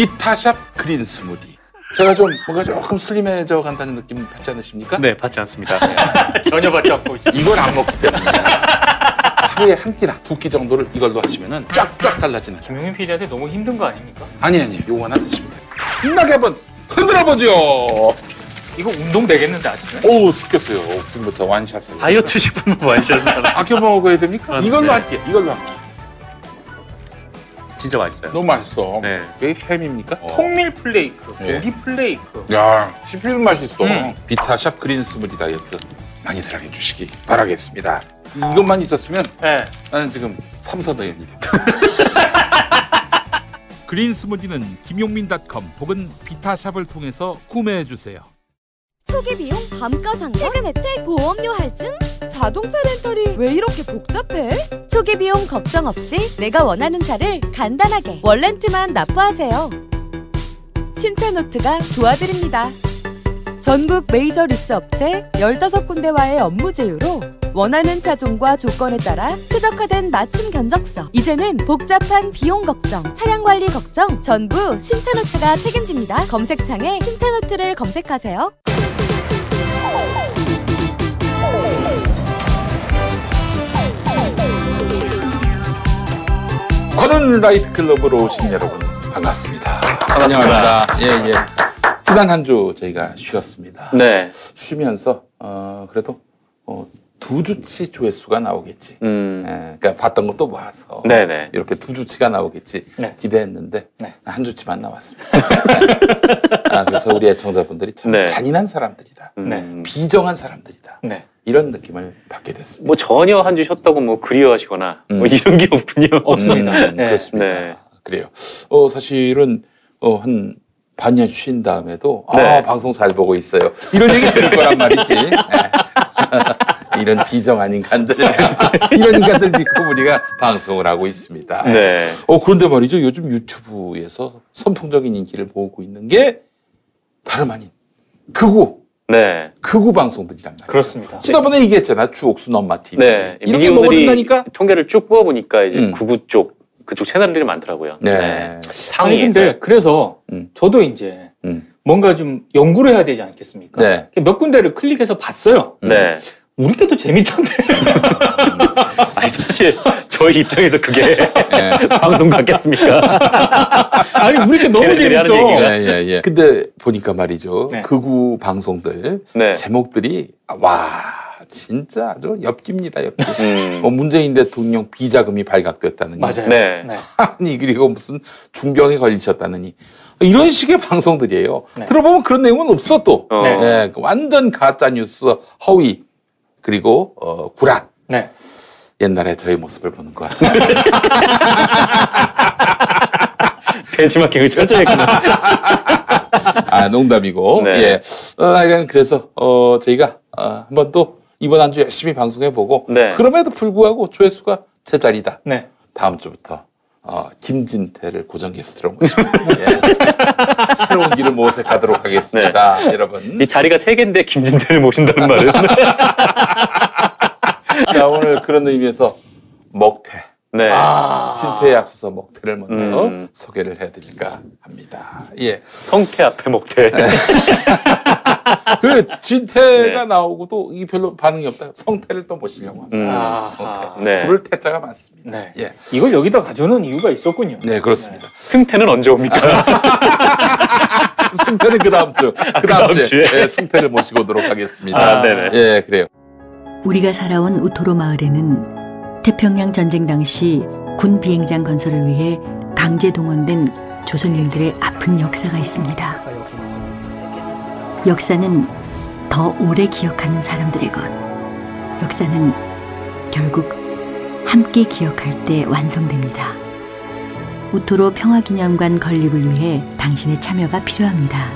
비타샵 그린 스무디. 제가 좀 뭔가 조금 슬림해져 간다는 느낌 받지 않으십니까? 네, 받지 않습니다. 전혀 받지 않고 있습니다. 이걸 안 먹기 때문에 하루에 한 끼나 두 끼 정도를 이걸로 하시면은 쫙쫙 달라지는. 김용민 PD한테 너무 힘든 거 아닙니까? 아니 아니 요거 하나 드시면 돼요. 신나게 한번 흔들어 보죠. 이거 운동 되겠는데 아침에? 오 죽겠어요. 지금부터 완샷을. 다이어트 식품은 완샷이잖아. 아껴 먹어야 됩니까? 아, 이걸로 네. 할게요. 이걸로 할게요. 진짜 맛있어요. 너무 맛있어. 네. 왜 햄입니까? 통밀 플레이크, 네. 고기 플레이크. 야, 씹히는 맛있어. 음. 비타 샵 그린 스무디 다이어트 많이 사랑해 주시기 바라겠습니다. 이것만 있었으면 네. 나는 지금 삼선의원이 됐다. 그린 스무디는 김용민닷컴 혹은 비타샵을 통해서 구매해 주세요. 초기 비용 감가상각 세금 혜택 보험료 할증 자동차 렌탈이 왜 이렇게 복잡해? 초기 비용 걱정 없이 내가 원하는 차를 간단하게 월렌트만 납부하세요. 신차노트가 도와드립니다. 전국 메이저 리스 업체 15군데와의 업무 제휴로 원하는 차종과 조건에 따라 최적화된 맞춤 견적서. 이제는 복잡한 비용 걱정, 차량 관리 걱정 전부 신차노트가 책임집니다. 검색창에 신차노트를 검색하세요. 관훈 라이트 클럽으로 오신 여러분 반갑습니다. 반갑습니다. 안녕하십니까. 예, 예. 지난 한 주 저희가 쉬었습니다. 네. 쉬면서 어, 그래도 어, 두 주치 조회수가 나오겠지. 음. 예, 그러니까 봤던 것도 모아서 네네. 이렇게 두 주치가 나오겠지 네. 기대했는데 네. 한 주치만 나왔습니다. 아, 그래서 우리 애청자분들이 참 네. 잔인한 사람들이다. 음. 비정한 사람들이다. 네. 이런 느낌을 받게 됐습니다. 뭐 전혀 한 주 쉬었다고 뭐 그리워하시거나 뭐 음. 이런 게 없군요. 없습니다. 음, 네. 그렇습니다. 네. 그래요. 어, 사실은 어, 한 반년 쉰 다음에도 아, 네. 방송 잘 보고 있어요. 이런 얘기 들을 거란 말이지. 네. 이런 비정한 인간들, 이런 인간들 믿고 우리가 방송을 하고 있습니다. 네. 어, 그런데 말이죠. 요즘 유튜브에서 선풍적인 인기를 모으고 있는 게 다름 아닌 극우, 네. 극우 방송들이란 말이에요. 그렇습니다. 지난번에 얘기했잖아. 주옥순 엄마 TV. 네. 이런 게 미디어들이 먹어준다니까? 통계를 쭉 뽑아보니까 이제 음. 구구 쪽 그쪽 채널들이 많더라고요. 네. 아니 상위에서. 근데 그래서 음. 저도 이제 음. 뭔가 좀 연구를 해야 되지 않겠습니까? 네. 몇 군데를 클릭해서 봤어요. 네. 우리 게더 재밌던데. 아니 사실 저희 입장에서 그게 네. 방송 같겠습니까? 아니 우리 게 너무 걔네들이 하는 재밌어. 얘기가. 예, 예, 예. 근데 보니까 말이죠. 네. 극우 방송들 네. 제목들이 와 진짜 아주 엽깁니다. 엽기. 음. 뭐 문재인 대통령 비자금이 발각됐다느니. 맞아요. 네. 네. 아니 그리고 무슨 중병에 걸리셨다느니. 이런 식의 방송들이에요. 네. 들어보면 그런 내용은 없어 또. 어. 네. 예, 그 완전 가짜 뉴스, 허위 그리고 어, 구라. 네. 옛날에 저의 모습을 보는 것 같아요. 벤치마킹을 철저히 했구나. 아, 농담이고. 네. 예. 어, 하여간 그래서, 어, 저희가, 어, 한번 또, 이번 한 주 열심히 방송해보고, 네. 그럼에도 불구하고 조회수가 제 자리다. 네. 다음 주부터, 어, 김진태를 고정 게스트로 모시고, 예. 새로운 길을 모색하도록 하겠습니다. 여러분. 이 자리가 세 개인데 김진태를 모신다는 말은. 자, 오늘 그런 의미에서, 먹태. 네. 아. 진태에 앞서서 먹태를 먼저 음. 소개를 해드릴까 합니다. 예. 성태 앞에 먹태. 그 진태가 네. 나오고도 이 별로 반응이 없다. 성태를 또 모시려고 합니다. 음. 아. 성태. 네. 부를 태자가 많습니다. 네. 예. 이걸 여기다 가져오는 이유가 있었군요. 네, 그렇습니다. 승태는 언제 옵니까? 승태는 그 다음 주, 그 다음 다음 주에 주에. 예, 승태를 모시고 오도록 하겠습니다. 아, 네네. 예, 그래요. 우리가 살아온 우토로 마을에는 태평양 전쟁 당시 군 비행장 건설을 위해 강제 동원된 조선인들의 아픈 역사가 있습니다. 역사는 더 오래 기억하는 사람들의 것. 역사는 결국 함께 기억할 때 완성됩니다. 우토로 평화기념관 건립을 위해 당신의 참여가 필요합니다.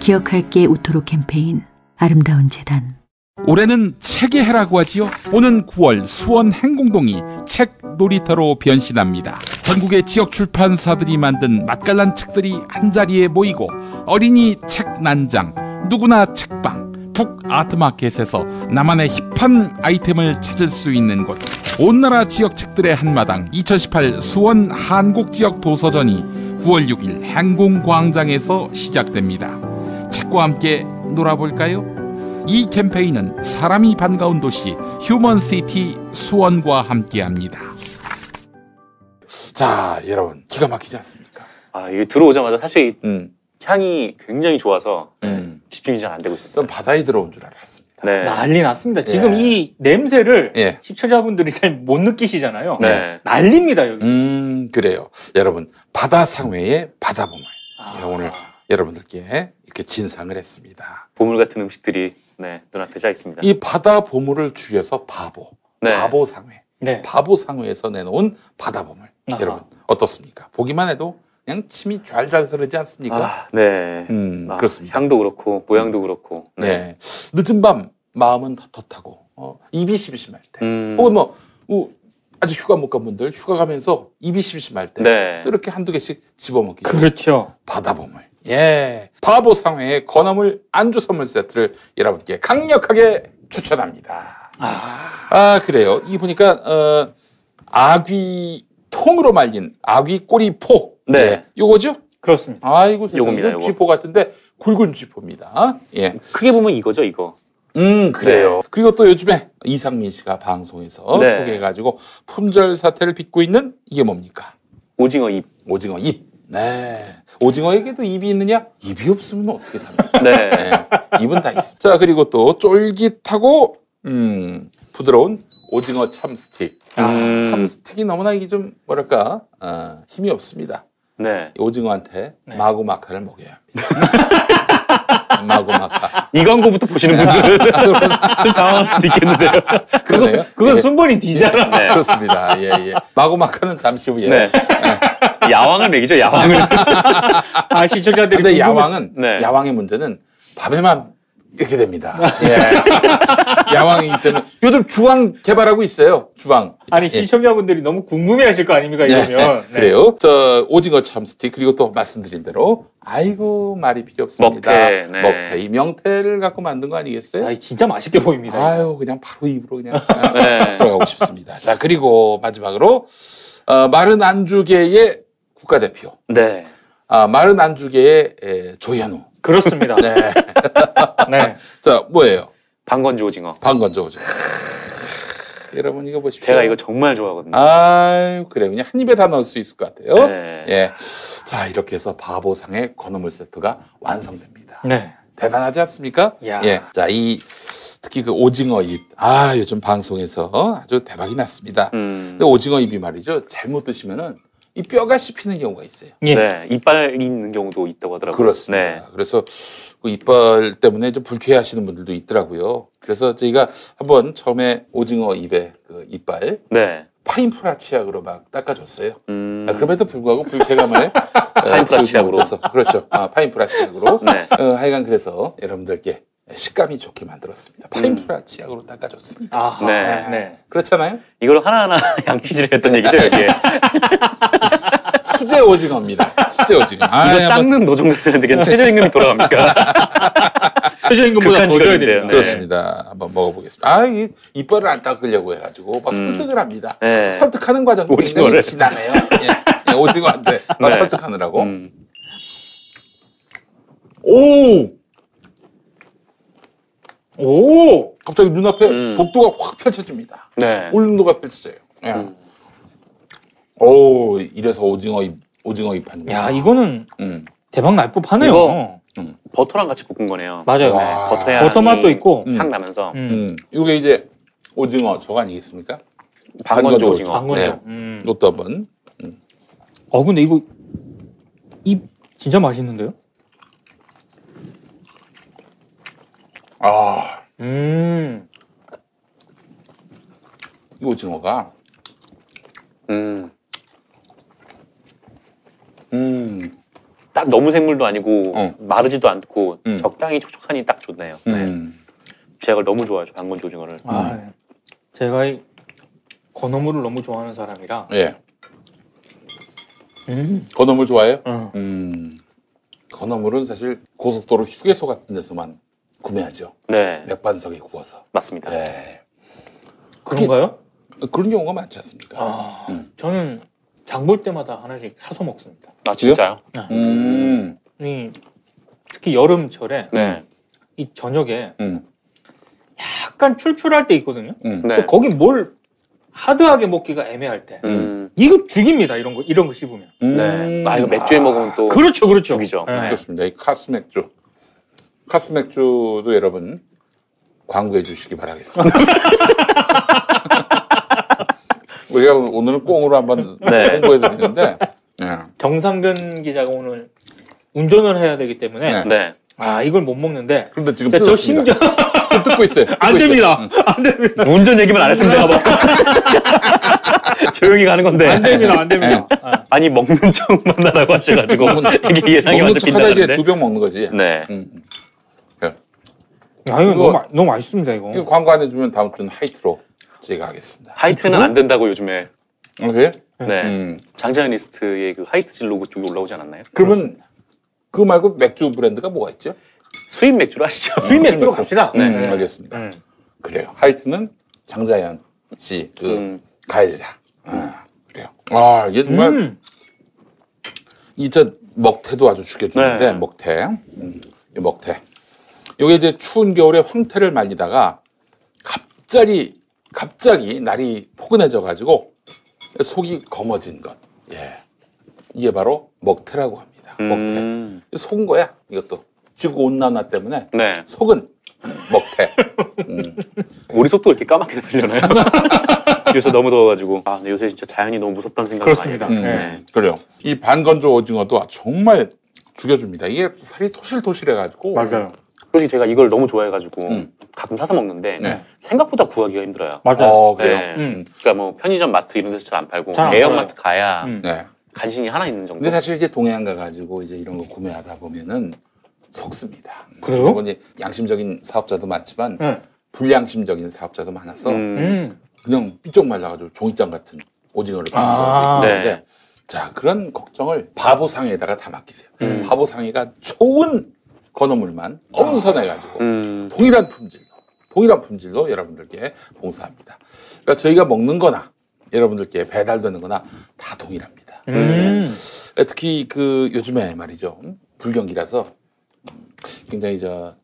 기억할게 우토로 캠페인 아름다운 재단 올해는 책의 해라고 하지요. 오는 9월 수원 행공동이 책 놀이터로 변신합니다. 전국의 지역 출판사들이 만든 맛깔난 책들이 한자리에 모이고 어린이 책 난장, 누구나 책방, 북 아트마켓에서 나만의 힙한 아이템을 찾을 수 있는 곳. 온 나라 지역 책들의 한마당 2018 수원 한국 지역 도서전이 9월 6일 행궁광장에서 시작됩니다. 책과 함께 놀아볼까요? 이 캠페인은 사람이 반가운 도시 휴먼시티 수원과 함께합니다. 자, 여러분 기가 막히지 않습니까? 아, 이게 들어오자마자 사실 이 음, 향이 굉장히 좋아서 음. 집중이 잘 안 되고 있었어요. 전 바다에 들어온 줄 알았습니다. 네. 난리 났습니다. 지금 예. 이 냄새를 예. 시청자분들이 잘 못 느끼시잖아요. 네. 난립니다 여기. 음, 그래요. 여러분 바다 상회의 바다보물 아. 예, 오늘 여러분들께 이렇게 진상을 했습니다. 보물 같은 음식들이 네, 눈앞에 짜 있습니다. 이 바다 보물을 줄여서 바보, 네. 바보 상회, 네. 바보 상회에서 내놓은 바다 보물. 아하. 여러분 어떻습니까? 보기만 해도 그냥 침이 좔좔 흐르지 않습니까? 아, 네. 음, 아, 그렇습니다. 향도 그렇고 모양도 그렇고. 네. 늦은 밤 마음은 텁텁하고 어, 입이 심심할 때, 음. 혹은 뭐 우, 아직 휴가 못 간 분들 휴가 가면서 입이 심심할 때, 네. 또 이렇게 한두 개씩 집어먹기 그렇죠. 바다 보물. 예. 바보 상회의 건어물 안주 선물 세트를 여러분께 강력하게 추천합니다. 아, 아, 그래요. 이 보니까, 어, 아귀 통으로 말린 아귀 꼬리포. 네. 예, 요거죠? 그렇습니다. 아이고. 요겁니다, 이거. 쥐포 같은데 굵은 쥐포입니다. 예. 크게 보면 이거죠, 이거. 음, 그래요. 그리고 또 요즘에 이상민 씨가 방송에서 네. 소개해가지고 품절 사태를 빚고 있는 이게 뭡니까? 오징어 잎. 오징어 입. 네. 오징어에게도 입이 있느냐? 입이 없으면 어떻게 삽니까? 네. 네. 입은 다 있습니다. 자, 그리고 또 쫄깃하고, 음, 부드러운 오징어 참스틱. 음. 참스틱이 너무나 이게 좀, 뭐랄까, 어, 힘이 없습니다. 네. 이 오징어한테 네. 마구마카를 먹여야 합니다. 마구마카. 이 광고부터 보시는 분들은 좀 당황할 수도 있겠는데요. 그러네요. 그건 예. 순번이 뒤잖아. 네. 그렇습니다. 예, 예. 마구마카는 잠시 후에. 네. 야왕을 먹이죠, 야왕을. 아 시청자들이 근데 궁금해- 야왕은, 네. 야왕의 문제는 밤에만 이렇게 됩니다. 예. 야왕이기 때문에 요즘 주황 개발하고 있어요. 주황. 아니 예. 시청자분들이 너무 궁금해하실 거 아닙니까 예, 이러면. 네. 그래요. 저 오징어 참스틱 그리고 또 말씀드린 대로 아이고 말이 필요 없습니다. 먹태, 네. 먹태 이 명태를 갖고 만든 거 아니겠어요? 아 진짜 맛있게 보입니다. 아유 그냥 바로 입으로 그냥 네. 들어가고 싶습니다. 자 그리고 마지막으로 어, 마른 안주계의 국가대표, 네. 아, 마른 안주계의 에, 조현우. 그렇습니다. 네. 네. 자 뭐예요? 방건조 오징어. 방건조 오징어. 여러분 이거 보십시오. 제가 이거 정말 좋아하거든요. 아유 그래 그냥 한 입에 다 넣을 수 있을 것 같아요. 네. 예. 자, 이렇게 해서 바보상의 건어물 세트가 완성됩니다. 네. 대단하지 않습니까? 야. 예. 자, 이, 특히 그 오징어 입. 아, 요즘 방송에서 아주 대박이 났습니다. 음. 근데 오징어 입이 말이죠. 잘못 드시면은 이 뼈가 씹히는 경우가 있어요. 예. 네. 이빨 있는 경우도 있다고 하더라고요. 그렇습니다. 네. 그래서 그 이빨 때문에 좀 불쾌하시는 분들도 있더라고요. 그래서 저희가 한번 처음에 오징어 입에 그 이빨 네. 파인프라 치약으로 막 닦아줬어요. 음. 아, 그럼에도 불구하고 불쾌감을 어, 파인프라 치약으로. 그렇죠. 아, 파인프라 치약으로. 네. 어, 하여간 그래서 여러분들께 식감이 좋게 만들었습니다. 파인프라 치약으로 닦아줬습니다. 아하. 네. 네. 그렇잖아요? 이걸 하나하나 양치질을 했던 얘기죠, 여기에. 수제 오징어입니다. 수제 오징어. 아, 이거 한번- 닦는 노동자들한테 최저임금이 돌아갑니까? 최저임금보다 더 줘야. 됩니다. 네. 그렇습니다. 한번 먹어보겠습니다. 아, 이 이빨을 안 닦으려고 해가지고 막 음. 설득을 합니다. 네. 설득하는 과정도 굉장히 오징어를. 지나네요. 예, 예, 오징어한테 막 네. 설득하느라고. 음. 오! 오. 갑자기 눈앞에 음. 복도가 확 펼쳐집니다. 네. 울릉도가 펼쳐져요. 예. 음. 오, 이래서 오징어 입, 오징어 입 하는 야 이거는 음. 대박 날 법하네요. 이거- 버터랑 같이 볶은 거네요. 맞아요. 와. 버터 향이 버터 맛도 있고. 싹 나면서 음. 음. 이게 이제 오징어 저거 아니겠습니까? 방건조 오징어. 방건조. 네. 음. 이것도 한번. 어 근데 이거 입 진짜 맛있는데요? 아, 음. 이 오징어가, 음. 음, 딱 너무 생물도 아니고 어. 마르지도 않고 음. 적당히 촉촉하니 딱 좋네요. 네. 음. 제가 이걸 너무 좋아해요. 방건조 오징어를. 아, 제가 이 건어물을 너무 좋아하는 사람이라. 예. 음. 건어물 좋아해요? 어. 음. 건어물은 사실 고속도로 휴게소 같은 데서만 구매하죠. 네, 맥반석에 구워서. 맞습니다. 예. 그런가요? 그런 경우가 많지 않습니까? 아, 음. 저는 장 볼 때마다 하나씩 사서 먹습니다. 아 진짜요? 음, 이 특히 여름철에 네. 이 저녁에 음, 약간 출출할 때 있거든요. 음. 네. 또 거기 뭘 하드하게 먹기가 애매할 때 음. 이거 죽입니다. 이런 거 이런 거 씹으면. 네. 아 이거 맥주에 먹으면 또 그렇죠, 그렇죠. 죽이죠. 네. 그렇습니다. 이 카스 맥주. 카스 맥주도 여러분 광고해 주시기 바라겠습니다. 우리가 오늘은 꽁으로 한번 네. 홍보해 드리는데 예. 정상근 기자가 오늘 운전을 해야 되기 때문에 네. 네. 아 이걸 못 먹는데 그런데 지금 자, 저. 심지어 지금 듣고 있어요. 듣고 안 있어요. 됩니다. 응. 안 됩니다. 운전 얘기만 안 했으면 되나 봐. 조용히 가는 건데. 안 됩니다. 안 됩니다. 네. 아, 아니 먹는 척만 하라고 하셔가지고 이게 예상이 먹는 완전 척 하다 이제. 두 병 먹는 거지. 네. 음. 음. 야, 이거 너무, 마- 너무 맛있습니다, 이거. 이거 광고 안 해주면 다음 주는 하이트로 제가 하겠습니다. 하이트는 안 된다고 요즘에. 오케이? 네. 음. 장자연 리스트의 그 하이트 로고 쪽이 올라오지 않았나요? 그러면 그거 말고 맥주 브랜드가 뭐가 있죠? 수입 맥주로 하시죠. 수입 맥주로 갑시다. 네. 음, 알겠습니다. 음. 그래요. 하이트는 장자연 씨, 그, 음. 가해자. 아, 그래요. 아, 이게 정말, 음. 이 저 먹태도 아주 죽여주는데, 네. 먹태. 음, 이 먹태. 요게 이제 추운 겨울에 황태를 말리다가 갑자기, 갑자기 날이 포근해져 가지고 속이 검어진 것. 예. 이게 바로 먹태라고 합니다. 먹태. 음. 속은 거야, 이것도. 지구 온난화 때문에 네. 속은 먹태. 음. 우리 속도 이렇게 까맣게 들려나요? 요새 너무 더워가지고. 아, 근데 요새 진짜 자연이 너무 무섭다는 생각을 그렇습니다. 많이 해요. 음, 네. 그래요. 이 반건조 오징어도 정말 죽여줍니다. 이게 살이 토실토실해가지고. 맞아요. 솔직히 제가 이걸 너무 좋아해가지고 음. 가끔 사서 먹는데 네. 생각보다 구하기가 힘들어요. 맞아요. 어, 그래요. 네. 음. 그러니까 뭐 편의점 마트 이런 데서 잘 안 팔고 잘 안 대형 팔아요. 마트 가야 음. 네. 간신히 하나 있는 정도. 근데 사실 이제 동해안 가가지고 이제 이런 거 구매하다 보면은 속습니다. 그래요? 그리고 이제 양심적인 사업자도 많지만 네. 불량심적인 사업자도 많아서 음. 음. 그냥 삐쩍 말라가지고 종이장 같은 오징어를 파는 아, 경우도 있는데 네. 자 그런 걱정을 바보상에다가 다 맡기세요. 음. 바보상에가 좋은 건어물만 엄선해가지고 음. 동일한 품질로 동일한 품질로 여러분들께 봉사합니다. 그러니까 저희가 먹는 거나 여러분들께 배달되는 거나 다 동일합니다. 음. 특히 그 요즘에 말이죠. 음, 불경기라서 음, 굉장히 저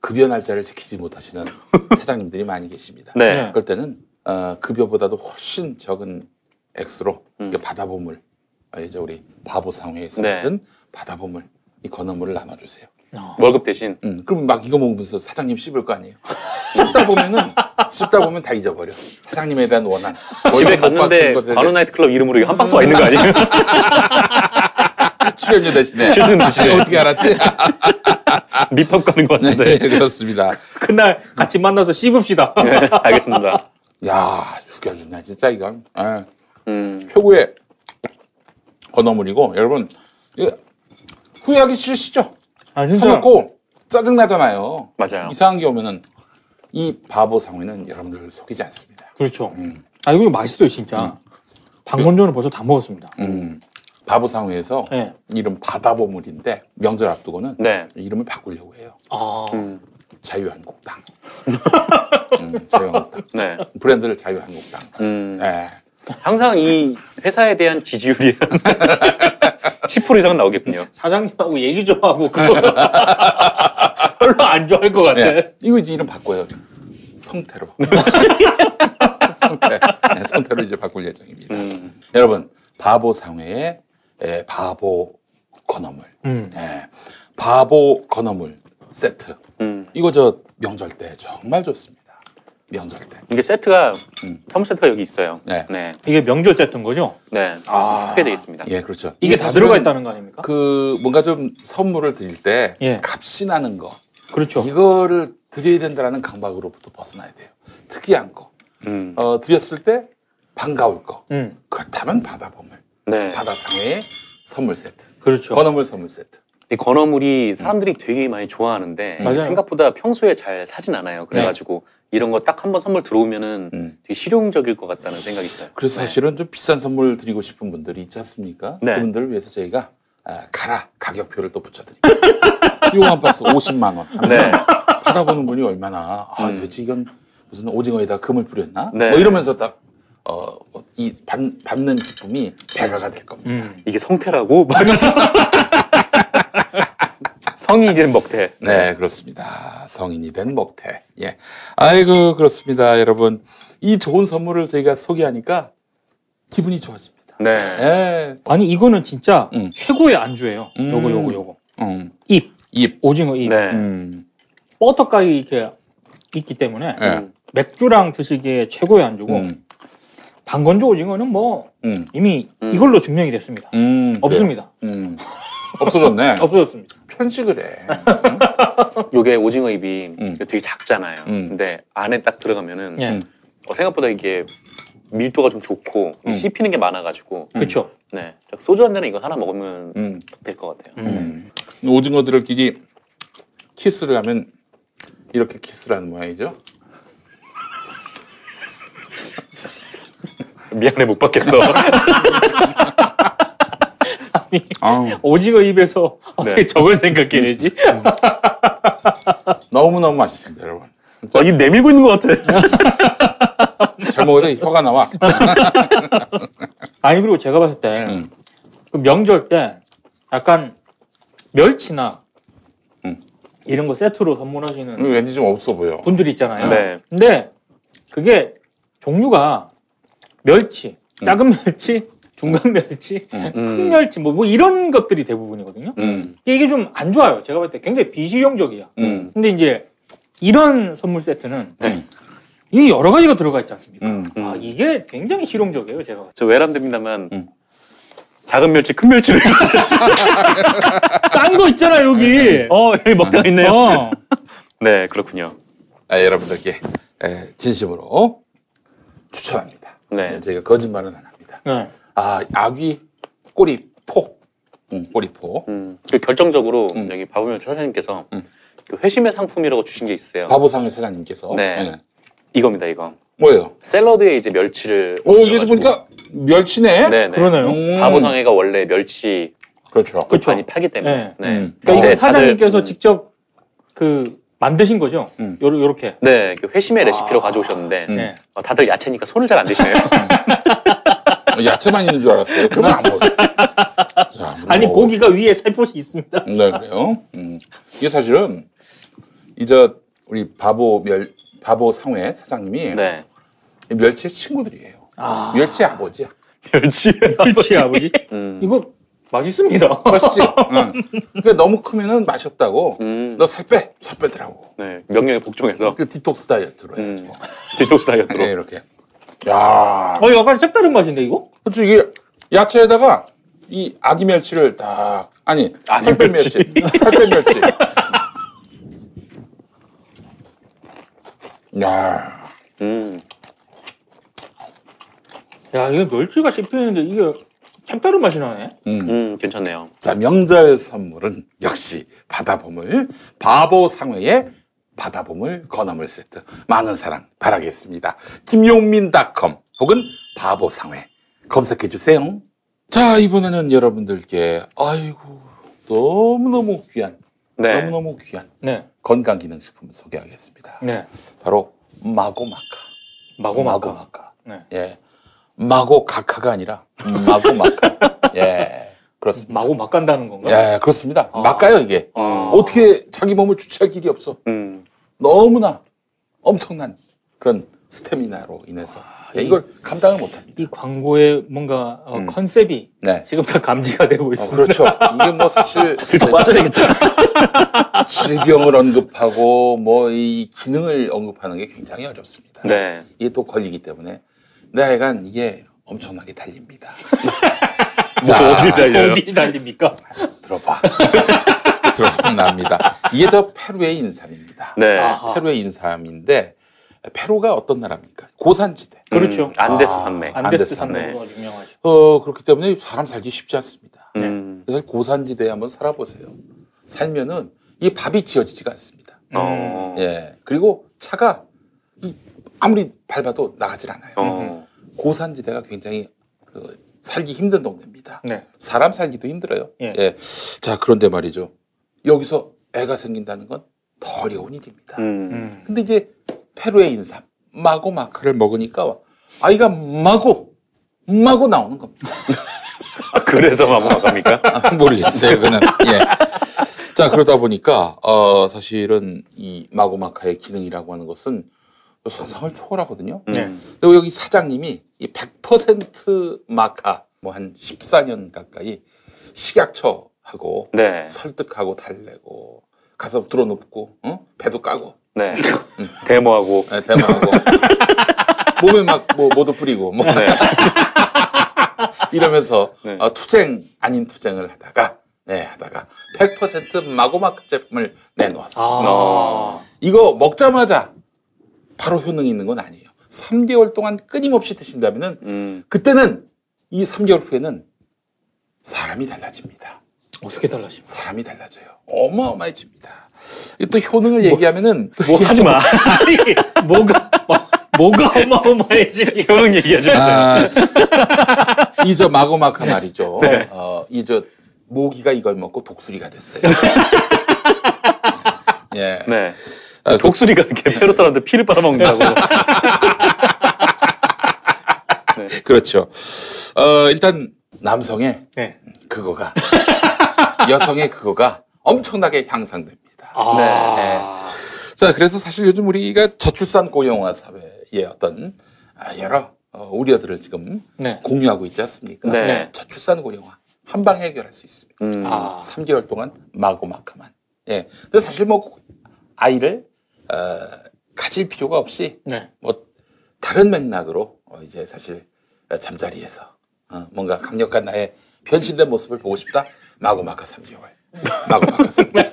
급여 날짜를 지키지 못하시는 사장님들이 많이 계십니다. 네. 네. 그럴 때는 어, 급여보다도 훨씬 적은 액수로 음. 바다보물 어, 이제 우리 바보 상회에서 네. 만든 바다보물 이 건어물을 나눠주세요. 어. 월급 대신. 음, 그럼 막 이거 먹으면서 사장님 씹을 거 아니에요. 씹다 보면은 씹다 보면 다 잊어버려. 사장님에 대한 원한. 집에 갔는데 받은 것에 관우 나이트 클럽 이름으로 한 박스 와 있는 거 아니에요? 출연료 대신에. 출연료 대신에. 어떻게 알았지? 밑밥 가는 것 네, 같은데. 그렇습니다. 그날 같이 만나서 씹읍시다. 네, 알겠습니다. 야 죽여주네 진짜 이건. 예, 음. 최고의 건어물이고 여러분 이거 후회하기 싫으시죠? 아, 사 진짜. 먹고 짜증 나잖아요. 맞아요. 이상한 게 오면은 이 바보 상회는 여러분들 속이지 않습니다. 그렇죠. 음. 아, 이거 맛있어요, 진짜. 방건조는 벌써 다 먹었습니다. 음, 바보 상회에서 네. 이름 바다보물인데 명절 앞두고는 네. 이름을 바꾸려고 해요. 아. 음. 자유한국당. 음, 자유한국당. 네. 브랜드를 자유한국당. 음. 예. 항상 이 회사에 대한 지지율이 10% 이상은 나오겠군요. 사장님하고 얘기 좀 하고 그거 별로 안 좋아할 것 같아. 예. 이거 이제 이름 바꿔요. 성태로. 성태. 네, 성태로 이제 바꿀 예정입니다. 음. 여러분, 바보 상회의 예, 바보 건어물. 음. 예, 바보 건어물 세트. 음. 이거 저 명절 때 정말 좋습니다. 명절 때. 이게 세트가 음. 선물 세트가 여기 있어요. 네. 네. 이게 명절 세트인 거죠? 네. 아. 크게 돼 있습니다. 예, 그렇죠. 이게 다 사실은 들어가 있다는 거 아닙니까? 그 뭔가 좀 선물을 드릴 때 예. 값이 나는 거 그렇죠. 이거를 드려야 된다라는 강박으로부터 벗어나야 돼요. 특이한 거 음. 어, 드렸을 때 반가울 거 음. 그렇다면 바다보물 네. 바다상회의 선물 세트 그렇죠. 건어물 선물 세트 이 건어물이 사람들이 되게 많이 좋아하는데 음. 맞아요. 생각보다 평소에 잘 사진 않아요. 그래가지고 이런 거 딱 한 번 선물 들어오면은 음. 되게 실용적일 것 같다는 생각이 들어요. 그래서 네. 사실은 좀 비싼 선물 드리고 싶은 분들이 있지 않습니까? 네. 그분들을 위해서 저희가 아, 가라 가격표를 또 붙여드립니다. 이거 한 박스 50만 원 네. 받아보는 분이 얼마나 아 음. 도대체 이건 무슨 오징어에다 금을 뿌렸나? 네. 뭐 이러면서 딱 어, 뭐이 받, 받는 기쁨이 배가가 될 겁니다. 음. 이게 성태라고? 말해서 성이 된 먹태. 네, 그렇습니다. 성인이 된 먹태. 예. 아이고, 그렇습니다. 여러분. 이 좋은 선물을 저희가 소개하니까 기분이 좋아집니다. 네. 예. 아니 이거는 진짜 음. 최고의 안주예요. 음. 요거 요거 요거. 음. 잎 입. 오징어 잎. 네. 음. 버터가이 이렇게 있기 때문에 예. 음. 맥주랑 드시기에 최고의 안주고 음. 방건조 오징어는 뭐 음. 이미 음. 이걸로 증명이 됐습니다. 음. 없습니다. 음. 없어졌네. 없어졌습니다. 편식을 해. 요게 오징어 잎이 음. 되게 작잖아요. 음. 근데 안에 딱 들어가면은 예. 음. 어, 생각보다 이게 밀도가 좀 좋고 음. 씹히는 게 많아가지고 그렇죠. 네딱 소주 한 잔에 이거 하나 먹으면 음. 될것 같아요. 음. 음. 오징어들을 끼기 키스를 하면 이렇게 키스를 하는 모양이죠. 미안해 못 받겠어. 아우, 오징어 입에서 어떻게 네. 저걸 생각해내지? 너무 너무 맛있습니다, 여러분. 아, 입 내밀고 있는 것 같아. 잘 먹어도 혀가 나와. 아니 그리고 제가 봤을 때 음. 그 명절 때 약간 멸치나 음. 이런 거 세트로 선물하시는 왠지 좀 없어 보여. 분들이 있잖아요. 네. 근데 그게 종류가 멸치, 작은 멸치, 중간 멸치, 음. 큰 멸치 뭐, 뭐 이런 것들이 대부분이거든요. 음. 이게 좀 안 좋아요. 제가 볼때 굉장히 비실용적이야. 음. 근데 이제 이런 선물 세트는 네. 이게 여러 가지가 들어가 있지 않습니까? 음. 아 이게 굉장히 실용적이에요. 제가 봤을 저 외람됩니다만 음. 작은 멸치, 큰 멸치를 딴 거 있잖아 여기. 어 여기 먹다가 있네요. 어. 네 그렇군요. 아, 여러분들께 에, 진심으로 추천합니다. 네. 예, 저희가 거짓말은 안 합니다. 네. 아, 아귀 꼬리포. 음, 꼬리 포. 음, 그리고 결정적으로 음. 여기 바보멸치 사장님께서 음. 그 회심의 상품이라고 주신 게 있어요. 바보상의 사장님께서. 네. 예. 이겁니다 이거. 뭐예요? 샐러드에 이제 멸치를. 오, 이게 얹어가지고. 보니까 멸치네? 네네. 그러네요. 음. 바보상회가 원래 멸치 그렇죠. 그쵸. 많이 팔기 때문에. 네. 네. 음. 그러니까 근데 이거 사장님께서 음, 직접 그 만드신 거죠. 음. 요렇게. 네, 그 회심의 레시피로 아. 가져오셨는데 음. 네. 어, 다들 야채니까 손을 잘안 대시네요. 야채만 있는 줄 알았어요. 그러면 안 먹어요. 자, 아니 먹어보세요. 고기가 위에 살포시 있습니다. 네, 그래요. 음. 이게 사실은 이제 우리 바보 멸 바보 상회 사장님이 네. 이 멸치의 친구들이에요. 아. 멸치의 아버지야. 멸치. 그렇지 아버지. 음. 이거 맛있습니다. 맛있지? 응. 근데 너무 크면은 맛이 없다고. 음. 너살 빼, 살 빼더라고. 네, 명령에 복종해서 그 디톡스 다이어트로 해야지. 음. 디톡스 다이어트로. 네, 이렇게. 야, 어 약간 색다른 맛인데 이거? 그렇죠. 이게 야채에다가 이 아기 멸치를 딱 아니 아기 살뺀 멸치. 살뺀 멸치. 야, 음. 야 이거 멸치가 씹히는데 이게 색다른 맛이 나네. 음. 음, 괜찮네요. 자 명절 선물은 역시 바다보물 바보 상회의 바다보물 건어물 세트 많은 사랑 바라겠습니다. 김용민닷컴 혹은 바보 상회 검색해 주세요. 자 이번에는 여러분들께 아이고 너무 너무 귀한 네. 너무 너무 귀한 네. 건강기능식품을 소개하겠습니다. 네. 바로 마고마카. 마고마카. 마고마카. 네. 예. 마고카카가 아니라 마고마카. 예. 그렇습니다. 마고 막 간다는 건가? 예, 그렇습니다. 아. 막 가요, 이게. 어. 어떻게 자기 몸을 주체할 길이 없어. 음. 너무나 엄청난 그런 스태미나로 인해서. 예, 이- 이걸 감당을 못 합니다. 이 광고의 뭔가 어, 음. 컨셉이 네. 지금 다 감지가 되고 어, 있습니다. 그렇죠. 이게 뭐 사실. 슬쩍 빠져야겠다. 질병을 언급하고 뭐 이 기능을 언급하는 게 굉장히 어렵습니다. 네. 이게 또 걸리기 때문에 내간 이게 엄청나게 달립니다. 자, 어디 달려요? 어디 달립니까? 들어봐. 들어보면 납니다. 이게 저 페루의 인삼입니다. 네. 아하. 페루의 인삼인데 페루가 어떤 나라입니까? 고산지대. 그렇죠. 음, 안데스 아. 산맥. 안 안데스 산맥으로 유명하죠. 어 그렇기 때문에 사람 살기 쉽지 않습니다. 음. 그래서 고산지대에 한번 살아보세요. 살면은 이 밥이 지어지지가 않습니다. 어. 예. 그리고 차가 이 아무리 밟아도 나가질 않아요. 어. 고산지대가 굉장히 그 살기 힘든 동네입니다. 네. 사람 살기도 힘들어요. 예. 자, 그런데 말이죠. 여기서 애가 생긴다는 건 더 어려운 일입니다. 음. 음. 근데 이제 페루의 인삼, 마고 마카를 먹으니까 아이가 마고 마구 나오는 겁니다. 아, 그래서 마구마갑니까? 아, 모르겠어요, 그는. 예. 자, 그러다 보니까, 어, 사실은 이 마고 마카의 기능이라고 하는 것은 상상을 초월하거든요. 네. 그리고 여기 사장님이 이 100% 마카, 뭐 한 14년 가까이 식약처 하고 네. 설득하고 달래고, 가서 들어눕고, 어? 배도 까고, 네. 데모하고. 예, 대마하고, 몸에 막뭐 모두 뿌리고, 뭐. 네. 이러면서 네. 어, 투쟁 아닌 투쟁을 하다가 네 하다가 100% 마고마카 제품을 내놓았어요. 아. 이거 먹자마자 바로 효능이 있는 건 아니에요. 3개월 동안 끊임없이 드신다면은 음. 그때는 이 3개월 후에는 사람이 달라집니다. 어떻게 달라집니까? 사람이 달라져요. 어마어마해집니다. 이또 효능을 얘기하면은 또 뭐 하지 마. 아니 뭐가 뭐가 어마어마해지니? 효능 얘기하지 마세요. 아, 이저 마고마카 말이죠. 네. 어, 이저 모기가 이걸 먹고 독수리가 됐어요. 예. 네. 아, 그- 독수리가 이렇게 페루 사람들 피를 빨아먹는다고. 그렇죠. 어, 일단 남성의 네. 그거가 여성의 그거가 엄청나게 향상됩니다. 아. 자, 그래서 사실 요즘 우리가 저출산 고령화 사회의 어떤 아, 여러 어, 우려들을 지금 네. 공유하고 있지 않습니까? 네. 저출산 고령화 한 방 해결할 수 있습니다. 음. 아. 3개월 동안 마고마카만. 예. 근데 사실 뭐 아이를 어, 가질 필요가 없이 네. 뭐 다른 맥락으로 어, 이제 사실 잠자리에서 어, 뭔가 강력한 나의 변신된 모습을 보고 싶다. 마고마카 3개월. 마고마카 3개월.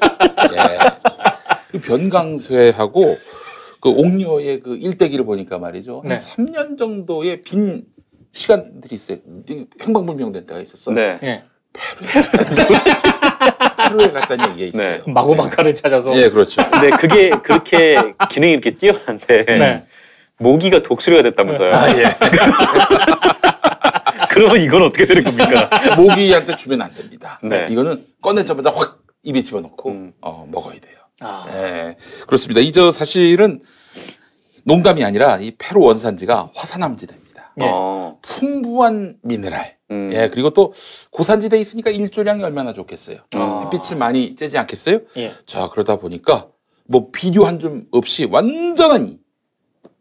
예. 그 변강쇠하고 그 옥녀의 그 일대기를 보니까 말이죠. 한 네. 3년 정도의 빈 시간들이 있어요. 행방불명된 때가 있었어. 네. 예. 페루에 갔다는 얘기가 있어요. 네. 마고마카를 찾아서. 예, 그렇죠. 근데 그게 그렇게 기능이 이렇게 뛰어난데 네. 모기가 독수리가 됐다면서요. 아, 예. 그러면 이건 어떻게 되는 겁니까? 모기한테 주면 안 됩니다. 네. 이거는 꺼내자마자 확 입에 집어넣고 음. 어, 먹어야 돼요. 아. 예, 그렇습니다. 이 저 사실은 농담이 아니라 이 페루 원산지가 화산암지대입니다. 예. 어. 풍부한 미네랄. 음. 예, 그리고 또 고산지대에 있으니까 일조량이 얼마나 좋겠어요. 아. 햇빛을 많이 쬐지 않겠어요? 예. 자, 그러다 보니까 뭐 비료 한줌 없이 완전한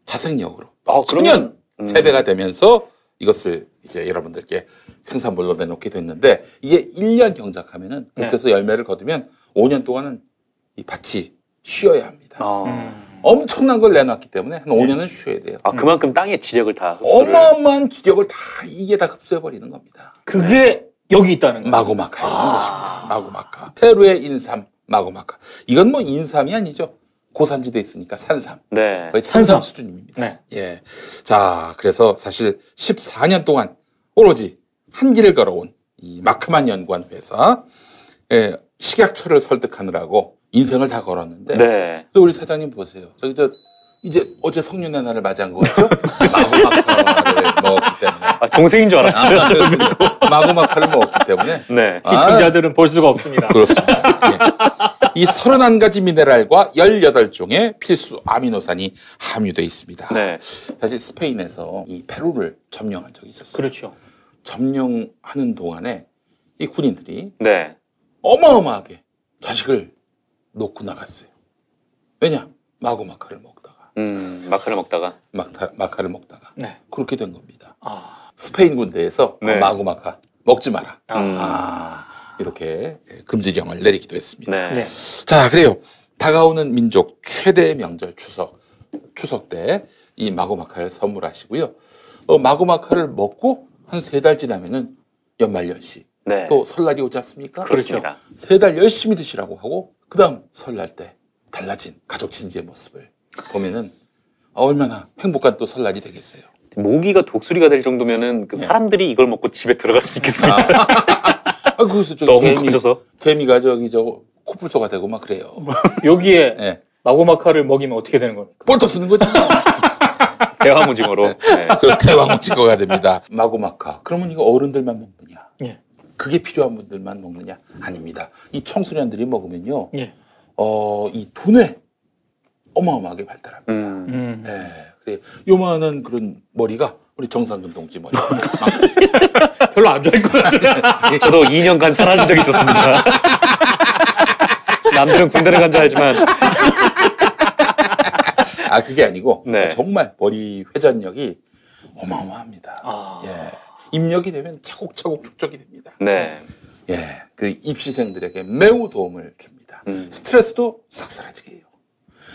자생력으로 아, 그러면 음. 재배가 되면서 이것을 이제 여러분들께 생산물로 내놓게 됐는데 이게 1년 경작하면은 네. 그래서 열매를 거두면 5년 동안은 이 밭이 쉬어야 합니다. 어. 음. 엄청난 걸 내놨기 때문에 한 5년은 쉬어야 돼요. 아, 그만큼 땅의 지력을 다 흡수를. 어마어마한 기력을 다 이게 다 흡수해 버리는 겁니다. 그게 여기 있다는 거. 마고마카에 있는 아. 것입니다. 마고마카. 페루의 인삼 마고마카. 이건 뭐 인삼이 아니죠. 고산지대에 있으니까 산삼. 네. 거의 산삼 산삼. 수준입니다. 네. 예. 자, 그래서 사실 14년 동안 오로지 한 길을 걸어온 이 마크만 연구원 회사, 예, 식약처를 설득하느라고 인생을 다 걸었는데, 네. 또 우리 사장님 보세요. 저기 저, 이제 어제 성년의 날을 맞이한 것 같죠? 마고마카를 먹었기 때문에. 아, 동생인 줄 알았어요. 아. 마고마카를 먹었기 때문에. 네. 아. 시청자들은 볼 수가 없습니다. 그렇습니다. 예. 이 31가지 미네랄과 18종의 필수 아미노산이 함유되어 있습니다. 네. 사실 스페인에서 이 페루를 점령한 적이 있었어요. 그렇죠. 점령하는 동안에 이 군인들이 네. 어마어마하게 자식을 놓고 나갔어요. 왜냐? 마고마카를 먹다가 음, 마카를 먹다가. 마카, 마카를 먹다가 네. 그렇게 된 겁니다. 아. 스페인 군대에서 네. 마고마카 먹지 마라. 아. 음. 아, 이렇게 금지령을 내리기도 했습니다. 네. 네. 자, 그래요. 다가오는 민족 최대의 명절 추석. 추석 때 이 마고마카를 선물하시고요. 어, 마고마카를 먹고 한 세 달 지나면은 연말연시. 네. 또 설날이 오지 않습니까? 그렇습니다. 세달 열심히 드시라고 하고 그다음 설날 때 달라진 가족 친지의 모습을 보면은 얼마나 행복한 또 설날이 되겠어요. 모기가 독수리가 될 정도면은 그 네. 사람들이 이걸 먹고 집에 들어갈 수 있겠습니까? 아, 그래서 저 너무 개미, 커져서. 개미가 저기 저 코뿔소가 되고 막 그래요. 여기에 예. 마고마카를 먹이면 어떻게 되는 겁니까? 볼떡 쓰는 거지. 뭐. 대화무징어로. 네. 그 대왕 찍어가 됩니다. 마고마카. 그러면 이거 어른들만 먹느냐? 예. 그게 필요한 분들만 먹느냐? 아닙니다. 이 청소년들이 먹으면요, 예. 어, 이 두뇌 어마어마하게 발달합니다. 음. 음. 예. 그래, 요만한 그런 머리가 우리 정상근 동지 머리. 별로 안 좋아할 것 같아요. 저도 2년간 사라진 적이 있었습니다. 남들은 군대를 간 줄 알지만 아 그게 아니고 네. 정말 머리 회전력이 어마어마합니다. 아. 예. 입력이 되면 차곡차곡 축적이 됩니다. 네. 예. 그 입시생들에게 매우 도움을 줍니다. 음. 스트레스도 싹 사라지게 해요.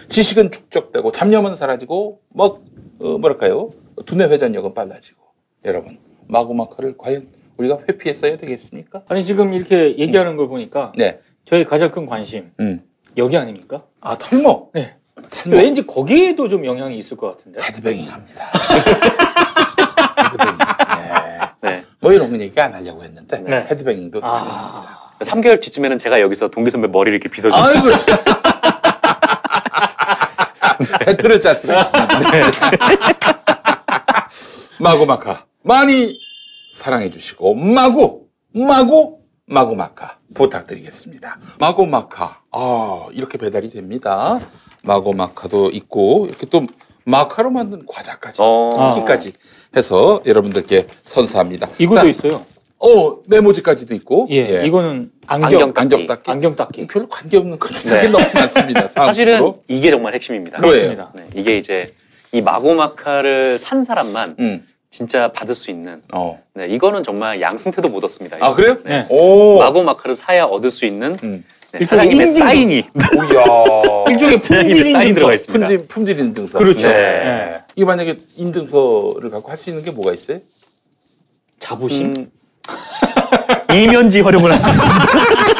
지식은 축적되고 잡념은 사라지고 뭐 어, 뭐랄까요? 두뇌 회전력은 빨라지고 여러분 마구마카를 과연 우리가 회피했어야 되겠습니까? 아니 지금 이렇게 얘기하는 걸 보니까 네. 저희 가장 큰 관심 음. 여기 아닙니까? 아 탈모. 네. 탈모. 왠지 거기에도 좀 영향이 있을 것 같은데. 헤드뱅잉 합니다. 헤드뱅잉. 예. 네. 뭐 이런 거 얘기 안 하려고 했는데 네. 헤드뱅잉도 가능합니다. 아, 3개월 뒤쯤에는 제가 여기서 동기 선배 머리를 이렇게 빗어주고 아이고 참. 배틀을 짤 수가 있습니다. 마구마카 많이 사랑해 주시고 마구 마구 마구마카 부탁드리겠습니다. 마구마카 아 이렇게 배달이 됩니다. 마구마카도 있고 이렇게 또 마카로 만든 과자까지 어. 쿠키까지 해서 여러분들께 선사합니다. 이것도 자, 있어요. 어 메모지까지도 있고 예, 이거는 안경 안경 닦기. 안경 닦기. 별로 관계 없는 것들이 네. 너무 많습니다. 사실은. 이게 정말 핵심입니다. 그렇습니다. 네, 이게 이제 이 마고마카를 산 사람만 음, 진짜 받을 수 있는 어. 네, 이거는 정말 양승태도 못 얻습니다. 아 그래요? 네. 오. 마고마카를 사야 얻을 수 있는 음. 네, 사장님의 인증서. 사인이 오야. 일종의 품질 사인 들어가 인증서. 있습니다. 품질 품질 인증서. 그렇죠. 네. 네. 이게 만약에 인증서를 갖고 할 수 있는 게 뭐가 있어요? 자부심. 음, 이면지 활용을 할 수 있습니다.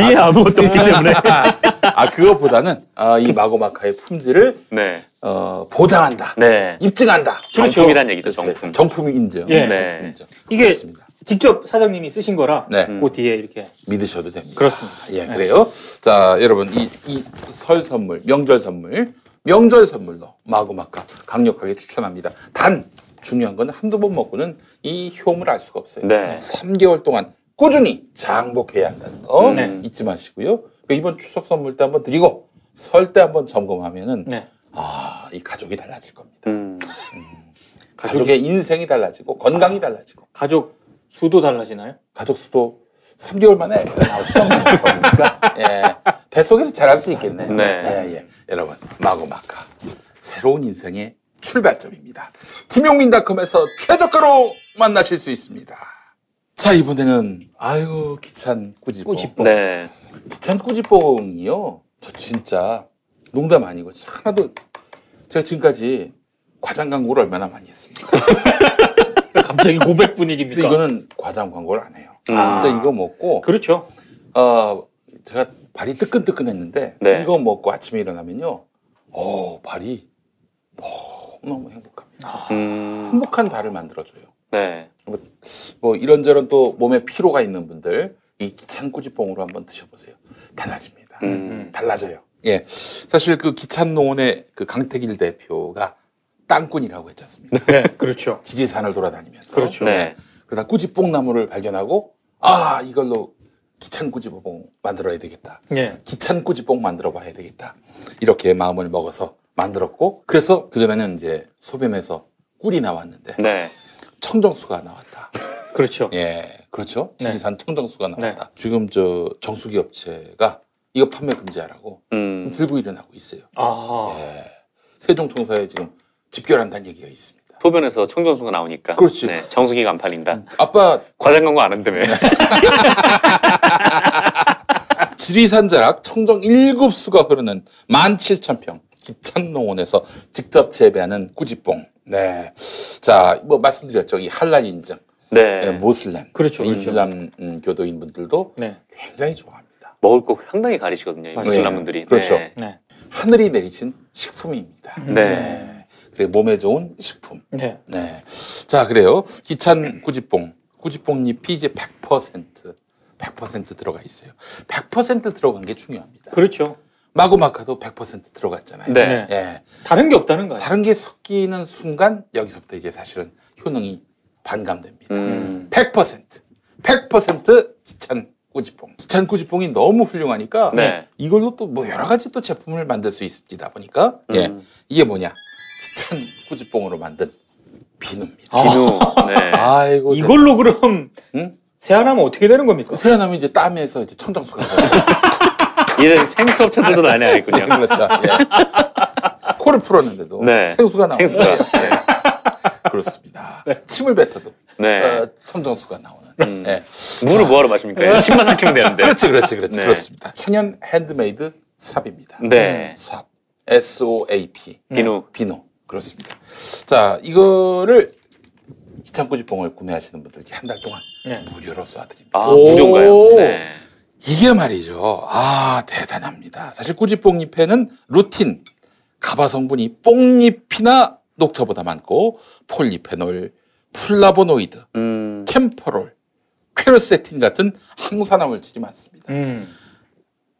뒤에 아 무것도 없기 때문에. 아 그거보다는 아, 이 마고마카의 품질을 네. 어, 보장한다, 네. 입증한다. 정품이란 얘기죠, 정품. 정품 인증. 예. 네. 인증. 이게 그렇습니다. 직접 사장님이 쓰신 거라 네. 그 뒤에 이렇게 믿으셔도 됩니다. 그렇습니다. 예, 네. 그래요. 자, 여러분 이이설 선물, 명절 선물, 명절 선물로 마구마카 강력하게 추천합니다. 단 중요한 건 한두 번 먹고는 이 효험을 알 수가 없어요. 네. 3개월 동안 꾸준히 장복해야 한다는 거 네. 잊지 마시고요. 그 이번 추석 선물 때 한번 드리고 설 때 한번 점검하면은 네. 아, 이 가족이 달라질 겁니다. 음, 가족의 인생이 달라지고 건강이 달라지고 가족 수도 달라지나요? 가족 수도 3개월 만에 나올 수 없는 겁니까? 예. 뱃속에서 자랄 수 있겠네. 네. 예, 예. 여러분, 마구마카. 새로운 인생의 출발점입니다. 김용민닷컴에서 최저가로 만나실 수 있습니다. 자, 이번에는, 아유, 귀찬 꾸지뽕. 꾸지뽕. 네. 귀찬 꾸지뽕이요. 저 진짜 농담 아니고 하나도 제가 지금까지 과장 광고를 얼마나 많이 했습니까? 갑자기 고백 분위기입니까? 이거는 과장 광고를 안 해요. 아. 진짜 이거 먹고 그렇죠. 어, 제가 발이 뜨끈뜨끈했는데 네. 이거 먹고 아침에 일어나면요, 어 발이 너무 행복합니다. 음, 행복한 발을 만들어줘요. 네. 뭐 이런저런 또 몸에 피로가 있는 분들 이 기찬꾸지뽕으로 한번 드셔보세요. 달라집니다. 음, 달라져요. 예, 사실 그 기찬농원의 그 강태길 대표가 땅꾼이라고 했지 않습니까? 네, 그렇죠. 지리산을 돌아다니면서 그렇죠. 네. 그러다 꾸지뽕 나무를 발견하고 아 이걸로 기찬 꾸지뽕 만들어야 되겠다. 예. 기찬 꾸지뽕 만들어 봐야 되겠다. 이렇게 마음을 먹어서 만들었고, 그래서 그전에는 이제 소변에서 꿀이 나왔는데, 네. 청정수가 나왔다. 그렇죠. 예, 그렇죠. 네. 지리산 청정수가 나왔다. 지금 저 정수기 업체가 이거 판매 금지하라고 음, 들고 일어나고 있어요. 아. 예. 세종청사에 지금 집결한다는 얘기가 있습니다. 소변에서 청정수가 나오니까. 그렇지. 네, 정수기가 안 팔린다. 아빠 과장 광고 안 한다며. 지리산 자락 청정 7수가 흐르는 17,000평 기찬농원에서 직접 재배하는 꾸지뽕. 네. 자, 뭐 말씀드렸죠. 이 할랄 인증. 네. 네, 모슬렘. 그렇죠, 이슬람 음, 교도인 분들도 네. 굉장히 좋아합니다. 먹을 거 상당히 가리시거든요. 이 맞아요. 무슬람 분들이. 그렇죠. 네. 네. 하늘이 내리친 식품입니다. 네. 그래 몸에 좋은 식품. 네. 네. 자, 그래요. 기찬 꾸지뽕. 꾸지뽕 잎이 이제 100% 100% 들어가 있어요. 100% 들어간 게 중요합니다. 그렇죠. 마구마카도 100% 들어갔잖아요. 네. 예. 다른 게 없다는 거예요. 다른 게 섞이는 순간 여기서부터 이제 사실은 효능이 반감됩니다. 음, 100% 100% 기찬 꾸지뽕. 기찬 꾸지뽕이 너무 훌륭하니까 네. 이걸로 또 뭐 여러 가지 또 제품을 만들 수 있다 보니까 예. 음. 이게 뭐냐? 기찬 꾸지뽕으로 만든 비누입니다. 비누. 네. 아이고 이걸로 그럼 응? 세안하면 어떻게 되는 겁니까? 세안하면 이제 땀에서 이제 청정수가 이제 생수업체들도 난리 나겠군요. 그렇죠. 예. 코를 풀었는데도 네. 생수가 나오는 생수가. 예. 그렇습니다. 침을 뱉어도 네. 어, 청정수가 나오는. 음. 예. 물을 뭐하러 마십니까? 침만 삼키면 되는데. 그렇지, 그렇지, 그렇지. 네. 그렇습니다. 천연 handmade soap입니다. 네. soap. S-O-A-P. 비누. 비누. 그렇습니다. 자, 이거를 기찬꾸지뽕을 구매하시는 분들께 한 달 동안 네. 무료로 쏴드립니다. 아, 오. 무료인가요? 네. 이게 말이죠. 아, 대단합니다. 사실 꾸지뽕잎에는 루틴, 가바 성분이 뽕잎이나 녹차보다 많고 폴리페놀, 플라보노이드, 음. 캠퍼롤, 퀘르세틴 같은 항산화 물질이 많습니다. 음.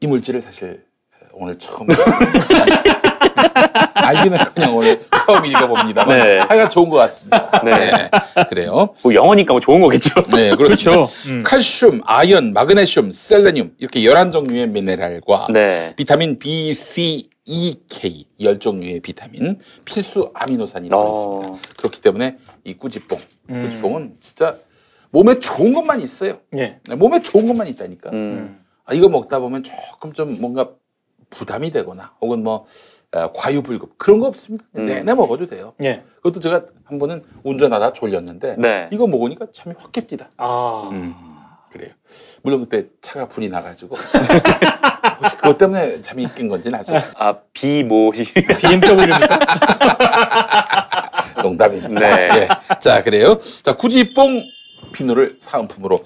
이 물질을 사실 오늘 처음 알기는커녕 오늘 처음 읽어봅니다만 네. 하여간 좋은 것 같습니다. 네. 네. 그래요. 뭐 영어니까 뭐 좋은 거겠죠. 네, 그렇죠. 그렇죠. 음. 칼슘, 아연, 마그네슘, 셀레늄 이렇게 11종류의 미네랄과 네. 비타민 B, C, E, K 10종류의 비타민, 필수 아미노산이 들어 있습니다. 어. 그렇기 때문에 이 꾸지뽕, 음. 꾸지뽕은 진짜 몸에 좋은 것만 있어요. 예. 네, 몸에 좋은 것만 있다니까. 음. 아, 이거 먹다 보면 조금 좀 뭔가 부담이 되거나 혹은 뭐 어, 과유불급 그런 거 없습니다. 음. 내내 먹어도 돼요. 예. 그것도 제가 한 번은 운전하다 졸렸는데 네. 이거 먹으니까 참이 확 깹니다. 아. 음, 그래요. 물론 그때 차가 불이 나가지고 혹시 그것 때문에 잠이 깬 건지는 없어요. 아, 비모시. BMW입니까? 농담입니다. 네. 예. 자 그래요. 자 구지뽕 비누를 사은품으로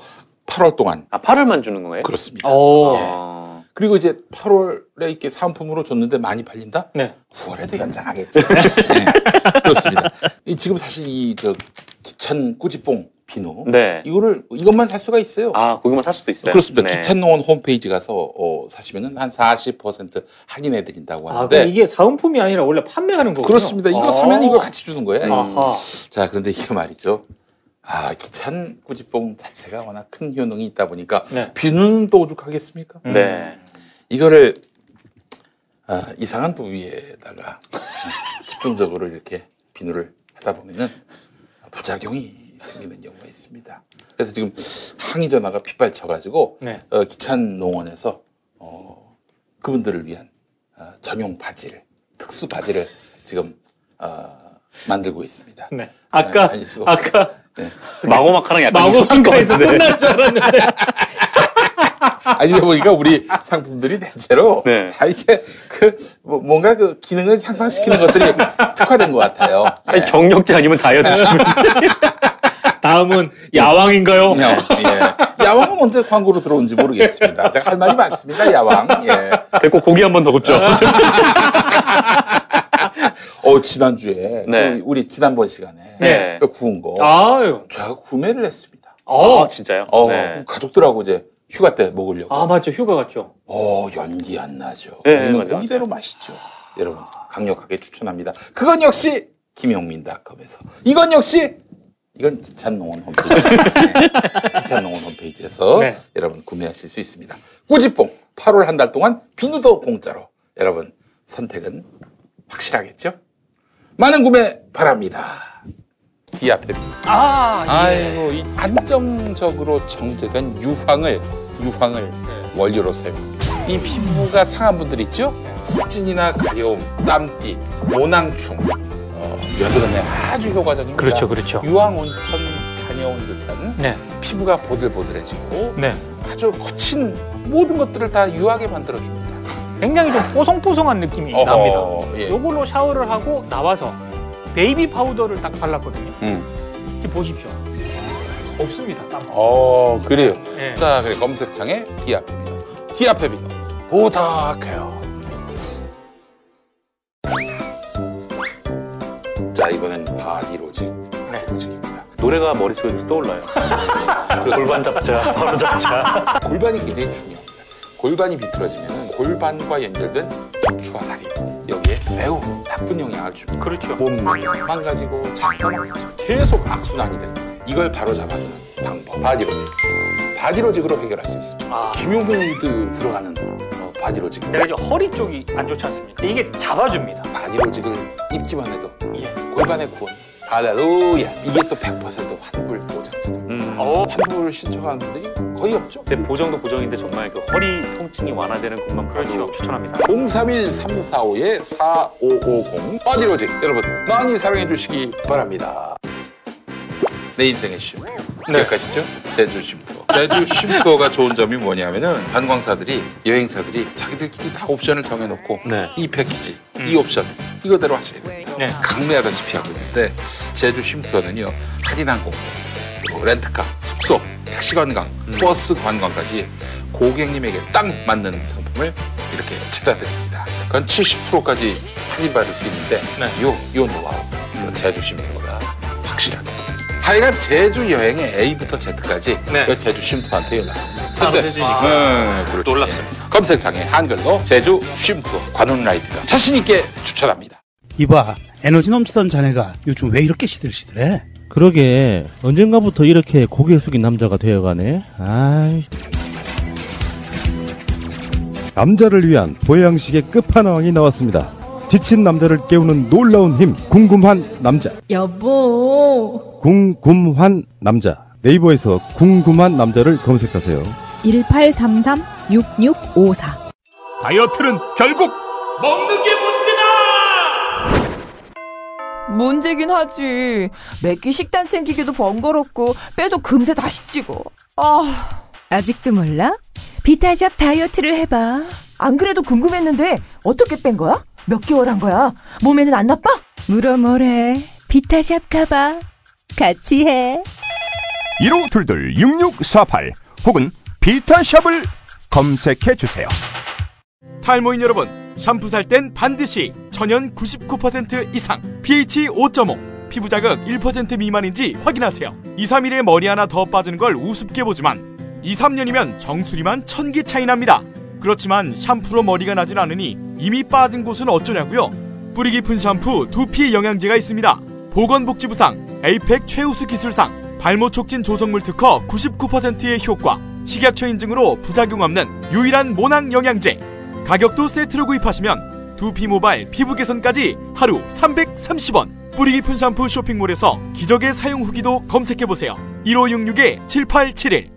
8월 동안 아, 8월만 주는 거예요? 그렇습니다. 오. 예. 어. 그리고 이제 8월에 이렇게 사은품으로 줬는데 많이 팔린다? 네. 9월에도 연장하겠지. 네, 그렇습니다. 이 지금 사실 이 저 기찬 꾸지뽕 비누 네. 이거를 이것만 살 수가 있어요. 아, 고기만 살 수도 있어요. 그렇습니다. 네. 기찬농원 홈페이지 가서 어, 사시면은 한 40% 할인해 드린다고 아, 하는데 그럼 이게 사은품이 아니라 원래 판매하는 거군요. 그렇습니다. 이거 아. 사면 이거 같이 주는 거예요. 아하. 자, 그런데 이게 말이죠. 아, 기찬 꾸지뽕 자체가 워낙 큰 효능이 있다 보니까 네. 비누는 또 오죽하겠습니까? 음. 네. 이거를 아, 이상한 부위에다가 집중적으로 이렇게 비누를 하다 보면은 부작용이 생기는 경우가 있습니다. 그래서 지금 항의 전화가 빗발쳐가지고 네. 어, 기찬 농원에서 어, 그분들을 위한 어, 전용 바지를 특수 바지를 지금 어, 만들고 있습니다. 네. 아까 없어요. 아까 네. 마고마카랑 약간 마고 이상한 것 한가에서 같은데. 끝날 줄 알았는데. 아니 보니까 우리 상품들이 대체로 네. 다 이제 그 뭐, 뭔가 그 기능을 향상시키는 것들이 특화된 것 같아요. 아니, 예. 정력제 아니면 다이어트. 다음은 야왕인가요? 야, 예. 야왕은 언제 광고로 들어온지 모르겠습니다. 제가 할 말이 많습니다. 야왕. 예. 됐고 고기 한 번 더 굽죠. 어 지난주에 네. 우리, 우리 지난번 시간에 네. 그 구운 거 아유. 제가 구매를 했습니다. 어. 아, 진짜요? 어, 네. 가족들하고 이제 휴가 때 먹으려고. 아 맞죠 휴가 갔죠. 어 연기 안 나죠. 네, 고기는 맞아요, 고기대로 맛있죠. 여러분 강력하게 추천합니다. 그건 역시 김용민닷컴에서 이건 역시 이건 기찬농원 홈페이지 네. 기찬농원 홈페이지에서 네. 여러분 구매하실 수 있습니다. 꾸지뽕 8월 한 달 동안 비누도 공짜로 여러분 선택은 확실하겠죠? 많은 구매 바랍니다. 디아페비. 아, 아이고 이 안정적으로 정제된 유황을 유황을 네. 원료로 사용합니다. 이 피부가 상한 분들 있죠? 습진이나 가려움, 땀띠, 모낭충, 어, 여드름에 아주 효과적입니다. 그렇죠, 그렇죠. 유황 온천 다녀온 듯한 네, 피부가 보들보들해지고 네. 아주 거친 모든 것들을 다 유하게 만들어줍니다. 굉장히 좀 뽀송뽀송한 느낌이 어허, 납니다. 예. 요걸로 샤워를 하고 나와서 베이비 파우더를 딱 발랐거든요. 음. 이제 보십시오. 없습니다, 땀. 어 그래요. 예. 자, 그래 검색창에 디아페비노, 디아페비노 부탁해요. 자, 이번엔 바디로직, 바디로직입니다. 노래가 머릿속에 계속 떠올라요. 골반 잡자, 바로 잡자. 골반이 굉장히 중요합니다. 골반이 비틀어지면 골반과 연결된 척추와 다리 여기에 매우 나쁜 영향을 줍니다. 그렇죠. 몸이 망가지고 자세가 망가지고 계속 악순환이 됩니다. 이걸 바로 잡아주는 방법 바디로직. 바디로직으로 해결할 수 있습니다. 아, 김용민이드 들어가는 어, 바디로직. 제가 이제 허리 쪽이 안 좋지 않습니까? 이게 잡아줍니다. 바디로직을 입기만 해도 예. 골반의 구원. 할렐루야. 이게 또 100% 환불 보장제죠. 음. 어, 환불을 신청하는 분들이 거의 없죠. 근데 보정도 보정인데 정말 그 허리 통증이 완화되는 것만 그렇죠. 추천합니다. 031-345-4550 바디로직 여러분 많이 사랑해 주시기 바랍니다. 내 인생의 쉼. 기억하시죠? 제주 쉼투어 제주 쉼투어가 좋은 점이 뭐냐면은 관광사들이 여행사들이 자기들끼리 다 옵션을 정해놓고 네. 이 패키지 이 옵션 이거대로 하셔야 돼요 네. 강매하다시피 하고 있는데 제주 쉼투어는요 할인항공 그리고 렌트카 숙소 택시 관광 버스 관광까지 고객님에게 딱 맞는 상품을 이렇게 찾아드립니다. 그건 70%까지 할인받을 수 있는데 네. 요, 요 노하우. 요 제주 쉼투어가 확실하게 하여간 제주 여행의 A부터 Z까지 네. 요 제주 쉼투어한테 연락 바로 근데- 되시니까. 네, 그렇죠. 놀랍습니다. 검색창에 한글로 제주 쉼투어 관훈 라이드가 자신있게 추천합니다 이봐 에너지 넘치던 자네가 요즘 왜 이렇게 시들시들해? 그러게 언젠가부터 이렇게 고개 숙인 남자가 되어가네. 아이 남자를 위한 보양식의 끝판왕이 나왔습니다. 지친 남자를 깨우는 놀라운 힘, 궁금한 남자. 여보, 궁금한 남자. 네이버에서 궁금한 남자를 검색하세요. 1833-6654. 다이어트는 결국 먹는 게 문제긴 하지. 매끼 식단 챙기기도 번거롭고 빼도 금세 다시 찌고. 아, 아직도 몰라? 비타샵 다이어트를 해봐. 안 그래도 궁금했는데 어떻게 뺀 거야? 몇 개월 한 거야? 몸에는 안 나빠? 물어 뭐래. 비타샵 가봐. 같이 해. 1522-6648 혹은 비타샵을 검색해 주세요. 탈모인 여러분, 샴푸 살 땐 반드시 천연 99% 이상, pH 5.5, 피부 자극 1% 미만인지 확인하세요. 2, 3일에 머리 하나 더 빠지는 걸 우습게 보지만 2, 3년이면 정수리만 천개 차이 납니다. 그렇지만 샴푸로 머리가 나진 않으니 이미 빠진 곳은 어쩌냐고요? 뿌리 깊은 샴푸 두피 영양제가 있습니다. 보건복지부상, 에이펙 최우수 기술상, 발모 촉진 조성물 특허 99%의 효과, 식약처 인증으로 부작용 없는 유일한 모낭 영양제. 가격도 세트로 구입하시면 두피 모발 피부 개선까지 하루 330원. 뿌리 깊은 샴푸 쇼핑몰에서 기적의 사용 후기도 검색해 보세요. 1566-7871.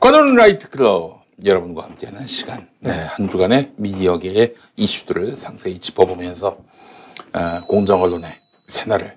관훈 라이트 클럽 여러분과 함께하는 시간. 네, 한 주간의 미디어계의 이슈들을 상세히 짚어보면서 어, 공정 언론의 새날을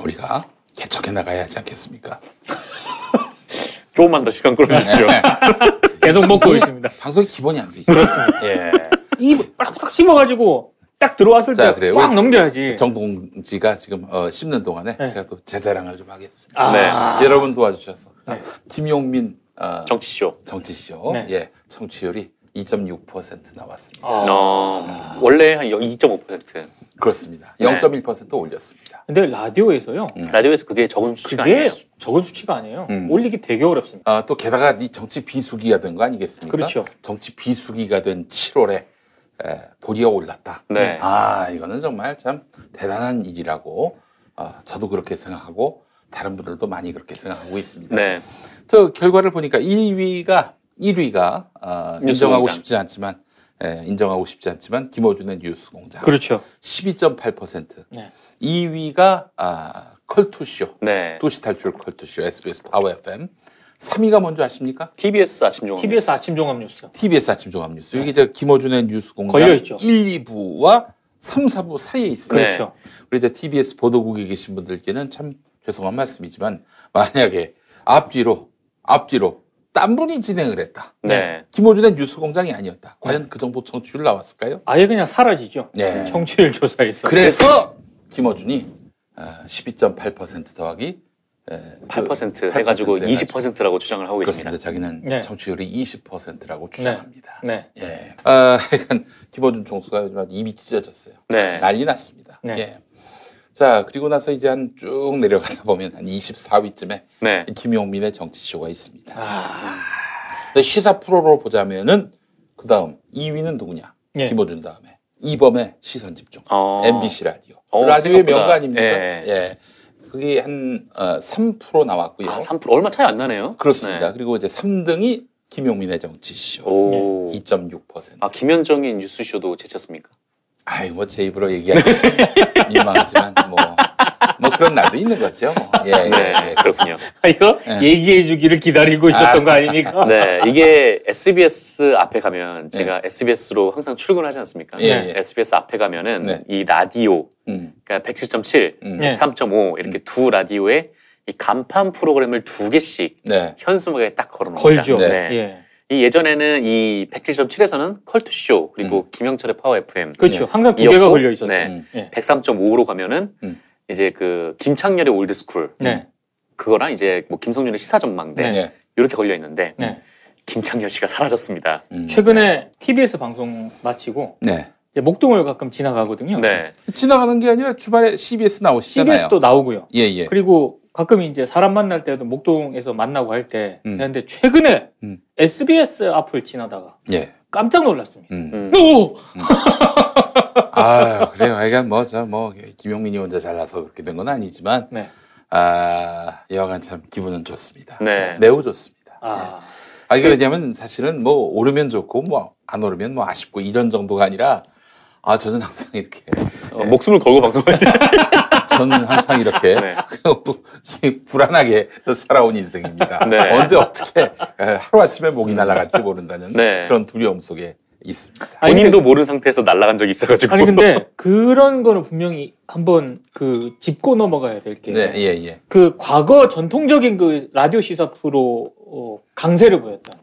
우리가 개척해 나가야 하지 않겠습니까? 조금만 더 시간 끌어주시죠. 계속 먹고 있습니다. 방송이 기본이 안 돼 있어요. 그렇습니다. 예. 이딱딱 씹어가지고 딱 들어왔을 자, 때 그래요. 꽉 넘겨야지. 정동지가 지금 어, 씹는 동안에 네. 제가 또 제 자랑을 좀 하겠습니다. 아. 네. 여러분 도와주셔서 네. 김용민 어, 정치쇼. 정치쇼 네. 예 청취율이 2.6% 나왔습니다. 어, 원래 한 2.5%. 그렇습니다. 네. 0.1% 올렸습니다. 근데 라디오에서요. 라디오에서 그게 적은 수치가 그게 아니에요. 적은 수치가 아니에요. 음. 올리기 되게 어렵습니다. 아, 또 게다가 이 정치 비수기가 된 거 아니겠습니까? 그렇죠. 정치 비수기가 된 7월에 에, 도리어 올랐다. 네. 아, 이거는 정말 참 대단한 일이라고 아, 저도 그렇게 생각하고 다른 분들도 많이 그렇게 생각하고 있습니다. 네. 저 결과를 보니까 1위가 1위가 아, 뉴스 인정하고 공장. 싶지 않지만 예, 인정하고 싶지 않지만 김어준의 뉴스공장 그렇죠. 12.8%. 네. 2위가 아, 컬투쇼 네. 도시 탈출 컬투쇼 SBS 파워 FM. 3위가 뭔지 아십니까? TBS 아침 종합 TBS 뉴스. 아침 종합 뉴스. TBS 아침 종합 뉴스. 여기 저 김어준의 뉴스 공장 걸려 있죠. 1, 2부와 3, 4부 사이에 있습니다. 네. 그렇죠. 우리 이제 TBS 보도국에 계신 분들께는 참 죄송한 말씀이지만 만약에 앞뒤로 앞뒤로 딴 분이 진행을 했다. 네. 김어준의 뉴스 공장이 아니었다. 과연 그 정도 청취율 나왔을까요? 아예 그냥 사라지죠. 네. 청취율 조사에서. 그래서 김어준이 아, 12.8% 더하기 에, 그8% 해가지고 8% 20%라고 주장을 하고 그렇습니다. 계십니다. 자기는 네. 청취율이 20%라고 주장합니다. 네. 예. 아, 하여간 김어준 총수가 요즘 입이 찢어졌어요. 네. 난리 났습니다. 네. 예. 자, 그리고 나서 이제 한 쭉 내려가다 보면 한 24위쯤에 네. 김용민의 정치쇼가 있습니다. 아, 시사 프로로 보자면은 그 다음 2위는 누구냐? 예. 김어준 다음에 이범의 시선 집중. 어. MBC 라디오. 어, 라디오의 생각보다. 명가 아닙니까? 예. 예. 그게 한 어, 3% 나왔고요. 아, 3% 얼마 차이 안 나네요. 그렇습니다. 네. 그리고 이제 3등이 김용민의 정치쇼 오. 2.6%. 아 김현정의 뉴스쇼도 제쳤습니까? 아이 뭐 제 입으로 얘기하기 좀 민망하지만 뭐, 뭐 그런 날도 있는 거죠. 뭐. 예, 예, 네, 예. 그렇군요. 아, 이거 얘기해 주기를 기다리고 있었던 거 아닙니까? 네, 이게 SBS 앞에 가면 제가 SBS로 항상 출근하지 않습니까? 예, 예. SBS 앞에 가면은 네. 이 라디오, 음. 그러니까 107.7, 음. 네. 3.5 이렇게 두 라디오에 이 간판 프로그램을 두 개씩 네. 현수막에 딱 걸어놓습니다. 걸죠. 네. 예. 이 예전에는 이 107.7에서는 컬투쇼 그리고 김영철의 파워 FM 그렇죠. 예. 항상 두 개가 걸려 있었죠. 네. 음. 예. 103.5로 가면은 음. 이제 그 김창렬의 올드스쿨 네. 그거랑 이제 뭐 김성준의 시사전망대 네. 이렇게 걸려 있는데 네. 김창렬 씨가 사라졌습니다. 음. 최근에 TBS 방송 마치고 네. 이제 목동을 가끔 지나가거든요. 네. 지나가는 게 아니라 주말에 CBS 나오시잖아요. CBS도 나오고요. 예, 예. 그리고 가끔 이제 사람 만날 때도 목동에서 만나고 할 때 음. 근데 최근에 음. SBS 앞을 지나다가 예. 깜짝 놀랐습니다. 음. 음. 오! 아, 그래요. 그러니까 뭐, 저, 뭐, 김용민이 혼자 잘나서 그렇게 된 건 아니지만, 네. 아, 여하간 참 기분은 좋습니다. 네. 매우 좋습니다. 아, 아, 이게 왜냐면 사실은 뭐, 오르면 좋고, 뭐, 안 오르면 뭐 아쉽고, 이런 정도가 아니라, 아, 저는 항상 이렇게, 어, 목숨을 걸고 방송하죠. 저는 항상 이렇게, 네. 불안하게 살아온 인생입니다. 네. 언제 어떻게 하루아침에 목이 날아갈지 모른다는 네. 그런 두려움 속에 있습니다. 아니, 본인도 근데- 모르는 상태에서 날아간 적이 있어가지고. 아니 근데 그런 거는 분명히 한번 그 짚고 넘어가야 될 게 네, 예, 예. 그 과거 전통적인 그 라디오 시사 프로 어, 강세를 보였던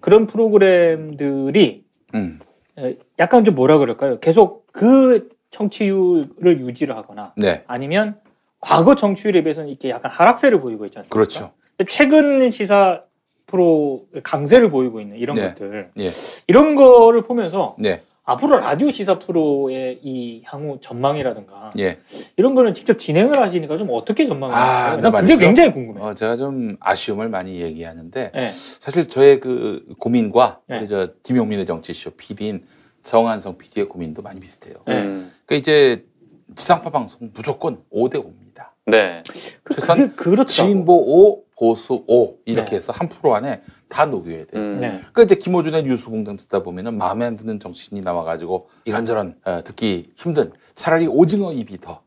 그런 프로그램들이 음, 에, 약간 좀 뭐라 그럴까요? 계속 그 청취율을 유지를 하거나 네. 아니면 과거 청취율에 비해서는 이렇게 약간 하락세를 보이고 있지 않습니까? 그렇죠. 최근 시사 프로 강세를 보이고 있는 이런 네. 것들 예, 이런 거를 보면서 네, 앞으로 라디오 시사 프로의 이 향후 전망이라든가 예. 이런 거는 직접 진행을 하시니까 좀 어떻게 전망을 아, 하세요? 그게. 굉장히 궁금해요. 어, 제가 좀 아쉬움을 많이 얘기하는데, 네. 사실 저의 그 고민과 네. 우리 저 김용민의 정치쇼 PD인 정한성 PD의 고민도 많이 비슷해요. 네. 음. 그러니까 이제 지상파 방송 무조건 5대 5입니다. 네. 그, 최소한. 진보 5, 보수 5 이렇게 네. 해서 한 프로 안에 다 녹여야 돼요. 음. 네. 그러니까 이제 김호준의 뉴스공장 듣다 보면은 마음에 안 드는 정신이 나와가지고 이런저런 어, 듣기 힘든 차라리 오징어 입이 더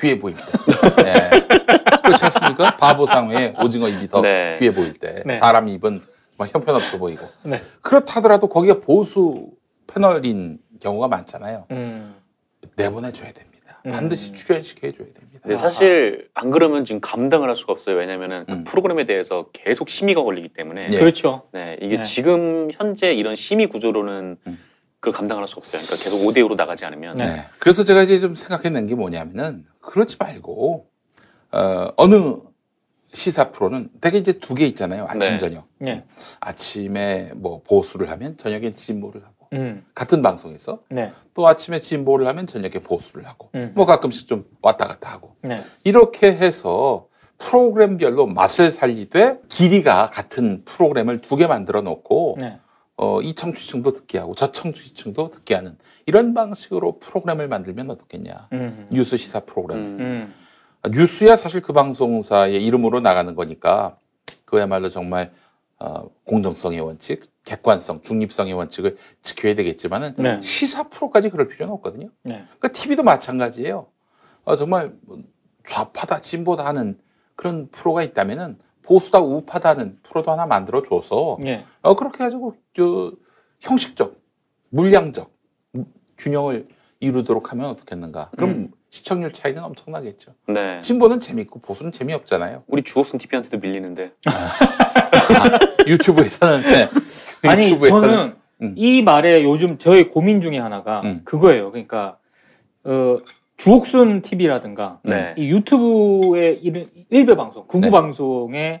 귀해 보일 때. 네. 그렇지 않습니까? 바보상회에 오징어 입이 더 네. 귀해 보일 때. 네. 사람 입은 막 형편없어 보이고. 네. 그렇다더라도 거기가 보수 패널인 경우가 많잖아요. 음. 내보내줘야 됩니다. 음. 반드시 출연시켜줘야 됩니다. 근데 사실 안 그러면 지금 감당을 할 수가 없어요. 왜냐면은 그 음. 프로그램에 대해서 계속 심의가 걸리기 때문에. 예. 그렇죠. 네. 이게 네. 지금 현재 이런 심의 구조로는 음. 그걸 감당을 할수 없어요. 그러니까 계속 5대 5로 나가지 않으면. 네. 네. 그래서 제가 이제 좀 생각해낸 게 뭐냐면은 그러지 말고 어, 어느 시사 프로는 되게 이제 두 개 있잖아요. 아침 네. 저녁. 네. 아침에 뭐 보수를 하면 저녁엔 진보를 하고 음. 같은 방송에서 네. 또 아침에 진보를 하면 저녁에 보수를 하고 음. 뭐 가끔씩 좀 왔다 갔다 하고 네. 이렇게 해서 프로그램별로 맛을 살리되 길이가 같은 프로그램을 두 개 만들어 놓고 네. 어, 이 청취층도 듣게 하고 저 청취층도 듣게 하는 이런 방식으로 프로그램을 만들면 어떻겠냐. 음. 뉴스 시사 프로그램. 음. 음. 아, 뉴스야 사실 그 방송사의 이름으로 나가는 거니까 그야말로 정말 어, 공정성의 원칙, 객관성, 중립성의 원칙을 지켜야 되겠지만은 네. 시사 프로까지 그럴 필요는 없거든요. 네. 그러니까 TV도 마찬가지예요. 어, 정말 뭐 좌파다 진보다 하는 그런 프로가 있다면은 보수다 우파다 하는 프로도 하나 만들어 줘서 네. 어, 그렇게 가지고 저 형식적, 물량적 균형을 이루도록 하면 어떻겠는가? 그럼 음. 시청률 차이는 엄청나겠죠. 네. 진보는 재밌고 보수는 재미없잖아요. 우리 주옥순 TV한테도 밀리는데. 유튜브에서는 네. 아니 유튜브에서는 저는 음. 이 말에 요즘 저의 고민 중에 하나가 음. 그거예요. 그러니까 어, 주옥순 TV라든가 네. 이 유튜브의 이런 일베 방송, 극우 네. 방송에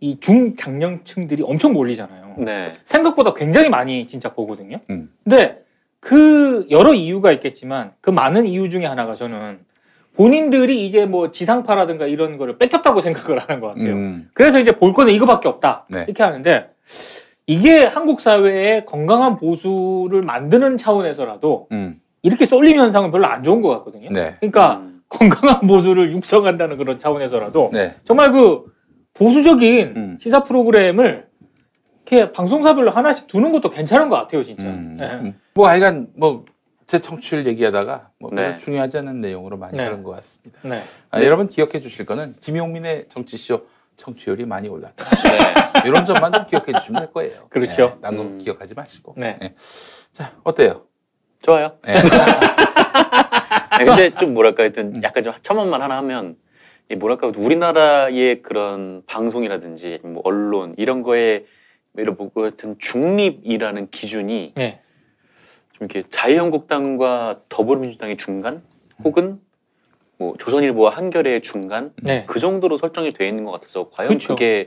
이 중장년층들이 엄청 몰리잖아요. 네. 생각보다 굉장히 많이 진짜 보거든요. 음. 근데 그 여러 이유가 있겠지만 그 많은 이유 중에 하나가 저는 본인들이 이제 뭐 지상파라든가 이런 거를 뺏겼다고 생각을 하는 것 같아요. 음, 그래서 이제 볼 거는 이거밖에 없다. 네. 이렇게 하는데 이게 한국 사회의 건강한 보수를 만드는 차원에서라도 음, 이렇게 쏠림 현상은 별로 안 좋은 것 같거든요. 네, 그러니까 음. 건강한 보수를 육성한다는 그런 차원에서라도 네, 정말 그 보수적인 음. 시사 프로그램을 이렇게 방송사별로 하나씩 두는 것도 괜찮은 것 같아요, 진짜. 음. 네. 음. 뭐 하여간 뭐 제 청취율 얘기하다가 뭐 네. 별로 중요하지 않은 내용으로 많이 네. 하는 것 같습니다. 네. 아, 여러분 기억해 주실 거는 김용민의 정치쇼 청취율이 많이 올랐다. 네. 이런 점만 좀 기억해 주시면 될 거예요. 그렇죠. 네, 딴거 음. 기억하지 마시고. 네. 자 어때요? 좋아요. 네. 아니, 근데 좀 뭐랄까 하여튼 약간 좀 첨언만 하나 하면 이 뭐랄까 우리나라의 그런 방송이라든지 뭐 언론 이런 거에 이런 뭐 같은 중립이라는 기준이 네. 좀 이렇게 자유한국당과 더불어민주당의 중간 혹은 뭐 조선일보와 한겨레의 중간 네. 그 정도로 설정이 돼 있는 것 같아서 과연 그렇죠. 그게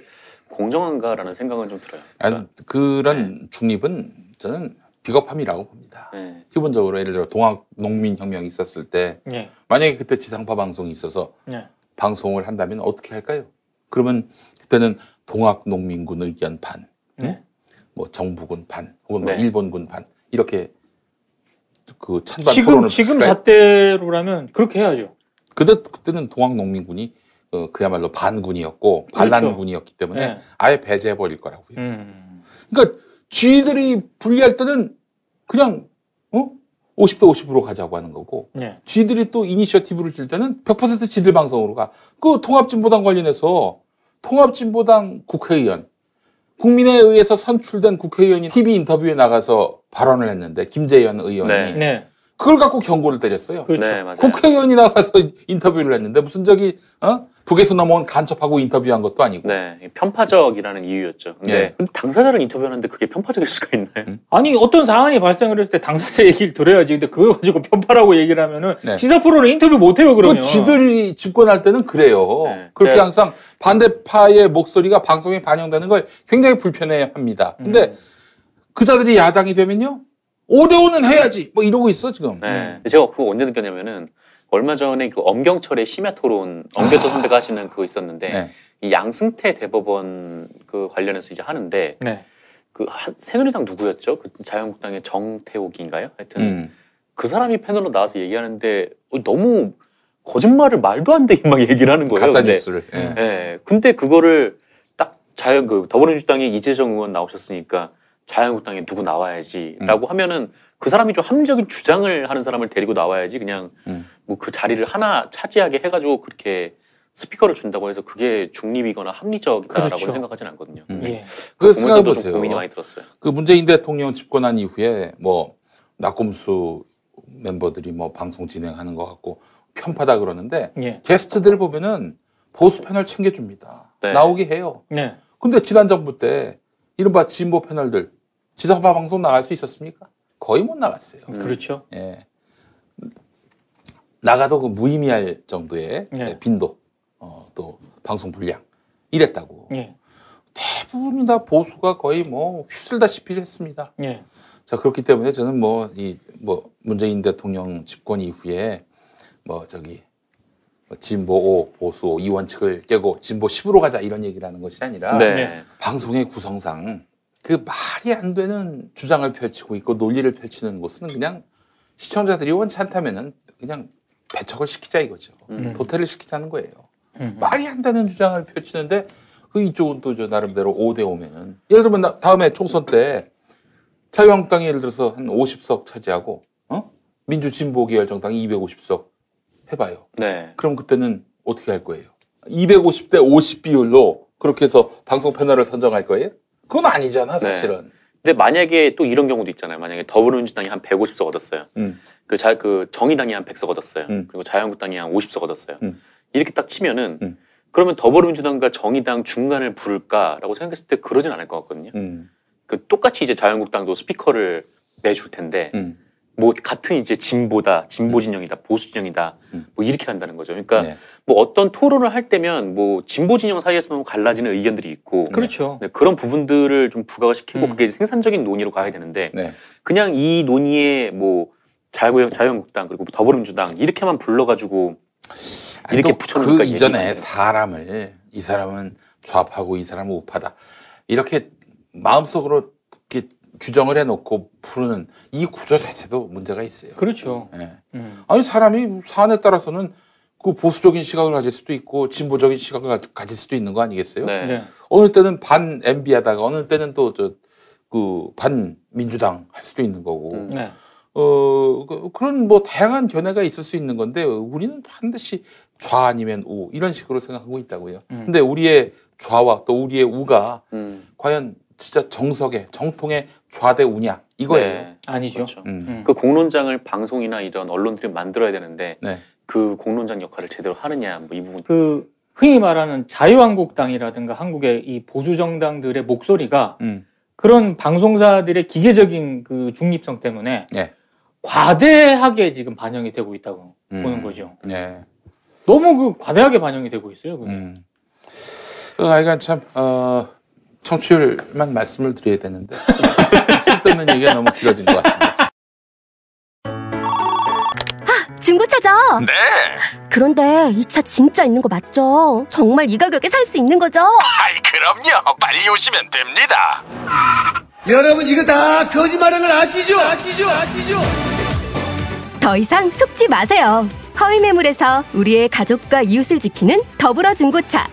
공정한가라는 생각은 좀 들어요. 아니, 그런 중립은 저는 비겁함이라고 봅니다. 네. 기본적으로 예를 들어 동학 농민 혁명이 있었을 때 네. 만약에 그때 지상파 방송이 있어서 네. 방송을 한다면 어떻게 할까요? 그러면 그때는 동학 농민군 의견 반, 네. 뭐 정부군 반, 혹은 뭐 네. 일본군 반 이렇게 그 찬반 지금, 토론을 지금? 잣대로라면 그렇게 해야죠. 그때 그때는 동학 농민군이 어, 그야말로 반군이었고 반란군이었기 때문에 네. 아예 배제해 버릴 거라고 요. 음. 그러니까 쥐들이 분리할 때는 그냥 어? 50대 50으로 가자고 하는 거고 네. 쥐들이 또 이니셔티브를 줄 때는 100% 쥐들 방송으로 가. 그 통합진보당 관련해서 통합진보당 국회의원 국민에 의해서 선출된 국회의원이 TV 인터뷰에 나가서 발언을 했는데 김재현 의원이 네. 네. 그걸 갖고 경고를 때렸어요. 그렇죠. 네, 맞아요. 국회의원이 나가서 인터뷰를 했는데 무슨 저기 어? 북에서 넘어온 간첩하고 인터뷰한 것도 아니고 네, 편파적이라는 이유였죠. 근데, 예. 근데 당사자를 인터뷰하는데 그게 편파적일 수가 있나요? 음. 아니 어떤 사안이 발생을 했을 때 당사자 얘기를 들어야지. 근데 그걸 가지고 편파라고 얘기를 하면은 네. 시사 프로는 인터뷰 못 해요 그러면. 그 쥐들이 집권할 때는 그래요. 네. 그렇게 제가- 항상 반대파의 목소리가 방송에 반영되는 걸 굉장히 불편해 합니다. 근데 음. 그 자들이 야당이 되면요. 5대5는 해야지. 뭐 이러고 있어, 지금. 네. 제가 그거 언제 느꼈냐면은 얼마 전에 그 엄경철의 심야 토론 엄경철 선배가 하시는 그거 있었는데 네. 이 양승태 대법원 그 관련해서 이제 하는데 네. 그 한- 새누리당 누구였죠? 그 자유한국당의 정태옥인가요? 하여튼 음. 그 사람이 패널로 나와서 얘기하는데 어, 너무 거짓말을 말도 안 되게 막 얘기를 하는 거예요. 가짜 뉴스를. 예. 예. 근데 그거를 딱 자유 그 더불어민주당의 이재정 의원 나오셨으니까 자유한국당에 누구 나와야지라고 하면은 그 사람이 좀 합리적인 주장을 하는 사람을 데리고 나와야지 그냥 음. 뭐 그 자리를 하나 차지하게 해가지고 그렇게 스피커를 준다고 해서 그게 중립이거나 합리적이다라고 그렇죠. 생각하진 않거든요. 음. 예. 그 보면서도 생각해 좀 보세요. 고민이 많이 들었어요. 그 문재인 대통령 집권한 이후에 뭐 낙곰수 멤버들이 뭐 방송 진행하는 것 같고 편파다 그러는데 예. 게스트들 보면은 보수 패널 챙겨줍니다. 네. 나오게 해요. 네. 근데 지난 정부 때 이른바 진보 패널들 지상파 방송 나갈 수 있었습니까? 거의 못 나갔어요. 음. 그렇죠. 예. 나가도 그 무의미할 정도의 네. 빈도, 어, 또 방송 분량 이랬다고. 예. 대부분 다 보수가 거의 뭐 휩쓸다시피 했습니다. 예. 자 그렇기 때문에 저는 뭐이뭐 문재인 대통령 집권 이후에 뭐 저기 뭐 진보 5, 보수 5, 이 원칙을 깨고 진보 10으로 가자 이런 얘기를 하는 것이 아니라 네. 네. 방송의 구성상 그 말이 안 되는 주장을 펼치고 있고 논리를 펼치는 곳은 그냥 시청자들이 원치 않다면은 그냥 배척을 시키자 이거죠. 음. 도태를 시키자는 거예요. 음. 말이 안 되는 주장을 펼치는데 그 이쪽은 또 저 나름대로 5대 5면은 예를 들면 나- 다음에 총선 때 자유한국당이 예를 들어서 한 50석 차지하고 어? 민주진보계열 정당이 250석 해봐요. 네. 그럼 그때는 어떻게 할 거예요? 250대 50 비율로 그렇게 해서 방송 패널을 선정할 거예요? 그건 아니잖아 사실은. 근데 만약에 또 이런 경우도 있잖아요. 만약에 더불어민주당이 한 150석 얻었어요. 음. 그, 자, 그 정의당이 한 100석 얻었어요. 음. 그리고 자유한국당이 한 50석 얻었어요. 음. 이렇게 딱 치면은 음. 그러면 더불어민주당과 정의당 중간을 부를까라고 생각했을 때 그러진 않을 것 같거든요. 음. 그 똑같이 이제 자유한국당도 스피커를 내줄 텐데 음. 뭐 같은 이제 진보다 진보 진영이다 보수 진영이다 음. 뭐 이렇게 한다는 거죠. 그러니까 네. 뭐 어떤 토론을 할 때면 뭐 진보 진영 사이에서는 갈라지는 의견들이 있고 그렇죠. 네, 그런 부분들을 좀 부각시키고 음. 그게 생산적인 논의로 가야 되는데 네. 그냥 이 논의에 뭐 자유 자유한국당 그리고 더불어민주당 이렇게만 불러가지고 아니, 이렇게 또 붙여놓을까 그 이게 이전에. 사람을 이 사람은 좌파고 이 사람은 우파다 이렇게 마음속으로 이렇게 규정을 해놓고 부르는 이 구조 자체도 문제가 있어요. 그렇죠. 예. 음. 아니 사람이 사안에 따라서는 그 보수적인 시각을 가질 수도 있고 진보적인 시각을 가- 가질 수도 있는 거 아니겠어요? 네. 네. 어느 때는 반 MB 하다가 어느 때는 또 저 그 반 민주당 할 수도 있는 거고. 음. 네. 어 그- 그런 뭐 다양한 견해가 있을 수 있는 건데 우리는 반드시 좌 아니면 우 이런 식으로 생각하고 있다고요. 음. 근데 우리의 좌와 또 우리의 우가 음. 과연 진짜 정석의 정통의 좌대 우냐 이거예요. 네. 아니죠. 그렇죠. 음. 음. 그 공론장을 방송이나 이런 언론들이 만들어야 되는데 네. 그 공론장 역할을 제대로 하느냐 뭐 이 부분. 그 흔히 말하는 자유한국당이라든가 한국의 이 보수 정당들의 목소리가 음. 그런 방송사들의 기계적인 그 중립성 때문에 네. 과대하게 지금 반영이 되고 있다고 음. 보는 거죠. 네. 너무 그 과대하게 반영이 되고 있어요. 그게. 음. 어, 하여간 참 어, 청취율만 말씀을 드려야 되는데 쓸데없는 얘기가 너무 길어진 것 같습니다. 중고차죠? 네. 그런데 이 차 진짜 있는 거 맞죠? 정말 이 가격에 살 수 있는 거죠? 아이 그럼요. 빨리 오시면 됩니다. 여러분 이거 다 거짓말하는 걸 아시죠? 아시죠? 아시죠? 더 이상 속지 마세요. 허위 매물에서 우리의 가족과 이웃을 지키는 더불어 중고차.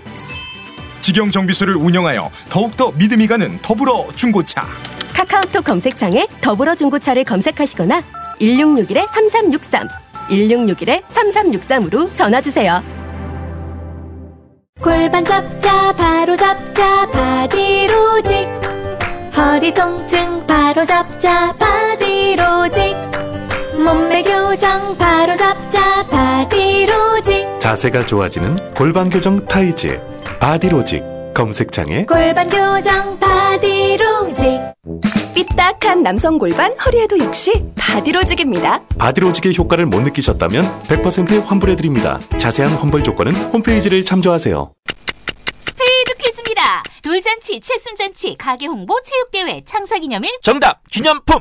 직영 정비소를 운영하여 더욱더 믿음이 가는 더불어 중고차. 카카오톡 검색창에 더불어 중고차를 검색하시거나 1661-3363, 1661-3363으로 전화주세요. 골반 잡자 바로 잡자 바디로직 허리 통증 바로 잡자 바디로직 몸매 교정 바로 잡자 바디로직 자세가 좋아지는 골반 교정 타이즈 바디로직 검색창에 골반 교정 바디로직 삐딱한 남성 골반 허리에도 역시 바디로직입니다. 바디로직의 효과를 못 느끼셨다면 100% 환불해드립니다. 자세한 환불 조건은 홈페이지를 참조하세요. 스페이드 퀴즈입니다. 돌잔치, 칠순잔치, 가게 홍보, 체육대회, 창사기념일. 정답 기념품.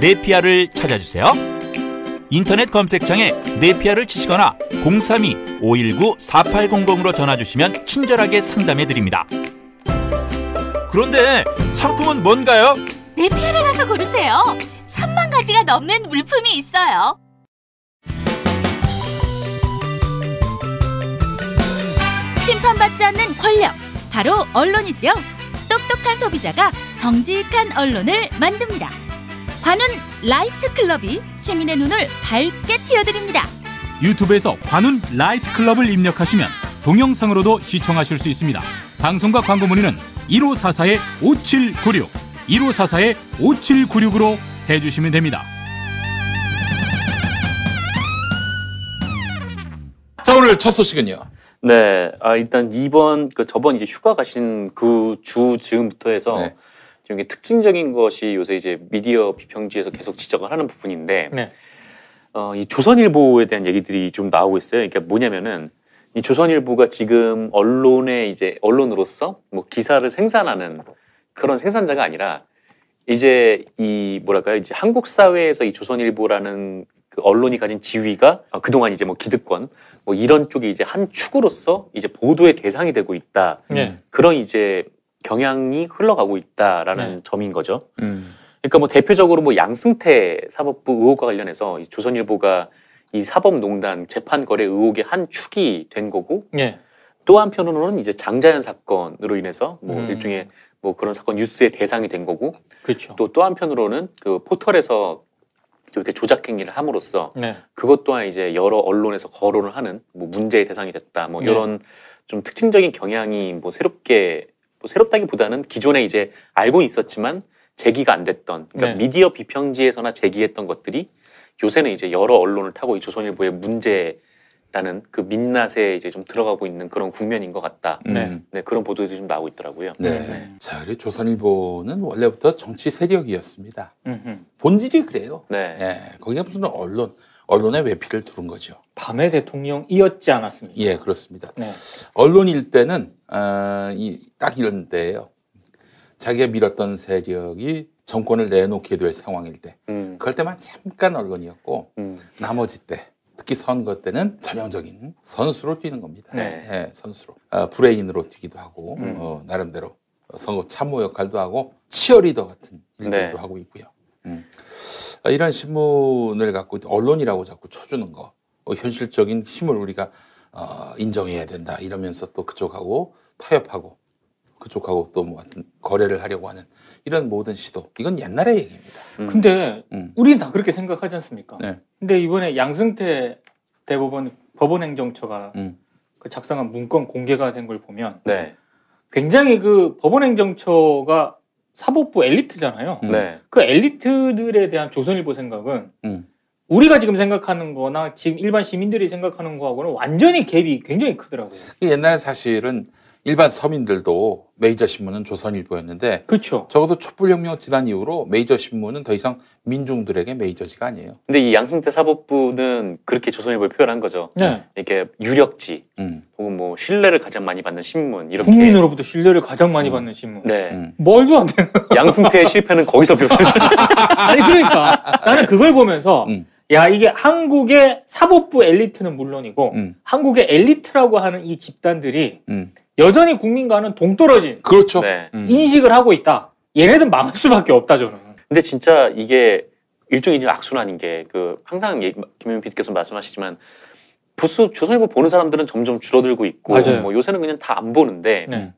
네피아를 찾아주세요. 인터넷 검색창에 네피아를 치시거나 032-519-4800으로 전화 주시면 친절하게 상담해 드립니다. 그런데 상품은 뭔가요? 네피아를 가서 고르세요. 3만 가지가 넘는 물품이 있어요. 심판받지 않는 권력, 바로 언론이죠. 똑똑한 소비자가 정직한 언론을 만듭니다. 관훈 라이트 클럽이 시민의 눈을 밝게 띄워드립니다. 유튜브에서 관훈 라이트 클럽을 입력하시면 동영상으로도 시청하실 수 있습니다. 방송과 광고 문의는 1544-5796, 1544-5796으로 해주시면 됩니다. 자 오늘 첫 소식은요. 네, 아, 일단 이번 그 저번 이제 휴가 가신 그주 즈음부터 해서 네. 좀 이게 특징적인 것이 요새 이제 미디어 비평지에서 계속 지적을 하는 부분인데 네. 어, 이 조선일보에 대한 얘기들이 좀 나오고 있어요. 그러니까 뭐냐면은 이 조선일보가 지금 언론의 이제 언론으로서 뭐 기사를 생산하는 그런 생산자가 아니라 이제 이 뭐랄까요 이제 한국 사회에서 이 조선일보라는 그 언론이 가진 지위가 어, 그동안 이제 뭐 기득권 뭐 이런 쪽이 이제 한 축으로서 이제 보도의 대상이 되고 있다 네. 그런 이제 경향이 흘러가고 있다라는 네. 점인 거죠. 음. 그러니까 뭐 대표적으로 뭐 양승태 사법부 의혹과 관련해서 이 조선일보가 이 사법농단 재판 거래 의혹의 한 축이 된 거고 예. 또 한편으로는 이제 장자연 사건으로 인해서 뭐 음. 일종의 뭐 그런 사건 뉴스의 대상이 된 거고 그렇죠. 또또 한편으로는 그 포털에서 이렇게 조작 행위를 함으로써 네. 그것 또한 이제 여러 언론에서 거론을 하는 뭐 문제의 대상이 됐다 뭐 네. 이런 좀 특징적인 경향이 뭐 새롭게 뭐 새롭다기보다는 기존에 이제 알고 있었지만 제기가 안 됐던 그러니까 네. 미디어 비평지에서나 제기했던 것들이 요새는 이제 여러 언론을 타고 이 조선일보의 문제라는 그 민낯에 이제 좀 들어가고 있는 그런 국면인 것 같다. 네. 네, 그런 보도들이 좀 나오고 있더라고요. 네. 자, 그리고 조선일보는 원래부터 정치 세력이었습니다. 음흠. 본질이 그래요. 네. 예, 거기가 무슨 언론, 언론의 외피를 두른 거죠. 밤의 대통령이었지 않았습니까? 예, 그렇습니다. 네. 언론일 때는 아, 이, 딱 이런 때예요. 자기가 밀었던 세력이 정권을 내놓게 될 상황일 때, 음. 그럴 때만 잠깐 언론이었고 나머지 때, 특히 선거 때는 전형적인 선수로 뛰는 겁니다. 네. 예, 선수로 아, 브레인으로 뛰기도 하고 음. 어, 나름대로 선거 참모 역할도 하고 치어리더 같은 일들도 네. 하고 있고요. 음. 아, 이런 신문을 갖고 언론이라고 자꾸 쳐주는 거, 어, 현실적인 힘을 우리가 어, 인정해야 된다 이러면서 또 그쪽하고 타협하고 그쪽하고 또 뭐 거래를 하려고 하는 이런 모든 시도 이건 옛날의 얘기입니다. 근데 음. 우리는 다 그렇게 생각하지 않습니까? 네. 근데 이번에 양승태 대법원 법원행정처가 음. 그 작성한 문건 공개가 된 걸 보면 네. 굉장히 그 법원행정처가 사법부 엘리트잖아요. 네. 그 엘리트들에 대한 조선일보 생각은 음. 우리가 지금 생각하는 거나 지금 일반 시민들이 생각하는 거하고는 완전히 갭이 굉장히 크더라고요. 옛날에 사실은 일반 서민들도 메이저 신문은 조선일보였는데 그렇죠. 적어도 촛불혁명 지난 이후로 메이저 신문은 더 이상 민중들에게 메이저지가 아니에요. 근데 이 양승태 사법부는 그렇게 조선일보를 표현한 거죠. 네. 이렇게 유력지 음. 혹은 뭐 신뢰를 가장 많이 받는 신문 이렇게. 국민으로부터 신뢰를 가장 많이 받는 신문. 네. 말도 안 되는. 양승태의 실패는 거기서 비롯된 아니 그러니까 나는 그걸 보면서 음. 야 이게 한국의 사법부 엘리트는 물론이고 음. 한국의 엘리트라고 하는 이 집단들이 음. 여전히 국민과는 동떨어진 그렇죠. 네. 인식을 하고 있다. 얘네들 망할 수밖에 없다 저는. 근데 진짜 이게 일종의 이제 악순환인 게 그 항상 김현민 PD께서 말씀하시지만 부수 조선일보 보는 사람들은 점점 줄어들고 있고 맞아요. 뭐 요새는 그냥 다 안 보는데 네.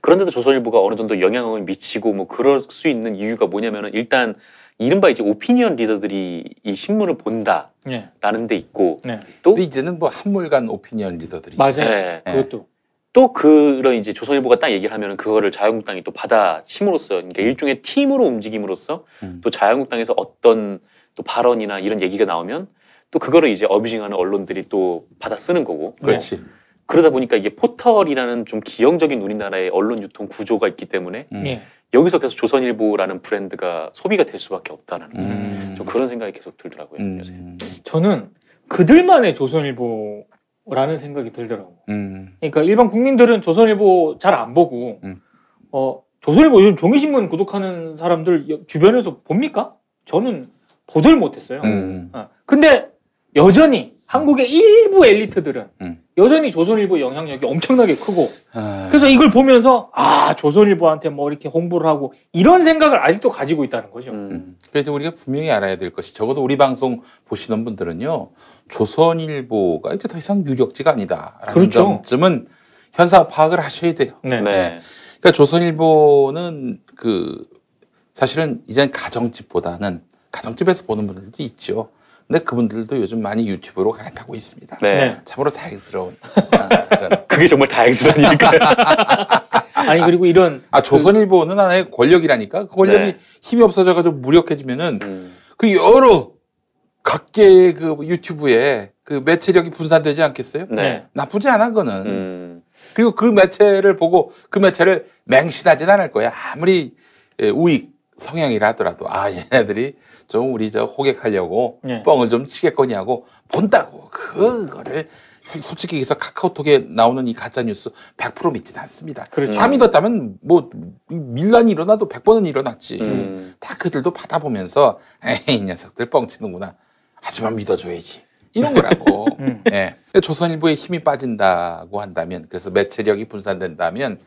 그런데도 조선일보가 어느 정도 영향을 미치고 뭐 그럴 수 있는 이유가 뭐냐면은 일단 이른바 이제 오피니언 리더들이 이 신문을 본다라는 네. 데 있고 네. 또 이제는 뭐 한물간 오피니언 리더들이 맞아요. 네. 그것도 또 그런 이제 조선일보가 딱 얘기를 하면은 그거를 자유한국당이 또 받아침으로써 그러니까 일종의 팀으로 움직임으로써 음. 또 자유한국당에서 어떤 또 발언이나 이런 얘기가 나오면 또 그거를 이제 어뷰징하는 언론들이 또 받아 쓰는 거고 그렇지. 그러다 보니까 이게 포털이라는 좀 기형적인 우리나라의 언론 유통 구조가 있기 때문에 음. 예. 여기서 계속 조선일보라는 브랜드가 소비가 될 수밖에 없다는 음. 좀 그런 생각이 계속 들더라고요 요새. 저는 그들만의 조선일보 라는 생각이 들더라고. 음. 그러니까 일반 국민들은 조선일보 잘 안 보고 음. 어 조선일보 요즘 종이신문 구독하는 사람들 여- 주변에서 봅니까? 저는 보들 못했어요. 음. 어. 근데 여전히 한국의 일부 엘리트들은 음. 여전히 조선일보 영향력이 엄청나게 크고 아, 그래서 이걸 보면서 아 조선일보한테 뭐 이렇게 홍보를 하고 이런 생각을 아직도 가지고 있다는 거죠. 음. 그래서 우리가 분명히 알아야 될 것이 적어도 우리 방송 보시는 분들은요 조선일보가 이제 더 이상 유력지가 아니다라는 그렇죠. 점쯤은 현상 파악을 하셔야 돼요. 네. 네. 그러니까 조선일보는 그 사실은 이젠 가정집보다는 가정집에서 보는 분들도 있죠. 근데 그분들도 요즘 많이 유튜브로 갈아타고 있습니다. 네. 참으로 다행스러운 아, 그런 그게 정말 다행스러운 일일까요? 아니 그리고 이런 아 조선일보는 하나의 권력이라니까 그 권력이 네. 힘이 없어져가지고 무력해지면은 음. 그 여러 각계의 그 유튜브에 그 매체력이 분산되지 않겠어요? 네. 나쁘지 않아 그거는. 음. 그리고 그 매체를 보고 그 매체를 맹신하진 않을 거야. 아무리 예, 우익 성향이라 하더라도 아 얘네들이 좀 우리 저 호객하려고 네. 뻥을 좀 치겠거니 하고 본다고 그거를 솔직히 얘기해서 카카오톡에 나오는 이 가짜 뉴스 100% 믿지는 않습니다. 그렇죠. 다 믿었다면 뭐 밀란이 일어나도 100번은 일어났지. 음. 다 그들도 받아보면서 에이 이 녀석들 뻥치는구나. 하지만 믿어줘야지. 이런 거라고. 음. 예. 조선일보에 힘이 빠진다고 한다면, 그래서 매체력이 분산된다면,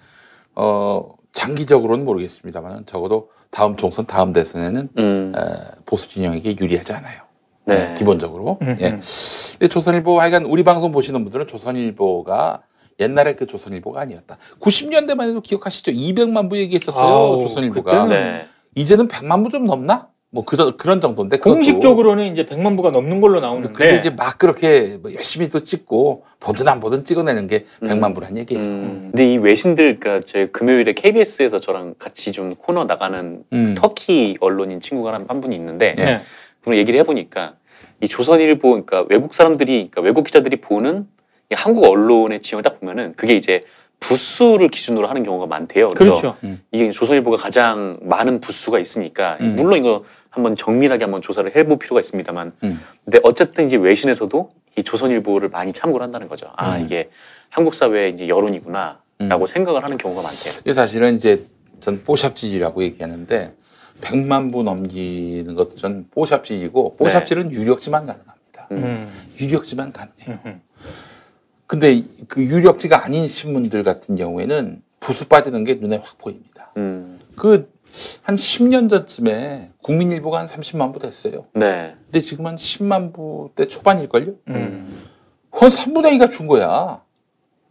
어, 장기적으로는 모르겠습니다만, 적어도 다음 총선, 다음 대선에는 음. 어, 보수 진영에게 유리하지 않아요. 네. 예, 기본적으로. 음, 예. 음. 근데 조선일보, 하여간 우리 방송 보시는 분들은 조선일보가 옛날에 그 조선일보가 아니었다. 90년대만 해도 기억하시죠? 200만 부 얘기했었어요. 아우, 조선일보가. 그때는 네. 이제는 100만 부 좀 넘나? 뭐 그, 그런 정도인데. 그것도. 공식적으로는 이제 100만 부가 넘는 걸로 나오는데 근데 이제 막 그렇게 뭐 열심히 또 찍고 보든 안 보든 찍어내는 게 100만 부란 얘기예요. 음. 근데 이 외신들, 그러니까 제 금요일에 KBS에서 저랑 같이 좀 코너 나가는 음. 터키 언론인 친구가 한, 한 분이 있는데 네. 그런 얘기를 해보니까 이 조선일보, 그러니까 외국 사람들이, 그러니까 외국 기자들이 보는 이 한국 언론의 지형을 딱 보면은 그게 이제 부수를 기준으로 하는 경우가 많대요. 그래서 그렇죠. 음. 이게 조선일보가 가장 많은 부수가 있으니까 음. 물론 이거 한번 정밀하게 한번 조사를 해볼 필요가 있습니다만 음. 근데 어쨌든 이제 외신에서도 이 조선일보를 많이 참고를 한다는 거죠. 아 음. 이게 한국 사회의 이제 여론이구나라고 음. 생각을 하는 경우가 많대요. 이게 사실은 이제 전 뽀샵지지라고 얘기하는데 100만 부 넘기는 것도 전 뽀샵지지고 뽀샵지는 유력지만 가능합니다. 음. 유력지만 가능해요. 근데 이- 그 유력지가 아닌 신문들 같은 경우에는 부수 빠지는 게 눈에 확 보입니다. 음. 그 한 10년 전쯤에 국민일보가 한 30만 부 됐어요. 네. 근데 지금 한 10만 부대 초반일걸요? 음. 그건 3분의 2가 준 거야.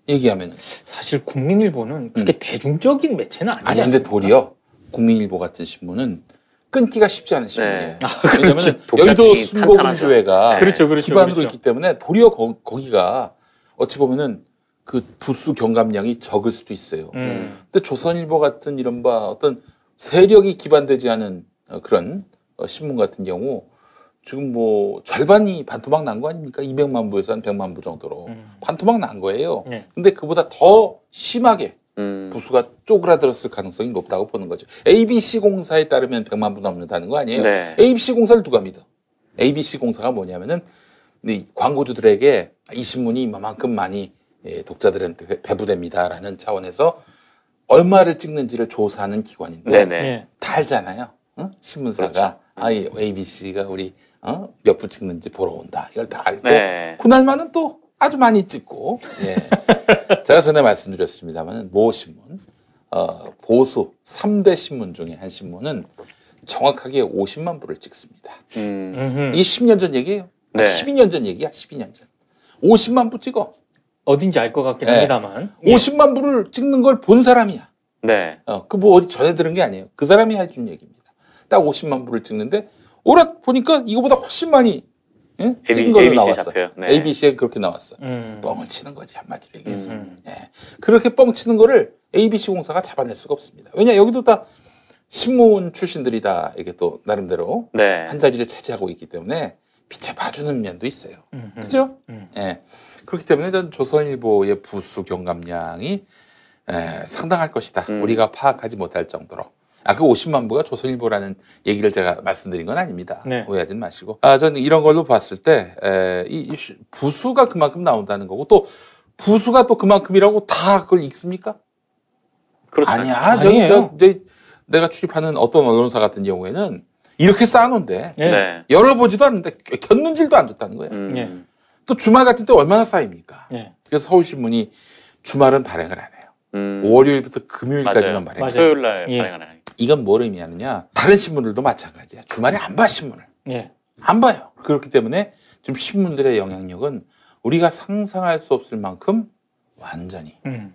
얘기하면 은. 사실 국민일보는 그렇게 대중적인 매체는 아니지 아니, 근데 도리어 국민일보 같은 신문은 끊기가 쉽지 않은 신문이에요. 아, 왜냐면 그렇죠. 여의도 순복음교회가. 그렇죠, 그렇죠, 기반으로 그렇죠. 있기 때문에 도리어 거, 거기가 어찌 보면은 그 부수 경감량이 적을 수도 있어요. 음. 근데 조선일보 같은 이런 바 어떤 세력이 기반되지 않은 어, 그런 어, 신문 같은 경우 지금 뭐 절반이 반토막 난 거 아닙니까? 200만 부에서 한 100만 부 정도로 반토막 난 거예요. 네. 근데 그보다 더 심하게 음. 부수가 쪼그라들었을 가능성이 높다고 보는 거죠. ABC 공사에 따르면 100만 부 넘는다는 거 아니에요? 네. ABC 공사를 누가 믿어? ABC 공사가 뭐냐면은 이 광고주들에게 이 신문이 이만큼 많이 예, 독자들한테 배부됩니다라는 차원에서 얼마를 찍는지를 조사하는 기관인데 네네. 네. 다 알잖아요. 응? 신문사가 아, 이 ABC가 우리 어? 몇 부 찍는지 보러 온다. 이걸 다 알고 네. 그날만은 또 아주 많이 찍고 예. 제가 전에 말씀드렸습니다만 모 신문 어, 보수 3대 신문 중에 한 신문은 정확하게 50만 부를 찍습니다. 음. 이게 10년 전 얘기예요. 네. 12년 전 얘기야. 12년 전. 50만 부 찍어. 어딘지 알 것 같긴 네. 합니다만. 50만 부를 찍는 걸 본 사람이야. 네. 어, 그 뭐 어디 전해 들은 게 아니에요. 그 사람이 해준 얘기입니다. 딱 50만 부를 찍는데 오라 보니까 이거보다 훨씬 많이 예? 찍은 AB 걸로 ABC 에 나왔어. 잡혀요. 네. ABC에 그렇게 나왔어. 음. 뻥을 치는 거지 한마디로 얘기해서. 음. 예. 그렇게 뻥 치는 거를 ABC 공사가 잡아낼 수가 없습니다. 왜냐 여기도 다 신문 출신들이 다 이게 또 나름대로 네. 한 자리를 차지하고 있기 때문에 빛에 봐주는 면도 있어요. 음. 그죠? 예. 그렇기 때문에 전 조선일보의 부수 경감량이 에, 상당할 것이다. 음. 우리가 파악하지 못할 정도로. 아, 그 50만 부가 조선일보라는 얘기를 제가 말씀드린 건 아닙니다. 네. 오해하지 마시고. 아, 저는 이런 걸로 봤을 때, 에, 이, 이 시- 부수가 그만큼 나온다는 거고, 또 부수가 또 그만큼이라고 다 그걸 읽습니까? 그렇죠. 아니야. 저기, 저, 저, 내가 출입하는 어떤 언론사 같은 경우에는 이렇게 쌓아놓은데, 네. 열어보지도 않는데, 곁눈질도 안 줬다는 거예요. 음. 예. 또 주말 같은 때 얼마나 쌓입니까? 예. 그래서 서울신문이 주말은 발행을 안 해요. 음. 월요일부터 금요일까지만 맞아요. 발행해요. 토요일 날 예. 발행하는. 이건 뭘 의미하느냐? 다른 신문들도 마찬가지야. 주말에 안 봐 신문을. 예. 안 봐요. 그렇기 때문에 지금 신문들의 영향력은 우리가 상상할 수 없을 만큼 완전히 음.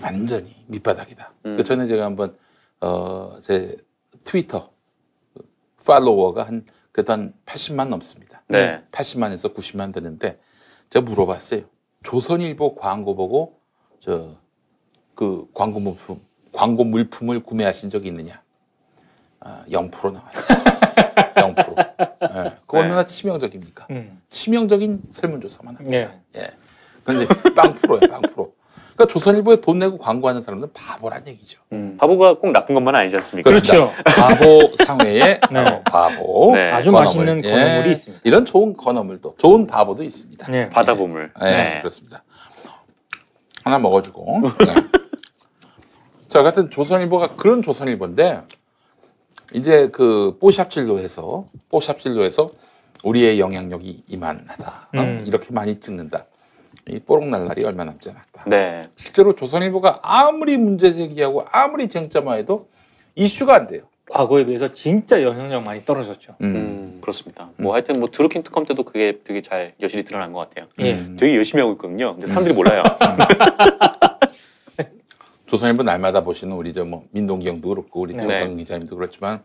완전히 밑바닥이다. 음. 그 전에 제가 한번 어, 제 트위터 팔로워가 한 그래도 한 80만 넘습니다. 네. 80만에서 90만 되는데 제가 물어봤어요. 조선일보 광고 보고 저 그 광고 물품 광고 물품을 구매하신 적이 있느냐? 아, 0% 나왔어요. 0%. 예. 그 얼마나 치명적입니까? 음. 치명적인 설문조사만 합니다. 예. 예. 그런데 빵 프로예요, 빵 프로. 그러니까 조선일보에 돈 내고 광고하는 사람들은 바보란 얘기죠. 음. 바보가 꼭 나쁜 것만 아니지 않습니까? 그렇죠. 바보 상회에 네. 어, 바보. 네. 아주 건어물. 맛있는 예. 건어물이 있습니다. 이런 좋은 건어물도, 좋은 바보도 있습니다. 네. 바다보물. 예, 네. 그렇습니다. 하나 먹어주고. 네. 자, 같은 조선일보가 그런 조선일보인데, 이제 그 뽀샵질로 해서, 뽀샵질로 해서 우리의 영향력이 이만하다. 어? 음. 이렇게 많이 찍는다. 이 뽀록날 날이 얼마 남지 않았다. 네. 실제로 조선일보가 아무리 문제 제기하고 아무리 쟁점화해도 이슈가 안 돼요. 과거에 비해서 진짜 영향력 많이 떨어졌죠. 음, 그렇습니다. 뭐 하여튼 뭐 드루킹 특검 때도 그게 되게 잘 여실히 드러난 것 같아요. 예. 되게 열심히 하고 있거든요. 근데 사람들이 몰라요. 조선일보 날마다 보시는 우리 저 뭐 민동기 형도 그렇고 우리 네. 조성 기자님도 그렇지만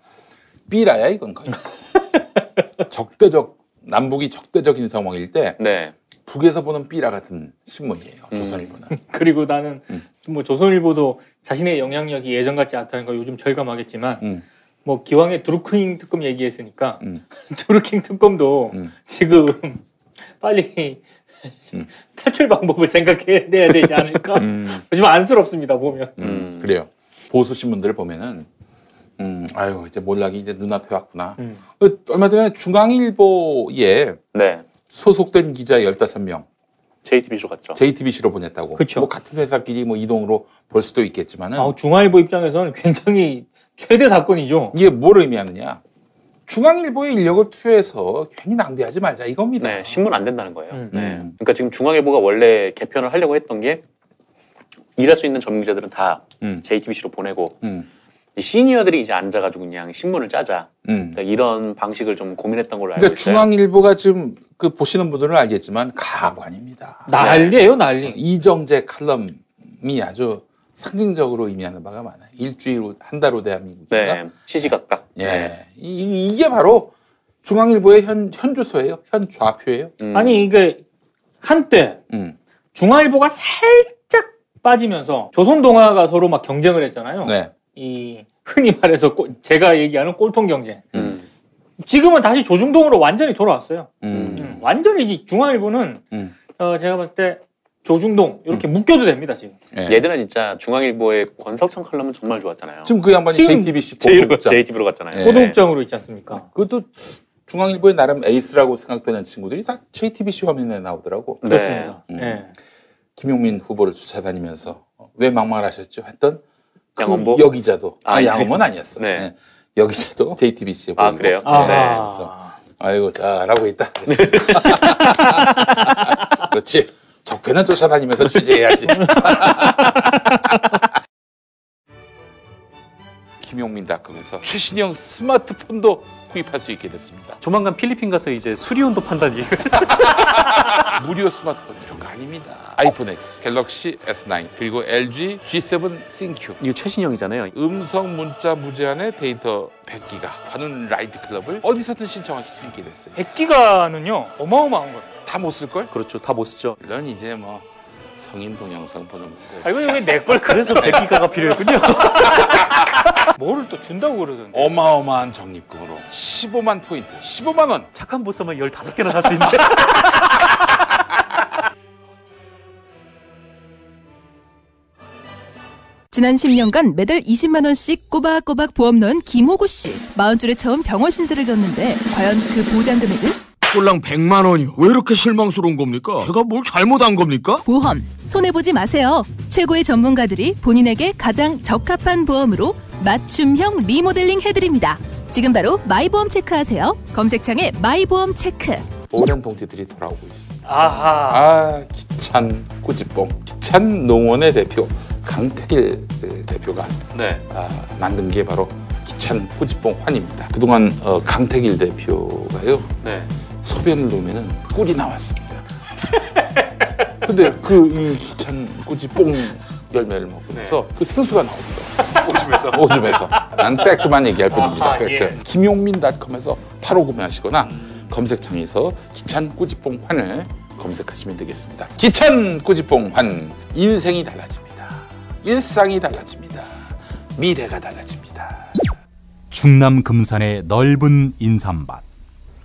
삐라야 이건 거의 적대적 남북이 적대적인 상황일 때 네. 북에서 보는 삐라 같은 신문이에요 음. 조선일보는 그리고 나는 음. 뭐 조선일보도 자신의 영향력이 예전 같지 않다는 걸 요즘 절감하겠지만 음. 뭐 기왕에 드루킹 특검 얘기했으니까 음. 드루킹 특검도 음. 지금 빨리 음. 탈출 방법을 생각해내야 되지 않을까? 음. 좀 안쓰럽습니다 보면. 음, 그래요 보수 신문들을 보면은 음, 아유 이제 몰락이 이제 눈앞에 왔구나. 음. 그 얼마 전에 중앙일보에 네. 소속된 기자 15명 JTBC로 갔죠. JTBC로 보냈다고. 그쵸. 뭐 같은 회사끼리 뭐 이동으로 볼 수도 있겠지만은 아, 중앙일보 입장에서는 굉장히 최대 사건이죠. 이게 뭘 의미하느냐? 중앙일보의 인력을 투여해서 괜히 낭비하지 말자 이겁니다. 네, 신문 안 된다는 거예요. 음. 네. 음. 그러니까 지금 중앙일보가 원래 개편을 하려고 했던 게 일할 수 있는 전문 기자들은 다 음. JTBC로 보내고 음. 이 시니어들이 이제 앉아가지고 그냥 신문을 짜자. 음. 그러니까 이런 방식을 좀 고민했던 걸로 알고 그러니까 있어요. 중앙일보가 지금 그 보시는 분들은 알겠지만 가관입니다. 난리예요, 난리. 이정재 칼럼이 아주 상징적으로 의미하는 바가 많아요. 일주일 후, 한달후 대한민국인가? 네, 시시각각. 예, 이, 이게 바로 중앙일보의 현, 현 주소예요. 현 좌표예요. 음. 아니 이게 한때 음. 중앙일보가 살짝 빠지면서 조선동아가 서로 막 경쟁을 했잖아요. 네. 이 흔히 말해서 꼴- 제가 얘기하는 꼴통 경쟁. 음. 지금은 다시 조중동으로 완전히 돌아왔어요. 음. 음, 완전히 이 중앙일보는 음. 어, 제가 봤을 때 조중동 이렇게 묶여도 됩니다 지금. 예. 예전에 진짜 중앙일보의 권석천 칼럼은 정말 좋았잖아요. 지금 그 양반이 지금 JTBC 보도국장. JTBC로 갔잖아요. 예. 보도국장으로 있지 않습니까? 그것도 중앙일보의 나름 에이스라고 생각되는 친구들이 다 JTBC 화면에 나오더라고. 네. 그렇습니다. 음. 예. 김용민 후보를 쫓아다니면서 어, 왜 막말하셨죠? 했던 그 양원보? 여기자도 아, 아, 네. 양원은 아니었어. 네. 예. 여기자도 JTBC에 아, 보이고. 그래요? 예, 아. 그래서 아이고 잘하고 있다. 그렇지. 적폐는 쫓아다니면서 취재해야지. 김용민 닷컴에서 최신형 스마트폰도 구입할 수 있게 됐습니다. 조만간 필리핀 가서 이제 수리온도 판단이. 무료 스마트폰 이런 거 아닙니다. 아이폰 X, 갤럭시 S9, 그리고 LG G7 싱큐. 이거 최신형이잖아요. 음성 문자 무제한의 데이터 100기가 관훈 라이트 클럽을 어디서든 신청하실 수 있게 됐어요. 100기가는요 어마어마한 거예요. 다 못 쓸 걸? 그렇죠. 다 못 쓰죠. 이런 이제 뭐 성인 동영상 보는 거. 아 이거 왜 내 걸 그래서 100기가가 필요했군요. 뭐를 또 준다고 그러던데. 어마어마한 적립금으로 15만 포인트, 15만 원. 착한 보스만 15개나 살 수 있는데. 지난 10년간 매달 20만 원씩 꼬박꼬박 보험 넣은 김호구 씨. 마흔 줄에 처음 병원 신세를 졌는데 과연 그 보장 금액은? 꼴랑 100만 원이요. 왜 이렇게 실망스러운 겁니까? 제가 뭘 잘못한 겁니까? 보험 손해 보지 마세요. 최고의 전문가들이 본인에게 가장 적합한 보험으로 맞춤형 리모델링 해드립니다. 지금 바로 마이보험 체크하세요. 검색창에 마이보험 체크. 오랜 동지들이 돌아오고 있습니다. 아하. 아 기찬 꾸지뽕, 기찬 농원의 대표 강태길 그 대표가 네. 아, 만든 게 바로 기찬 꾸지뽕 환입니다. 그동안 어, 강태길 대표가요 네. 소변을 놓으면 꿀이 나왔습니다. 근데 그이 기찬 꾸지뽕 열매를 먹으면서 그 생수가 나옵니다. 오줌에서. 오줌에서. 난 팩트만 얘기할 뿐입니다. 아하, 팩트. 예. 김용민닷컴에서 바로 구매하시거나 검색창에서 기찬 꾸지뽕 환을 검색하시면 되겠습니다. 기찬 꾸지뽕 환 인생이 달라집니다. 일상이 달라집니다. 미래가 달라집니다. 충남 금산의 넓은 인삼밭.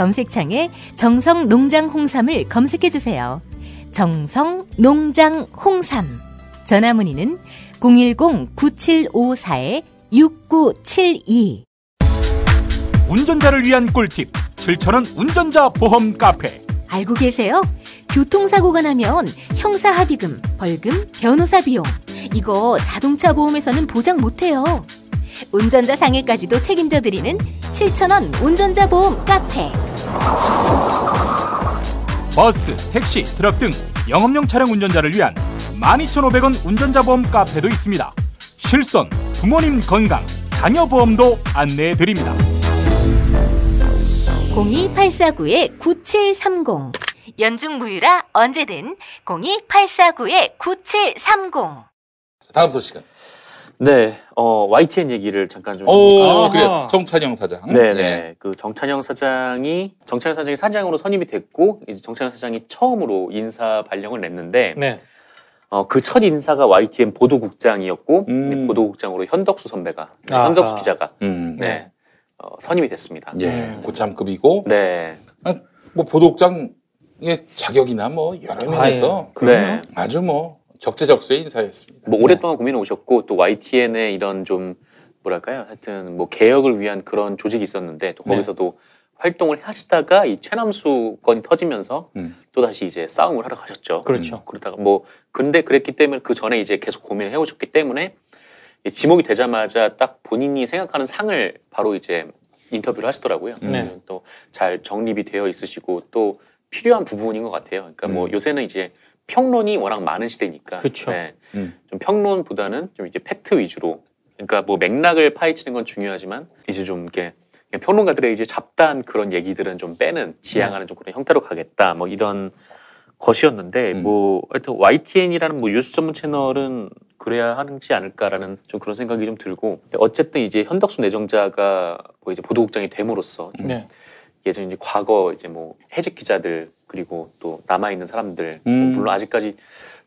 검색창에 정성 농장 홍삼을 검색해 주세요. 정성 농장 홍삼. 전화 문의는 010-9754-6972. 운전자를 위한 꿀팁 7천원 운전자 보험 카페 알고 계세요? 교통사고가 나면 형사합의금, 벌금, 변호사 비용. 이거 자동차 보험에서는 보장 못해요. 운전자 상해까지도 책임져 드리는 7,000원 운전자 보험 카페. 버스, 택시, 트럭 등 영업용 차량 운전자를 위한 12,500원 운전자 보험 카페도 있습니다. 실손, 부모님 건강, 자녀 보험도 안내해 드립니다. 02849-9730. 연중 무휴라 언제든 02849-9730. 다음 소식은 네, 어, YTN 얘기를 잠깐 좀. 오, 해볼까요? 그래요. 정찬영 사장. 네, 네. 예. 그 정찬영 사장이 정찬영 사장이 사장으로 선임이 됐고 이제 정찬영 사장이 처음으로 인사 발령을 냈는데 네. 어, 그 첫 인사가 YTN 보도국장이었고 음. 네, 보도국장으로 현덕수 선배가 네, 아하. 현덕수 기자가 음. 네, 어, 선임이 됐습니다. 예, 고참급이고. 네. 뭐 보도국장의 자격이나 뭐 여러 면에서 네. 아주 뭐 적재적소의 인사였습니다. 뭐 오랫동안 고민해 오셨고 또 YTN의 이런 좀 뭐랄까요 하여튼 뭐 개혁을 위한 그런 조직이 있었는데 또 네. 거기서도 활동을 하시다가 이 최남수 건이 터지면서 음. 또 다시 이제 싸움을 하러 가셨죠. 그렇죠. 그러다가 뭐 근데 그랬기 때문에 그 전에 이제 계속 고민을 해오셨기 때문에 이 지목이 되자마자 딱 본인이 생각하는 상을 바로 이제 인터뷰를 하시더라고요. 네. 또잘 정립이 되어 있으시고 또 필요한 부분인 것 같아요. 그러니까 뭐 음. 요새는 이제 평론이 워낙 많은 시대니까. 그쵸. 네. 음. 좀 평론보다는 좀 이제 팩트 위주로. 그러니까 뭐 맥락을 파헤치는 건 중요하지만 이제 좀 이렇게 평론가들의 이제 잡다한 그런 얘기들은 좀 빼는 지향하는 좀 그런 형태로 가겠다. 뭐 이런 것이었는데 음. 뭐 하여튼 YTN이라는 뭐 뉴스 전문 채널은 그래야 하지 않을까라는 좀 그런 생각이 좀 들고 어쨌든 이제 현덕수 내정자가 뭐 이제 보도국장이 됨으로써 좀 네. 예전 이제 과거 이제 뭐 해직 기자들 그리고 또 남아 있는 사람들 음. 뭐 물론 아직까지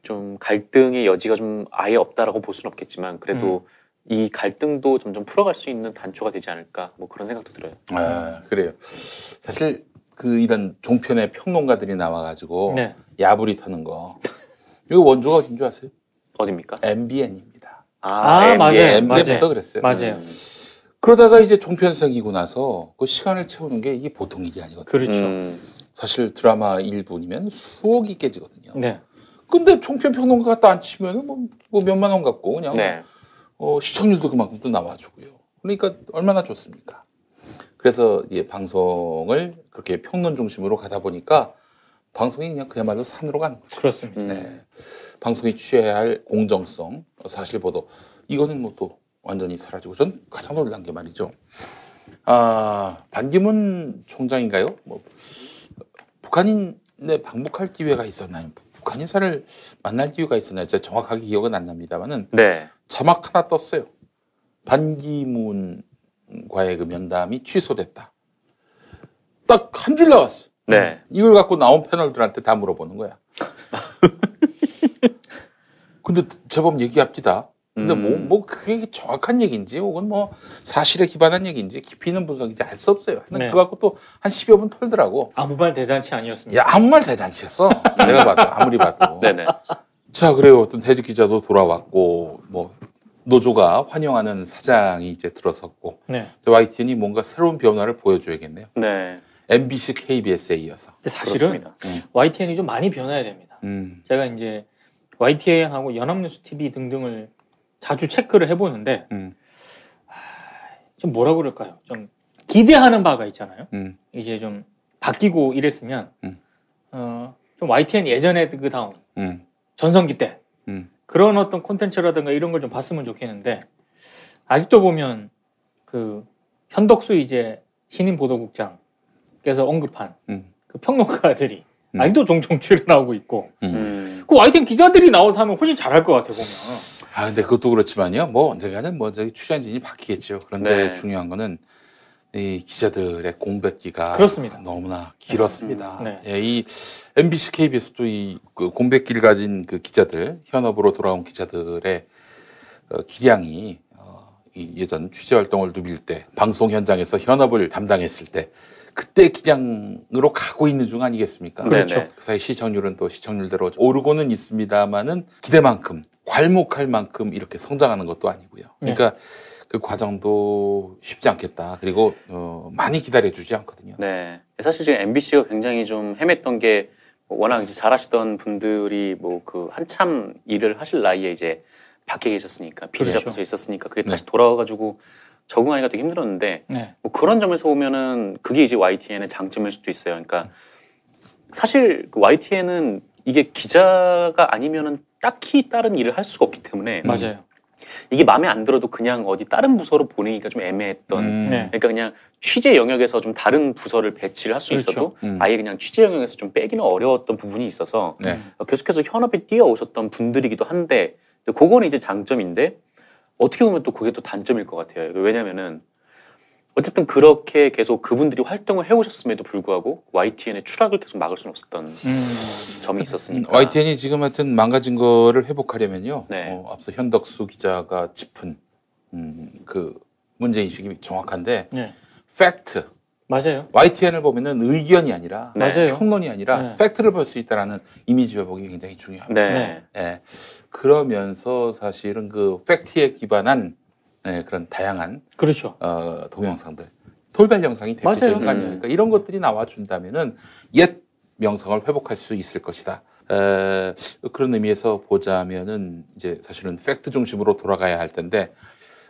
좀 갈등의 여지가 좀 아예 없다라고 볼 수는 없겠지만 그래도 이 갈등도 점점 풀어갈 수 있는 단초가 되지 않을까 뭐 그런 생각도 들어요. 아, 그래요. 사실 그 이런 종편의 평론가들이 나와가지고 네. 야부리 터는 거. 이거 원조가 어딘 줄 아세요? 어딥니까? MBN입니다. 아, MBN. 맞아요. MBN부터. 그랬어요. 맞아요. 음. 그러다가 이제 종편 생기고 나서 그 시간을 채우는 게 이게 보통 일이 아니거든요. 그렇죠. 음. 사실 드라마 1분이면 수억이 깨지거든요. 네. 근데 종편 평론가 갖다 안 치면 뭐, 뭐 몇만 원 갖고 그냥 네. 어, 시청률도 그만큼 또 나와주고요. 그러니까 얼마나 좋습니까? 그래서 이제 방송을 그렇게 평론 중심으로 가다 보니까 방송이 그냥 그야말로 산으로 가는 거죠. 그렇습니다. 음. 네. 방송이 취해야 할 공정성, 사실 보도 이거는 뭐 또 완전히 사라지고 전 가장 놀란 게 말이죠. 아 반기문 총장인가요? 뭐 북한인에 방북할 기회가 있었나요? 북한 인사를 만날 기회가 있었나요? 제가 정확하게 기억은 안 납니다만은 네. 자막 하나 떴어요. 반기문과의 그 면담이 취소됐다. 딱 한 줄 나왔어. 네. 이걸 갖고 나온 패널들한테 다 물어보는 거야. 근데 제법 얘기합디다. 근데 뭐, 음. 뭐, 그게 정확한 얘기인지, 혹은 뭐, 사실에 기반한 얘기인지, 깊이 있는 분석인지 알 수 없어요. 근데 네. 그거 갖고 또 한 10여 분 털더라고. 아무 말 대잔치 아니었습니다. 야, 아무 말 대잔치였어. 내가 봐도, 아무리 봐도. 네네. 자, 그래요. 어떤 해직 기자도 돌아왔고, 뭐, 노조가 환영하는 사장이 이제 들어섰고, 네. YTN이 뭔가 새로운 변화를 보여줘야겠네요. 네. MBC, KBS에 이어서. 사실은 그렇습니다. YTN이 좀 많이 변해야 됩니다. 음, 제가 이제 YTN하고 연합뉴스 TV 등등을 자주 체크를 해보는데 음, 좀 뭐라 그럴까요? 좀 기대하는 바가 있잖아요. 음, 이제 좀 바뀌고 이랬으면 음. 어, 좀 YTN 예전에 그 다음 음, 전성기 때 음. 그런 어떤 콘텐츠라든가 이런 걸 좀 봤으면 좋겠는데 아직도 보면 그 현덕수 이제 신임 보도국장께서 언급한 음. 그 평론가들이 음. 아직도 종종 출연하고 있고 음. 그 YTN 기자들이 나와서 하면 훨씬 잘할 것 같아 보면 아, 근데 그것도 그렇지만요. 뭐 언젠가는 뭐 저기 출연진이 바뀌겠죠. 그런데 네. 중요한 거는 이 기자들의 공백기가 그렇습니다. 너무나 길었습니다. 네. 예, 이 MBC, KBS도 이 그 공백기를 가진 그 기자들, 현업으로 돌아온 기자들의 어, 기량이 어, 이 예전 취재 활동을 누빌 때, 방송 현장에서 현업을 담당했을 때, 그때 기량으로 가고 있는 중 아니겠습니까? 그렇죠. 네네. 그 사이 시청률은 또 시청률대로 오르고는 있습니다만은 기대만큼 괄목할 만큼 이렇게 성장하는 것도 아니고요. 그러니까 그 과정도 쉽지 않겠다. 그리고 어, 많이 기다려주지 않거든요. 네. 사실 지금 MBC가 굉장히 좀 헤맸던 게뭐 워낙 이제 잘하시던 분들이 뭐 그 한참 일을 하실 나이에 이제 밖에 계셨으니까 피지 그렇죠. 잡혀서 있었으니까 그게 네. 다시 돌아와가지고 적응하기가 되게 힘들었는데 네. 뭐 그런 점에서 보면은 그게 이제 YTN의 장점일 수도 있어요. 그러니까 사실 그 YTN은 이게 기자가 아니면은 딱히 다른 일을 할 수가 없기 때문에 맞아요. 이게 마음에 안 들어도 그냥 어디 다른 부서로 보내기가 좀 애매했던 음. 네. 그러니까 그냥 취재 영역에서 좀 다른 부서를 배치를 할수 그렇죠. 있어도 음. 아예 그냥 취재 영역에서 좀 빼기는 어려웠던 부분이 있어서 네. 어, 계속해서 현업에 뛰어오셨던 분들이기도 한데 그거는 이제 장점인데 어떻게 보면 또 그게 또 단점일 것 같아요. 왜냐면은 어쨌든 그렇게 계속 그분들이 활동을 해오셨음에도 불구하고 YTN의 추락을 계속 막을 수는 없었던 점이 있었으니까. YTN이 지금 하여튼 망가진 거를 회복하려면요. 네. 어, 앞서 현덕수 기자가 짚은 음, 그 문제 인식이 정확한데 네. 팩트. 맞아요. YTN을 보면은 의견이 아니라 네. 맞아요. 평론이 아니라 네. 팩트를 볼 수 있다라는 이미지 회복이 굉장히 중요합니다. 네. 예. 그러면서 사실은 그 팩트에 기반한 예, 그런 다양한 그렇죠. 어, 동영상들 돌발 영상이 대표적인 맞아요. 거 아닙니까? 이런 것들이 나와준다면은 옛 명성을 회복할 수 있을 것이다. 에, 그런 의미에서 보자면은 이제 사실은 팩트 중심으로 돌아가야 할 텐데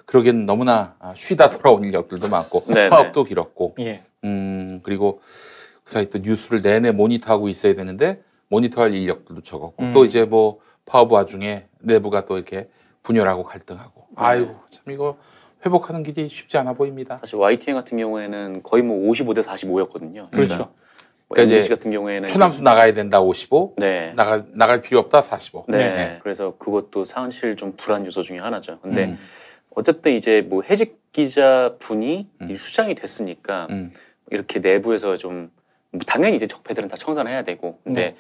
그러기엔 너무나 아, 쉬다 돌아온 인력들도 많고 네, 파업도 길었고 예. 음 그리고 그 사이 또 뉴스를 내내 모니터하고 있어야 되는데 모니터할 인력들도 적었고 음. 또 이제 뭐 파업 와중에 내부가 또 이렇게 분열하고 갈등하고 네. 아이고 참 이거 회복하는 길이 쉽지 않아 보입니다. 사실 YTN 같은 경우에는 거의 뭐 55대 45였거든요. 그렇죠. 뭐 그러니까 MBC 이제 같은 경우에는 초남수 나가야 된다 55, 네. 나가 나갈 필요 없다 45. 네. 그래서 그것도 사실 좀 불안 요소 중에 하나죠. 근데 음. 어쨌든 이제 뭐 해직 기자 분이 음. 이 수장이 됐으니까 이렇게 내부에서 좀뭐 당연히 이제 적폐들은 다 청산해야 되고 근데 네.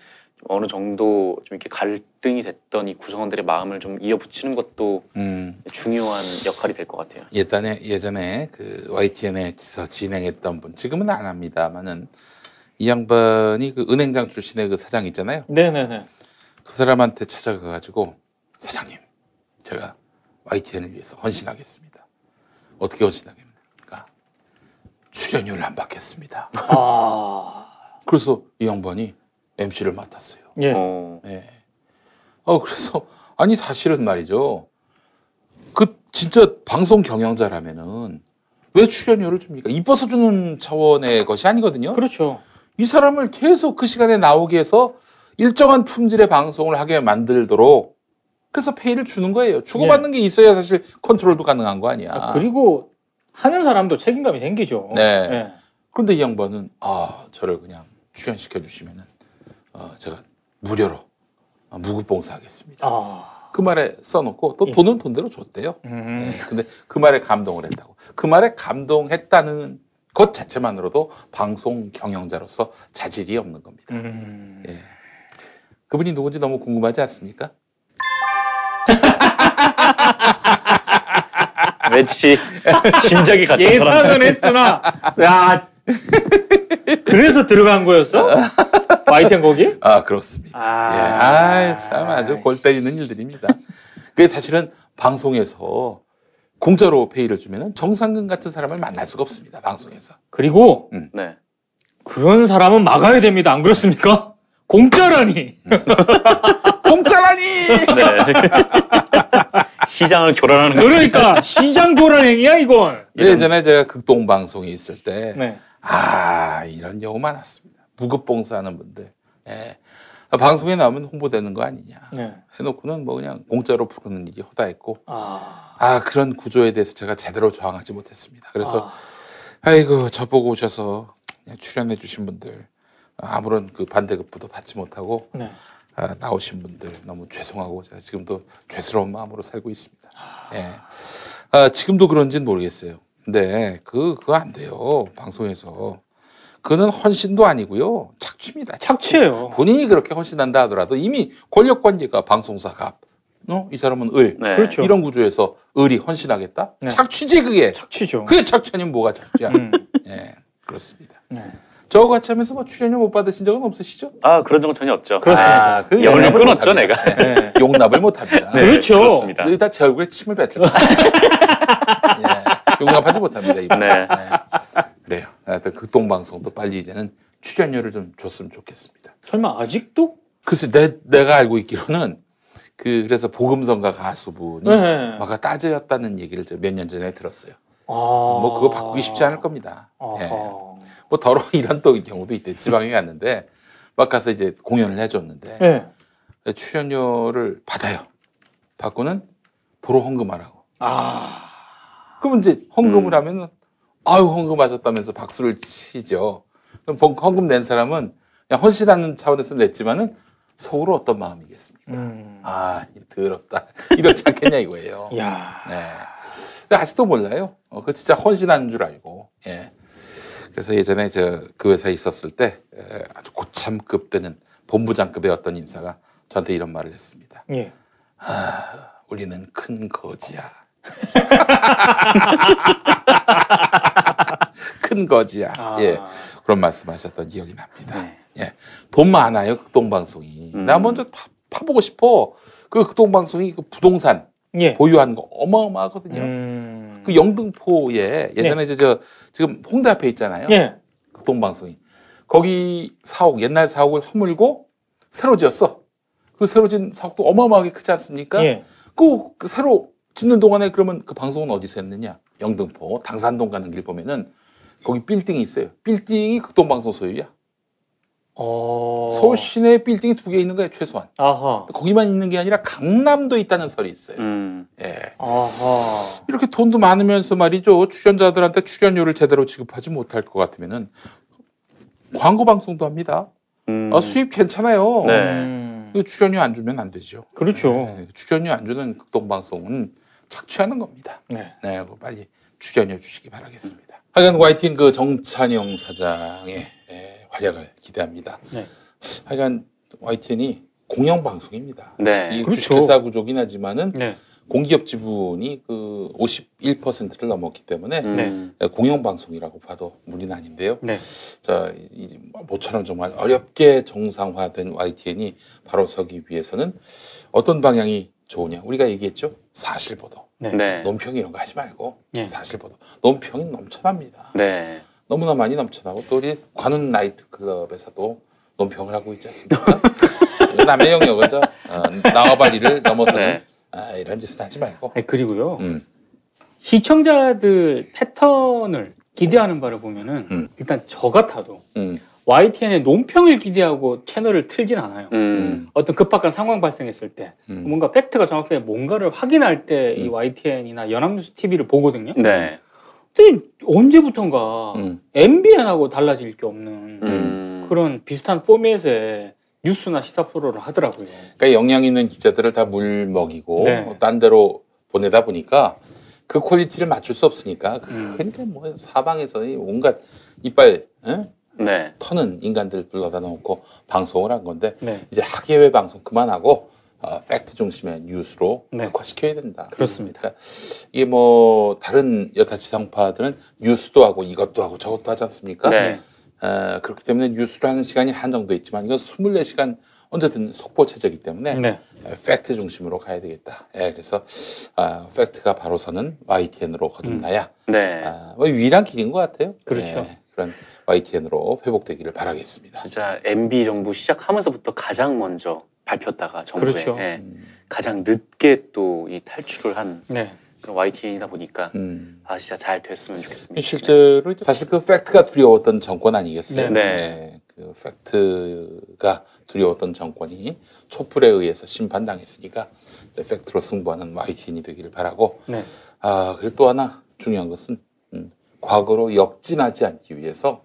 어느 정도 좀 이렇게 갈등이 됐던 이 구성원들의 마음을 좀 이어붙이는 것도 음. 중요한 역할이 될 것 같아요. 예전에 예전에 그 YTN에서 진행했던 분 지금은 안 합니다만은 이 양반이 그 은행장 출신의 그 사장 있잖아요. 네네네. 그 사람한테 찾아가 가지고 사장님 제가 YTN을 위해서 헌신하겠습니다. 어떻게 헌신하겠습니까? 출연료를 안 받겠습니다. 아. 그래서 이 양반이 MC를 맡았어요. 예. 예. 어 그래서 아니 사실은 말이죠. 그 진짜 방송 경영자라면은 왜 출연료를 줍니까? 이뻐서 주는 차원의 것이 아니거든요. 그렇죠. 이 사람을 계속 그 시간에 나오게 해서 일정한 품질의 방송을 하게 만들도록 그래서 페이를 주는 거예요. 주고받는 게 있어야 사실 컨트롤도 가능한 거 아니야. 아, 그리고 하는 사람도 책임감이 생기죠. 네. 예. 그런데 이 양반은 아 저를 그냥 출연시켜 주시면은 어, 제가 무료로 어, 무급봉사 하겠습니다. 아. 그 말에 써놓고 또 돈은 돈대로 줬대요. 음. 네, 근데 그 말에 감동을 했다고. 그 말에 감동했다는 것 자체만으로도 방송 경영자로서 자질이 없는 겁니다. 음. 예. 그분이 누군지 너무 궁금하지 않습니까? 매치 진작에 갔던 예상은. 했으나 야 그래서 들어간 거였어? YTN 거기? 아 그렇습니다. 아, 예, 아이, 참 아주 골 때리는 일들입니다. 그게 사실은 방송에서 공짜로 페이를 주면은 정상근 같은 사람을 만날 수가 없습니다. 방송에서. 그리고 음. 네. 그런 사람은 막아야 됩니다. 안 그렇습니까? 공짜라니. 공짜라니. 시장을 교란하는 거. 그러니까 시장 교란행위야 이건. 예전에 제가 극동 방송에 있을 때, 네. 아 이런 경우 많았습니다. 무급봉사하는 분들. 예. 방송에 나오면 홍보되는 거 아니냐. 네. 해놓고는 뭐 그냥 공짜로 부르는 일이 허다했고, 아. 아 그런 구조에 대해서 제가 제대로 저항하지 못했습니다. 그래서 아 이고 저보고 오셔서 출연해 주신 분들 아무런 그 반대급부도 받지 못하고 네. 아, 나오신 분들 너무 죄송하고 제가 지금도 죄스러운 마음으로 살고 있습니다. 예. 아, 지금도 그런지는 모르겠어요. 근데 그 그거 안 돼요 방송에서 그는 헌신도 아니고요 착취입니다. 착취 예요. 본인이 그렇게 헌신한다 하더라도 이미 권력 관계가 방송사가 어? 이 사람은 을 네. 그렇죠. 이런 구조에서 을이 헌신하겠다? 네. 착취지 그게. 착취죠. 그게 착취 아니면 뭐가 착취야? 음. 예, 그렇습니다. 네. 저거 같이 하면서 뭐 출연료 못 받으신 적은 없으시죠? 아 그런 적은 전혀 없죠. 그렇습니다. 아, 그 용납을 끊었죠. 내가. 네. 용납을 못합니다. 네, 그렇죠. 그렇습니다. 일단 제 얼굴에 침을 뱉습니다. 예, 용납하지 못합니다. 이번. 네. 그래요. 하여튼 극동방송도 빨리 이제는 출연료를 좀 줬으면 좋겠습니다. 설마 아직도? 글쎄, 내, 내가 알고 있기로는 그 그래서 복음성가 가수분이 네. 막아 따져였다는 얘기를 몇 년 전에 들었어요. 아. 뭐 그거 바꾸기 쉽지 않을 겁니다. 예. 뭐 더러 이런 또 경우도 있대. 지방에 갔는데 막 가서 이제 공연을 해줬는데 네. 출연료를 받아요. 받고는 도로 헌금하라고. 아. 그러면 이제 음. 헌금을 하면은 아유 헌금하셨다면서 박수를 치죠. 그럼 헌- 헌금 낸 사람은 그냥 헌신하는 차원에서 냈지만은 속으로 어떤 마음이겠습니까? 음. 아, 이 더럽다. 이렇지 않겠냐 이거예요. 야. 네. 근데 아직도 몰라요. 어, 그 진짜 헌신하는 줄 알고. 예. 그래서 예전에 저 그 회사에 있었을 때 에, 아주 고참급 되는 본부장급의 어떤 인사가 저한테 이런 말을 했습니다. 예. 아, 우리는 큰 거지야. 큰 거지야. 아. 예. 그런 말씀하셨던 기억이 납니다. 예. 돈 많아요, 극동방송이. 나 먼저 파, 파보고 싶어. 그 극동방송이 그 부동산 예. 보유한 거 어마어마하거든요. 음. 그 영등포에 예전에 저, 저 지금 홍대 앞에 있잖아요. 예. 극동방송이. 거기 사옥, 옛날 사옥을 허물고 새로 지었어. 그 새로 지은 사옥도 어마어마하게 크지 않습니까? 예. 그, 그 새로 짓는 동안에 그러면 그 방송은 어디서 했느냐? 영등포, 당산동 가는 길 보면은 거기 빌딩이 있어요. 빌딩이 극동방송 소유야. 어. 서울 시내에 빌딩이 두 개 있는 거예요, 최소한. 아하. 거기만 있는 게 아니라 강남도 있다는 설이 있어요. 음. 예. 아하. 이렇게 돈도 많으면서 말이죠. 출연자들한테 출연료를 제대로 지급하지 못할 것 같으면은 광고 방송도 합니다. 음. 아, 수입 괜찮아요. 네. 음. 출연료 안 주면 안 되죠. 그렇죠. 네, 출연료 안 주는 극동 방송은 착취하는 겁니다. 네. 네, 그거 빨리 출연료 주시기 바라겠습니다. 하여간 YTN 그 정찬영 사장의 예, 활약을 기대합니다. 네. 하여간 YTN이 공영방송입니다. 네. 이 그렇죠. 주식회사 구조긴 하지만은 네. 공기업 지분이 그 51%를 넘었기 때문에 음. 공영방송이라고 봐도 무리는 아닌데요. 네. 자, 이 모처럼 정말 어렵게 정상화된 YTN이 바로 서기 위해서는 어떤 방향이 좋으냐. 우리가 얘기했죠. 사실 보도. 네. 네. 논평 이런 거 하지 말고 네. 사실 보도. 논평이 넘쳐납니다. 네. 너무나 많이 넘쳐나고 또 우리 관훈 나이트 클럽에서도 논평을 하고 있지 않습니까? 남의 영역이죠. 어, 나와바리를 넘어서는 네. 아, 이런 짓은 하지 말고. 아니, 그리고요. 음. 시청자들 패턴을 기대하는 바를 보면은 음. 일단 저 같아도 음. YTN의 논평을 기대하고 채널을 틀진 않아요. 음. 어떤 급박한 상황 발생했을 때 음. 뭔가 팩트가 정확하게 뭔가를 확인할 때이 음. YTN이나 연합뉴스 TV를 보거든요. 네. 근데 언제부턴가 음. MBN하고 달라질 게 없는 음. 그런 비슷한 포맷의 뉴스나 시사 프로를 하더라고요. 그러니까 역량 있는 기자들을 다 물 먹이고 네. 뭐딴 데로 보내다 보니까 그 quality를 맞출 수 없으니까 음. 그러니까 뭐 사방에서 이 온갖 이빨 예? 네. 터는 인간들 불러다 놓고 방송을 한 건데 네. 이제 학예회 방송 그만하고 어, 팩트 중심의 뉴스로 네. 특화시켜야 된다. 그렇습니다. 그러니까 이게 뭐 다른 여타 지상파들은 뉴스도 하고 이것도 하고 저것도 하지 않습니까? 네. 어, 그렇기 때문에 뉴스를 하는 시간이 한정돼 있지만 이건 24시간 언제든 속보 체제이기 때문에 네. 에, 팩트 중심으로 가야 되겠다. 예, 그래서 아, 팩트가 바로 서는 YTN으로 거듭나야 네. 아, 뭐 유일한 길인 것 같아요. 그렇죠. 예, 그런 YTN으로 회복되기를 바라겠습니다. 진짜 MB 정부 시작하면서부터 가장 먼저 밟혔다가 정부에 그렇죠. 예, 음, 가장 늦게 또 이 탈출을 한 네. 그런 YTN이다 보니까 음. 아 진짜 잘 됐으면 좋겠습니다. 실제로 사실 그 팩트가 두려웠던 정권 아니겠어요? 네. 네. 그 팩트가 두려웠던 정권이 촛불에 의해서 심판당했으니까 팩트로 승부하는 YTN이 되기를 바라고 네. 아 그리고 또 하나 중요한 것은 음, 과거로 역진하지 않기 위해서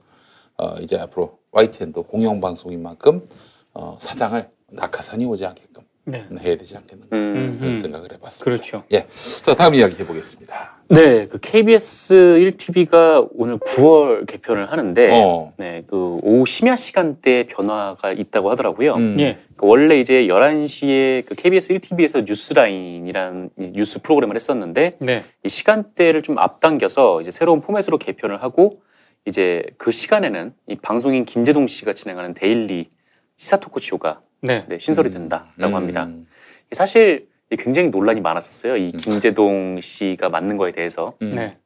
어, 이제 앞으로 YTN도 공영방송인 만큼 어, 사장을 낙하산이 오지 않게끔 네. 해야 되지 않겠는가 음. 그런 음. 생각을 해봤습니다. 그렇죠. 예, 자 다음 이야기 해보겠습니다. 네, 그 KBS 1TV가 오늘 9월 개편을 하는데, 어. 네, 그 오후 심야 시간대 변화가 있다고 하더라고요. 음. 예. 그 원래 이제 11시에 그 KBS 1TV에서 뉴스라인이라는 이 뉴스 프로그램을 했었는데, 네. 이 시간대를 좀 앞당겨서 이제 새로운 포맷으로 개편을 하고, 이제 그 시간에는 이 방송인 김제동 씨가 진행하는 daily 시사 토크쇼가 네. 네, 신설이 된다라고 음. 합니다. 사실 굉장히 논란이 많았었어요. 이 김재동 씨가 맞는 거에 대해서. 음. 네.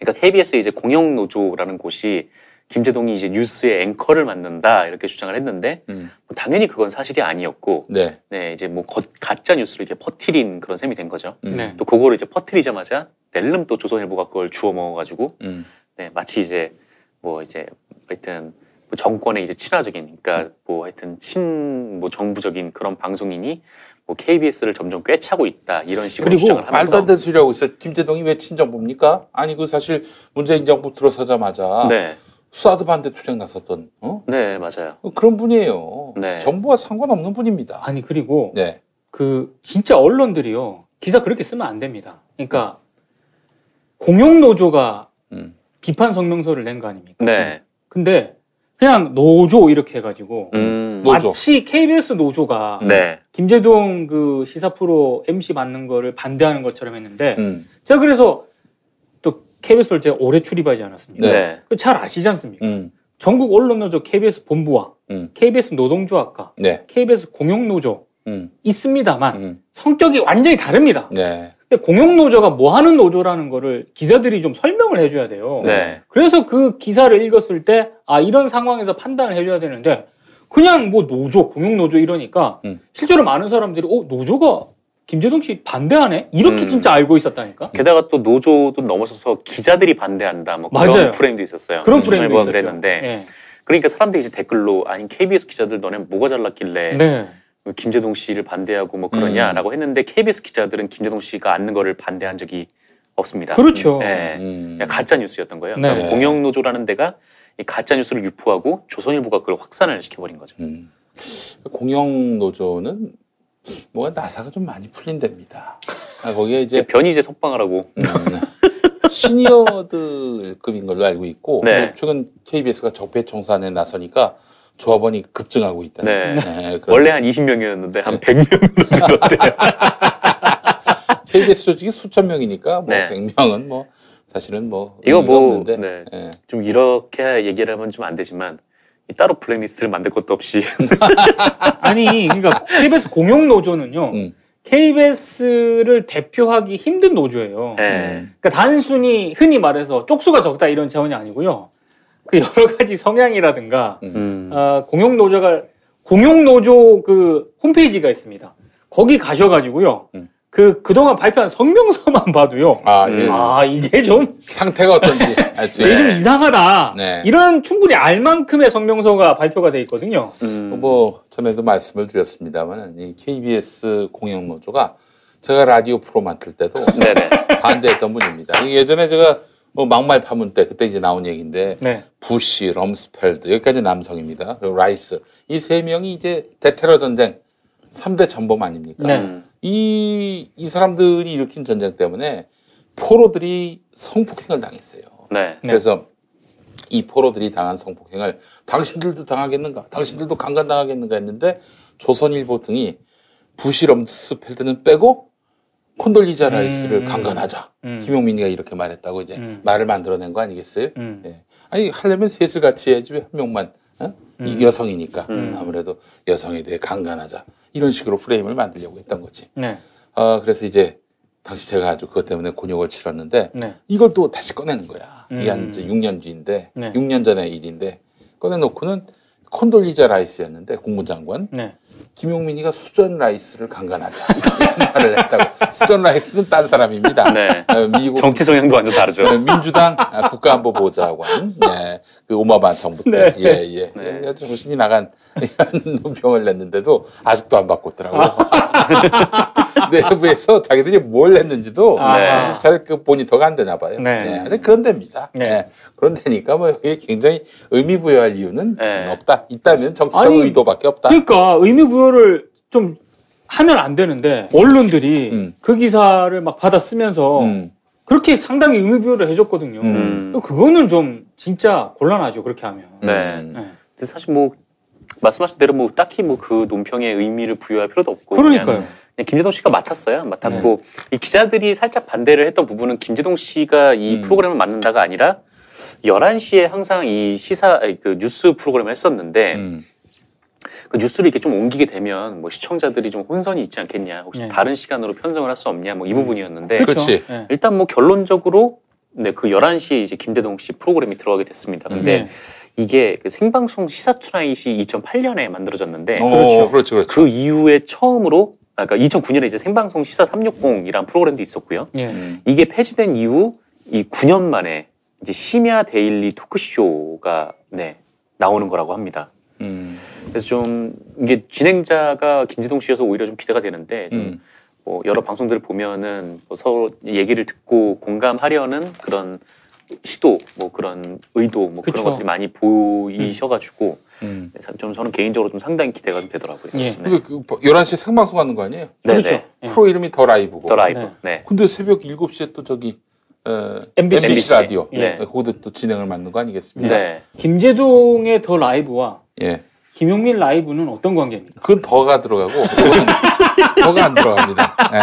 그러니까 KBS 이제 공영 노조라는 곳이 김재동이 이제 뉴스의 앵커를 맡는다 이렇게 주장을 했는데 음. 뭐 당연히 그건 사실이 아니었고 네. 네 이제 뭐 거- 가짜 뉴스를 이렇게 퍼뜨린 그런 셈이 된 거죠. 음. 네. 또 그거를 이제 퍼뜨리자마자 낼름 또 조선일보가 그걸 주워 먹어가지고 음. 네 마치 이제 뭐 이제 하여튼 뭐 정권에 이제 친화적인 그러니까 뭐 하여튼 친 뭐 정부적인 그런 방송인이 뭐 KBS를 점점 꿰차고 있다 이런 식으로 그리고 주장을 하면서 말도 안 되는 소리 하고 있어요. 김재동이 왜 친정부입니까? 아니 그 사실 문재인 정부 들어서자마자 네. 사드 반대 투쟁 나섰던 어? 네, 맞아요. 그런 분이에요. 네. 정부와 상관없는 분입니다. 아니 그리고 네. 그 진짜 언론들이요 기사 그렇게 쓰면 안 됩니다. 그러니까 공영 노조가 음. 비판 성명서를 낸 거 아닙니까? 네. 근데 그냥 노조 이렇게 해가지고 음. 마치 KBS 노조가 네. 김재동 그 시사 프로 MC 받는 거를 반대하는 것처럼 했는데 음. 제가 그래서 또 KBS를 제가 오래 출입하지 않았습니까? 네. 그잘 아시지 않습니까? 음. 전국 언론 노조 KBS 본부와 음. KBS 노동조합과 네. KBS 공영노조 음. 있습니다만 성격이 완전히 다릅니다. 네. 근데 공영노조가 뭐 하는 노조라는 거를 기자들이 좀 설명을 해줘야 돼요. 네. 그래서 그 기사를 읽었을 때, 아, 이런 상황에서 판단을 해줘야 되는데, 그냥 뭐 노조, 공영노조 이러니까, 음. 실제로 많은 사람들이, 어, 노조가 김재동 씨 반대하네? 이렇게 음. 진짜 알고 있었다니까? 게다가 또 노조도 넘어서서 기자들이 반대한다. 뭐 그런 맞아요. 프레임도 있었어요. 그런 프레임도 있었죠. 그랬는데 예. 그러니까 사람들이 이제 댓글로 아니 KBS 기자들 너네 뭐가 잘났길래 네. 뭐 김재동 씨를 반대하고 뭐 그러냐라고 했는데 KBS 기자들은 김재동 씨가 앉는 거를 반대한 적이 없습니다. 그렇죠. 네. 음. 가짜 뉴스였던 거예요. 네. 그러니까 공영 노조라는 데가 이 가짜 뉴스를 유포하고 조선일보가 그걸 확산을 시켜버린 거죠. 음. 공영 노조는 뭐가 나사가 좀 많이 풀린 데입니다. 아, 거기에 이제 변희재 석방하라고. 음, 시니어들급인 걸로 알고 있고 네. 최근 KBS가 적폐 청산에 나서니까 조합원이 급증하고 있다. 네. 그런- 원래 한 20명이었는데 한 100명 넘는 것 같아요. KBS 조직이 수천 명이니까 뭐 네. 100명은 뭐 사실은 뭐 이거 뭐 없는데 네. 예. 좀 이렇게 얘기를 하면 좀 안 되지만 이 따로 블랙리스트를 만들 것도 없이 아니, 그러니까 KBS 공영노조는요, 음. KBS를 대표하기 힘든 노조예요. 네. 그러니까 단순히 흔히 말해서 쪽수가 적다 이런 차원이 아니고요. 그 여러 가지 성향이라든가 음. 어, 공용 노조가 공용 노조 그 홈페이지가 있습니다. 거기 가셔가지고요. 음. 그 그동안 발표한 성명서만 봐도요. 아, 예. 아, 이게 좀 상태가 어떤지 알수 이게 좀. 이상하다. 네. 이런 충분히 알 만큼의 성명서가 발표가 돼 있거든요. 음. 뭐 전에도 말씀을 드렸습니다만 이 KBS 공영 노조가 제가 라디오 프로 맡을 때도. 반대했던 분입니다. 예전에 제가 뭐 막말 파문 때 그때 이제 나온 얘기인데 네. 부시, 럼스펠드 여기까지 남성입니다. 그리고 라이스 이 세 명이 이제 대테러 전쟁 3대 전범 아닙니까? 네. 이, 이 사람들이 일으킨 전쟁 때문에 포로들이 성폭행을 당했어요. 네. 그래서 이 포로들이 당한 성폭행을 당신들도 당하겠는가? 당신들도 강간당하겠는가 했는데 조선일보 등이 부시럼스펠드는 빼고 콘돌리자 라이스를 음. 강간하자. 음. 김용민이가 이렇게 말했다고 이제 음. 말을 만들어낸 거 아니겠어요? 음. 예. 아니 하려면 셋을 같이 해야지 왜 한 명만 어? 이 음. 여성이니까 음. 아무래도 여성에 대해 강간하자 이런 식으로 프레임을 만들려고 했던 거지. 네. 어, 그래서 이제 당시 제가 아주 그것 때문에 곤욕을 치렀는데 네. 이걸 또 다시 꺼내는 거야. 이게 한 음. 이제 6년 뒤인데 네. 6년 전의 일인데 꺼내놓고는 콘돌리자 라이스였는데 국무장관 네. 김용민이가 수전 라이스를 강간하자 이런 말을 했다고. 수전 라이스는 딴 사람입니다. 네. 어, 미국 정치 성향도 완전 다르죠. 어, 민주당 아, 국가안보보좌관, 예, 그 오바마 정부 때, 네. 예, 예. 네. 예, 정신이 나간 이런 논평을 냈는데도 아직도 안 받고 있더라고. 내부에서 자기들이 뭘 했는지도 아. 잘그 모니터가 안 되나 봐요. 네. 예, 그런 데입니다. 네. 예, 그런 데니까 뭐 이게 굉장히 의미 부여할 이유는 네. 없다. 있다면 정치적 아니, 의도밖에 없다. 그러니까 의미 부여 를 좀 하면 안 되는데 언론들이 음. 그 기사를 막 받아 쓰면서 음. 그렇게 상당히 의미 부여를 해줬거든요. 음. 그거는 좀 진짜 곤란하죠. 그렇게 하면. 네. 음. 네. 근데 사실 뭐 말씀하신 대로 뭐 딱히 뭐 그 논평에 의미를 부여할 필요도 없고 그러니까요. 그냥, 그냥 김재동 씨가 맡았어요. 맡았고 이 기자들이 살짝 반대를 했던 부분은 김제동 씨가 이 음. 프로그램을 맡는다가 아니라 11시에 항상 이 시사 그 뉴스 프로그램을 했었는데 음. 그 뉴스를 이렇게 좀 옮기게 되면 뭐 시청자들이 좀 혼선이 있지 않겠냐. 혹시 네. 다른 시간으로 편성을 할 수 없냐. 뭐 이 부분이었는데 그렇죠. 그렇지. 네. 일단 뭐 결론적으로 네, 그 11시에 이제 김제동 씨 프로그램이 들어가게 됐습니다. 근데 네. 이게 그 생방송 시사 투나잇이 2008년에 만들어졌는데 어, 그렇죠. 그렇죠, 그렇죠. 그 이후에 처음으로 아, 그러니까 2009년에 이제 생방송 시사 360이라는 프로그램도 있었고요. 예. 음. 이게 폐지된 이후 이 9년 만에 이제 심야 daily 토크쇼가 네, 나오는 거라고 합니다. 음. 그래서 좀 이게 진행자가 김제동 씨여서 오히려 좀 기대가 되는데 좀 음. 뭐 여러 방송들을 보면은 뭐 서로 얘기를 듣고 공감하려는 그런 시도 뭐 그런 의도 뭐 그쵸. 그런 것들이 많이 보이셔가지고 음. 좀 저는 개인적으로 좀 상당히 기대가 좀 되더라고요. 예. 네. 근데 그 11시에 생방송 하는 거 아니에요? 네, 그렇죠. 네. 프로 이름이 더 라이브고. 더 라이브. 네. 근데 새벽 7시에 또 저기 어, MBC. MBC, 라디오. 예. 거기도 또 진행을 맡는 거 아니겠습니까? 네. 김재동의 더 라이브와 예. 김용민 라이브는 어떤 관계입니까? 그건 더가 들어가고 그건 더가 안 들어갑니다. 예.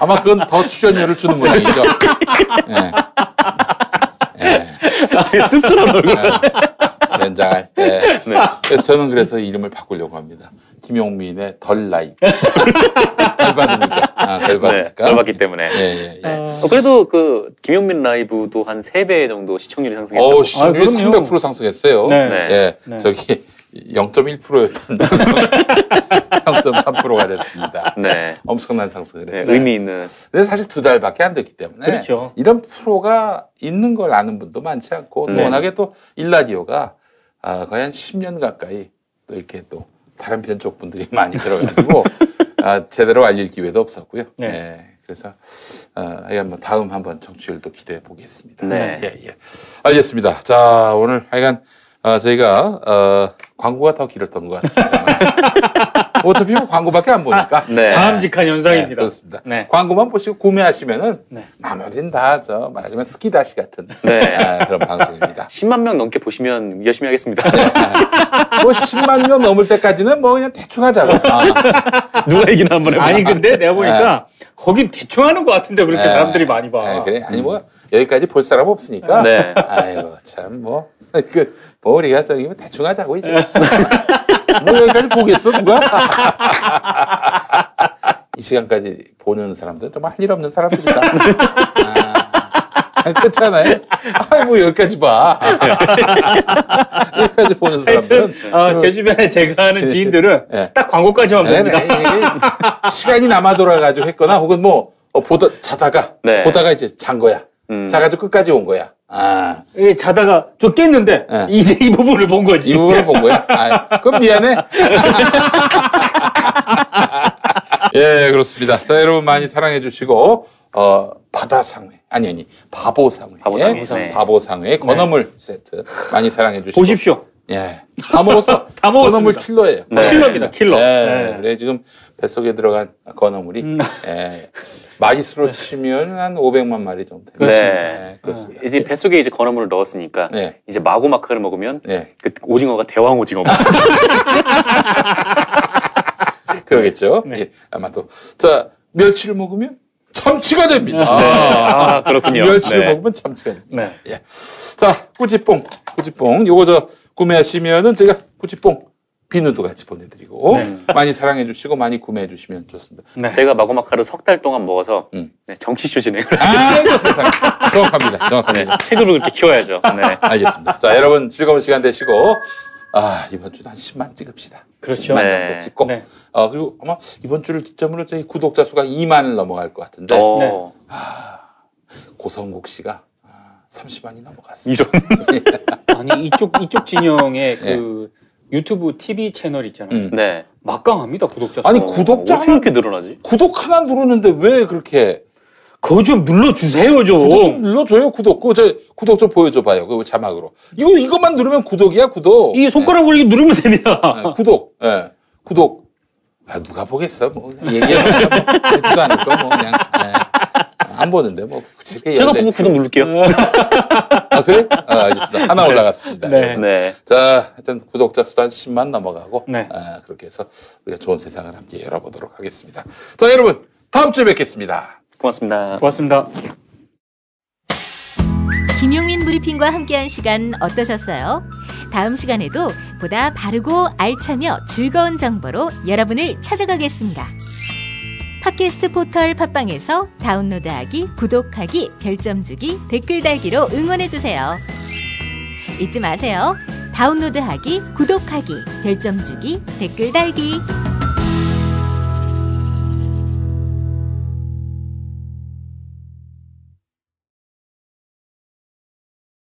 아마 그건 더 출연료를 주는 모양이죠. 예. 되게 씁쓸한 얼굴. 예. 그래서 저는 그래서 이름을 바꾸려고 합니다. 김용민의 덜 라이브. 덜 받으니까. 아, 덜 받으니까. 네, 덜 받기 때문에. 예, 예, 예. 어, 그래도 그 김용민 라이브도 한 3배 정도 시청률이 상승했다고. 어, 시청률이 300% 상승했어요. 네. 예. 네. 저기 0.1%였던 0.3%가 됐습니다. 네. 엄청난 상승을 네, 했어요. 의미 있는. 근데 사실 두 달밖에 안 됐기 때문에 그렇죠. 이런 프로가 있는 걸 아는 분도 많지 않고 또 네. 워낙에 또 일라디오가 아, 거의 한 10년 가까이 또 이렇게 또 다른 편 쪽 분들이 많이 들어가지고 아, 제대로 알릴 기회도 없었고요. 네. 예, 그래서 아, 하여간 뭐 다음 한번 청취율도 기대해 보겠습니다. 네. 예, 예. 알겠습니다. 자, 오늘 하여간 아, 저희가 어, 광고가 더 길었던 것 같습니다. 어차피 뭐 광고밖에 안 보니까. 네. 바람직한 현상입니다. 네, 그렇습니다. 네. 광고만 보시고 구매하시면은 네. 나머지는 다저 말하자면 스키다시 같은 네. 아, 그런 방송입니다. 10만 명 넘게 보시면 열심히 하겠습니다. 뭐 10만 명 넘을 때까지는 뭐 그냥 대충 하자고. 아, 누가 얘기나 한번 해보자. 아니 근데 내가 보니까 거긴 대충 하는 것 같은데 그렇게 네. 사람들이 많이 봐. 아, 그래? 아니 뭐 여기까지 볼 사람 없으니까. 네. 아이고 참 뭐. 그, 뭐 우리가 저기 뭐 대충 하자고 이제. 뭐 여기까지 보겠어 누가? 이 시간까지 보는 사람들은 정말 할 일 없는 사람들이다. 아, 그렇잖아요. 아이 뭐 여기까지 봐. 여기까지 보는 사람들은 어, 제 주변에 제가 아는 지인들은 예. 딱 광고까지만 네, 봅니다. 네, 이게 시간이 남아 돌아가지고 했거나 혹은 뭐 어, 보다 자다가 네. 보다가 이제 잔 거야. 음. 자가지고 끝까지 온 거야. 아, 예, 자다가 좀 깼는데 예. 이, 이 부분을 본 거지. 이 부분을 본 거야. 아, 그럼 미안해. 예, 그렇습니다. 자, 여러분 많이 사랑해 주시고 어, 바다 상회 아니 아니 바보 상회 바보 상회, 네. 바보 상회 건어물 세트 많이 사랑해 주시고 보십시오. 예. 다 먹었어. 다 먹었습니다. 건어물 킬러예요. 네. 킬러입니다, 킬러. 예. 네. 그래 지금 뱃속에 들어간 건어물이 음. 예. 마리수로 치면 한 500만 마리 정도. 그렇습니다. 네, 그렇습니다. 이제 뱃속에 이제 건어물을 넣었으니까 네. 이제 마구 마크를 먹으면 네. 그 오징어가 대왕 오징어. 그러겠죠. 네. 예. 아마도 자 멸치를 먹으면 참치가 됩니다. 네. 아, 그렇군요. 멸치를 네. 먹으면 참치가 됩니다. 네. 예. 자 꾸지뽕, 꾸지뽕 요거 저 구매하시면은 제가 꾸지뽕 비누도 같이 보내드리고 네. 많이 사랑해 주시고 많이 구매해 주시면 좋습니다. 네. 제가 마구 마크를 석 달 동안 먹어서 음. 네, 정치쇼 진행을 아이고 세상 정확합니다. 네, 정확합니다. 책으로 그렇게 키워야죠. 네. 알겠습니다. 자 여러분 즐거운 시간 되시고 아 이번 주도 한 10만 찍읍시다. 그렇죠. 10만 네. 정도 찍고 네. 어, 그리고 아마 이번 주를 기점으로 저희 구독자 수가 2만을 넘어갈 것 같은데 어, 고성국 씨가 아, 30만이 넘어갔어요. 이런. 아니 이쪽 이쪽 진영의 네. 그 유튜브 TV 채널 있잖아요. 음. 네. 막강합니다 구독자. 수. 아니 어, 구독자 어떻게 하나 이렇게 늘어나지? 구독 하나 누르는데 왜 그렇게 그거 좀 눌러주세요 좀. 구독 좀 눌러줘요 구독 그저 구독 좀 보여줘봐요 그 자막으로 이거 이것만 누르면 구독이야 구독 이 손가락으로 이렇게 누르면 됩니다. 네, 구독 예 구독 아, 누가 보겠어 뭐 뭐 되지도 않을 거 뭐 그냥 예. 안 보는데 뭐 제가 연대- 보고 구독 누를게요. 아 그래 아, 알겠습니다 하나 올라갔습니다 네. 네. 자, 하여튼 구독자 수도 한 10만 넘어가고 네. 아, 그렇게 해서 우리가 좋은 세상을 함께 열어보도록 하겠습니다. 자, 여러분 다음 주에 뵙겠습니다. 고맙습니다. 고맙습니다. 김용민 브리핑과 함께한 시간 어떠셨어요? 다음 시간에도 보다 바르고 알차며 즐거운 정보로 여러분을 찾아가겠습니다. 팟캐스트 포털 팟빵에서 다운로드하기, 구독하기, 별점 주기, 댓글 달기로 응원해주세요. 잊지 마세요. 다운로드하기, 구독하기, 별점 주기, 댓글 달기.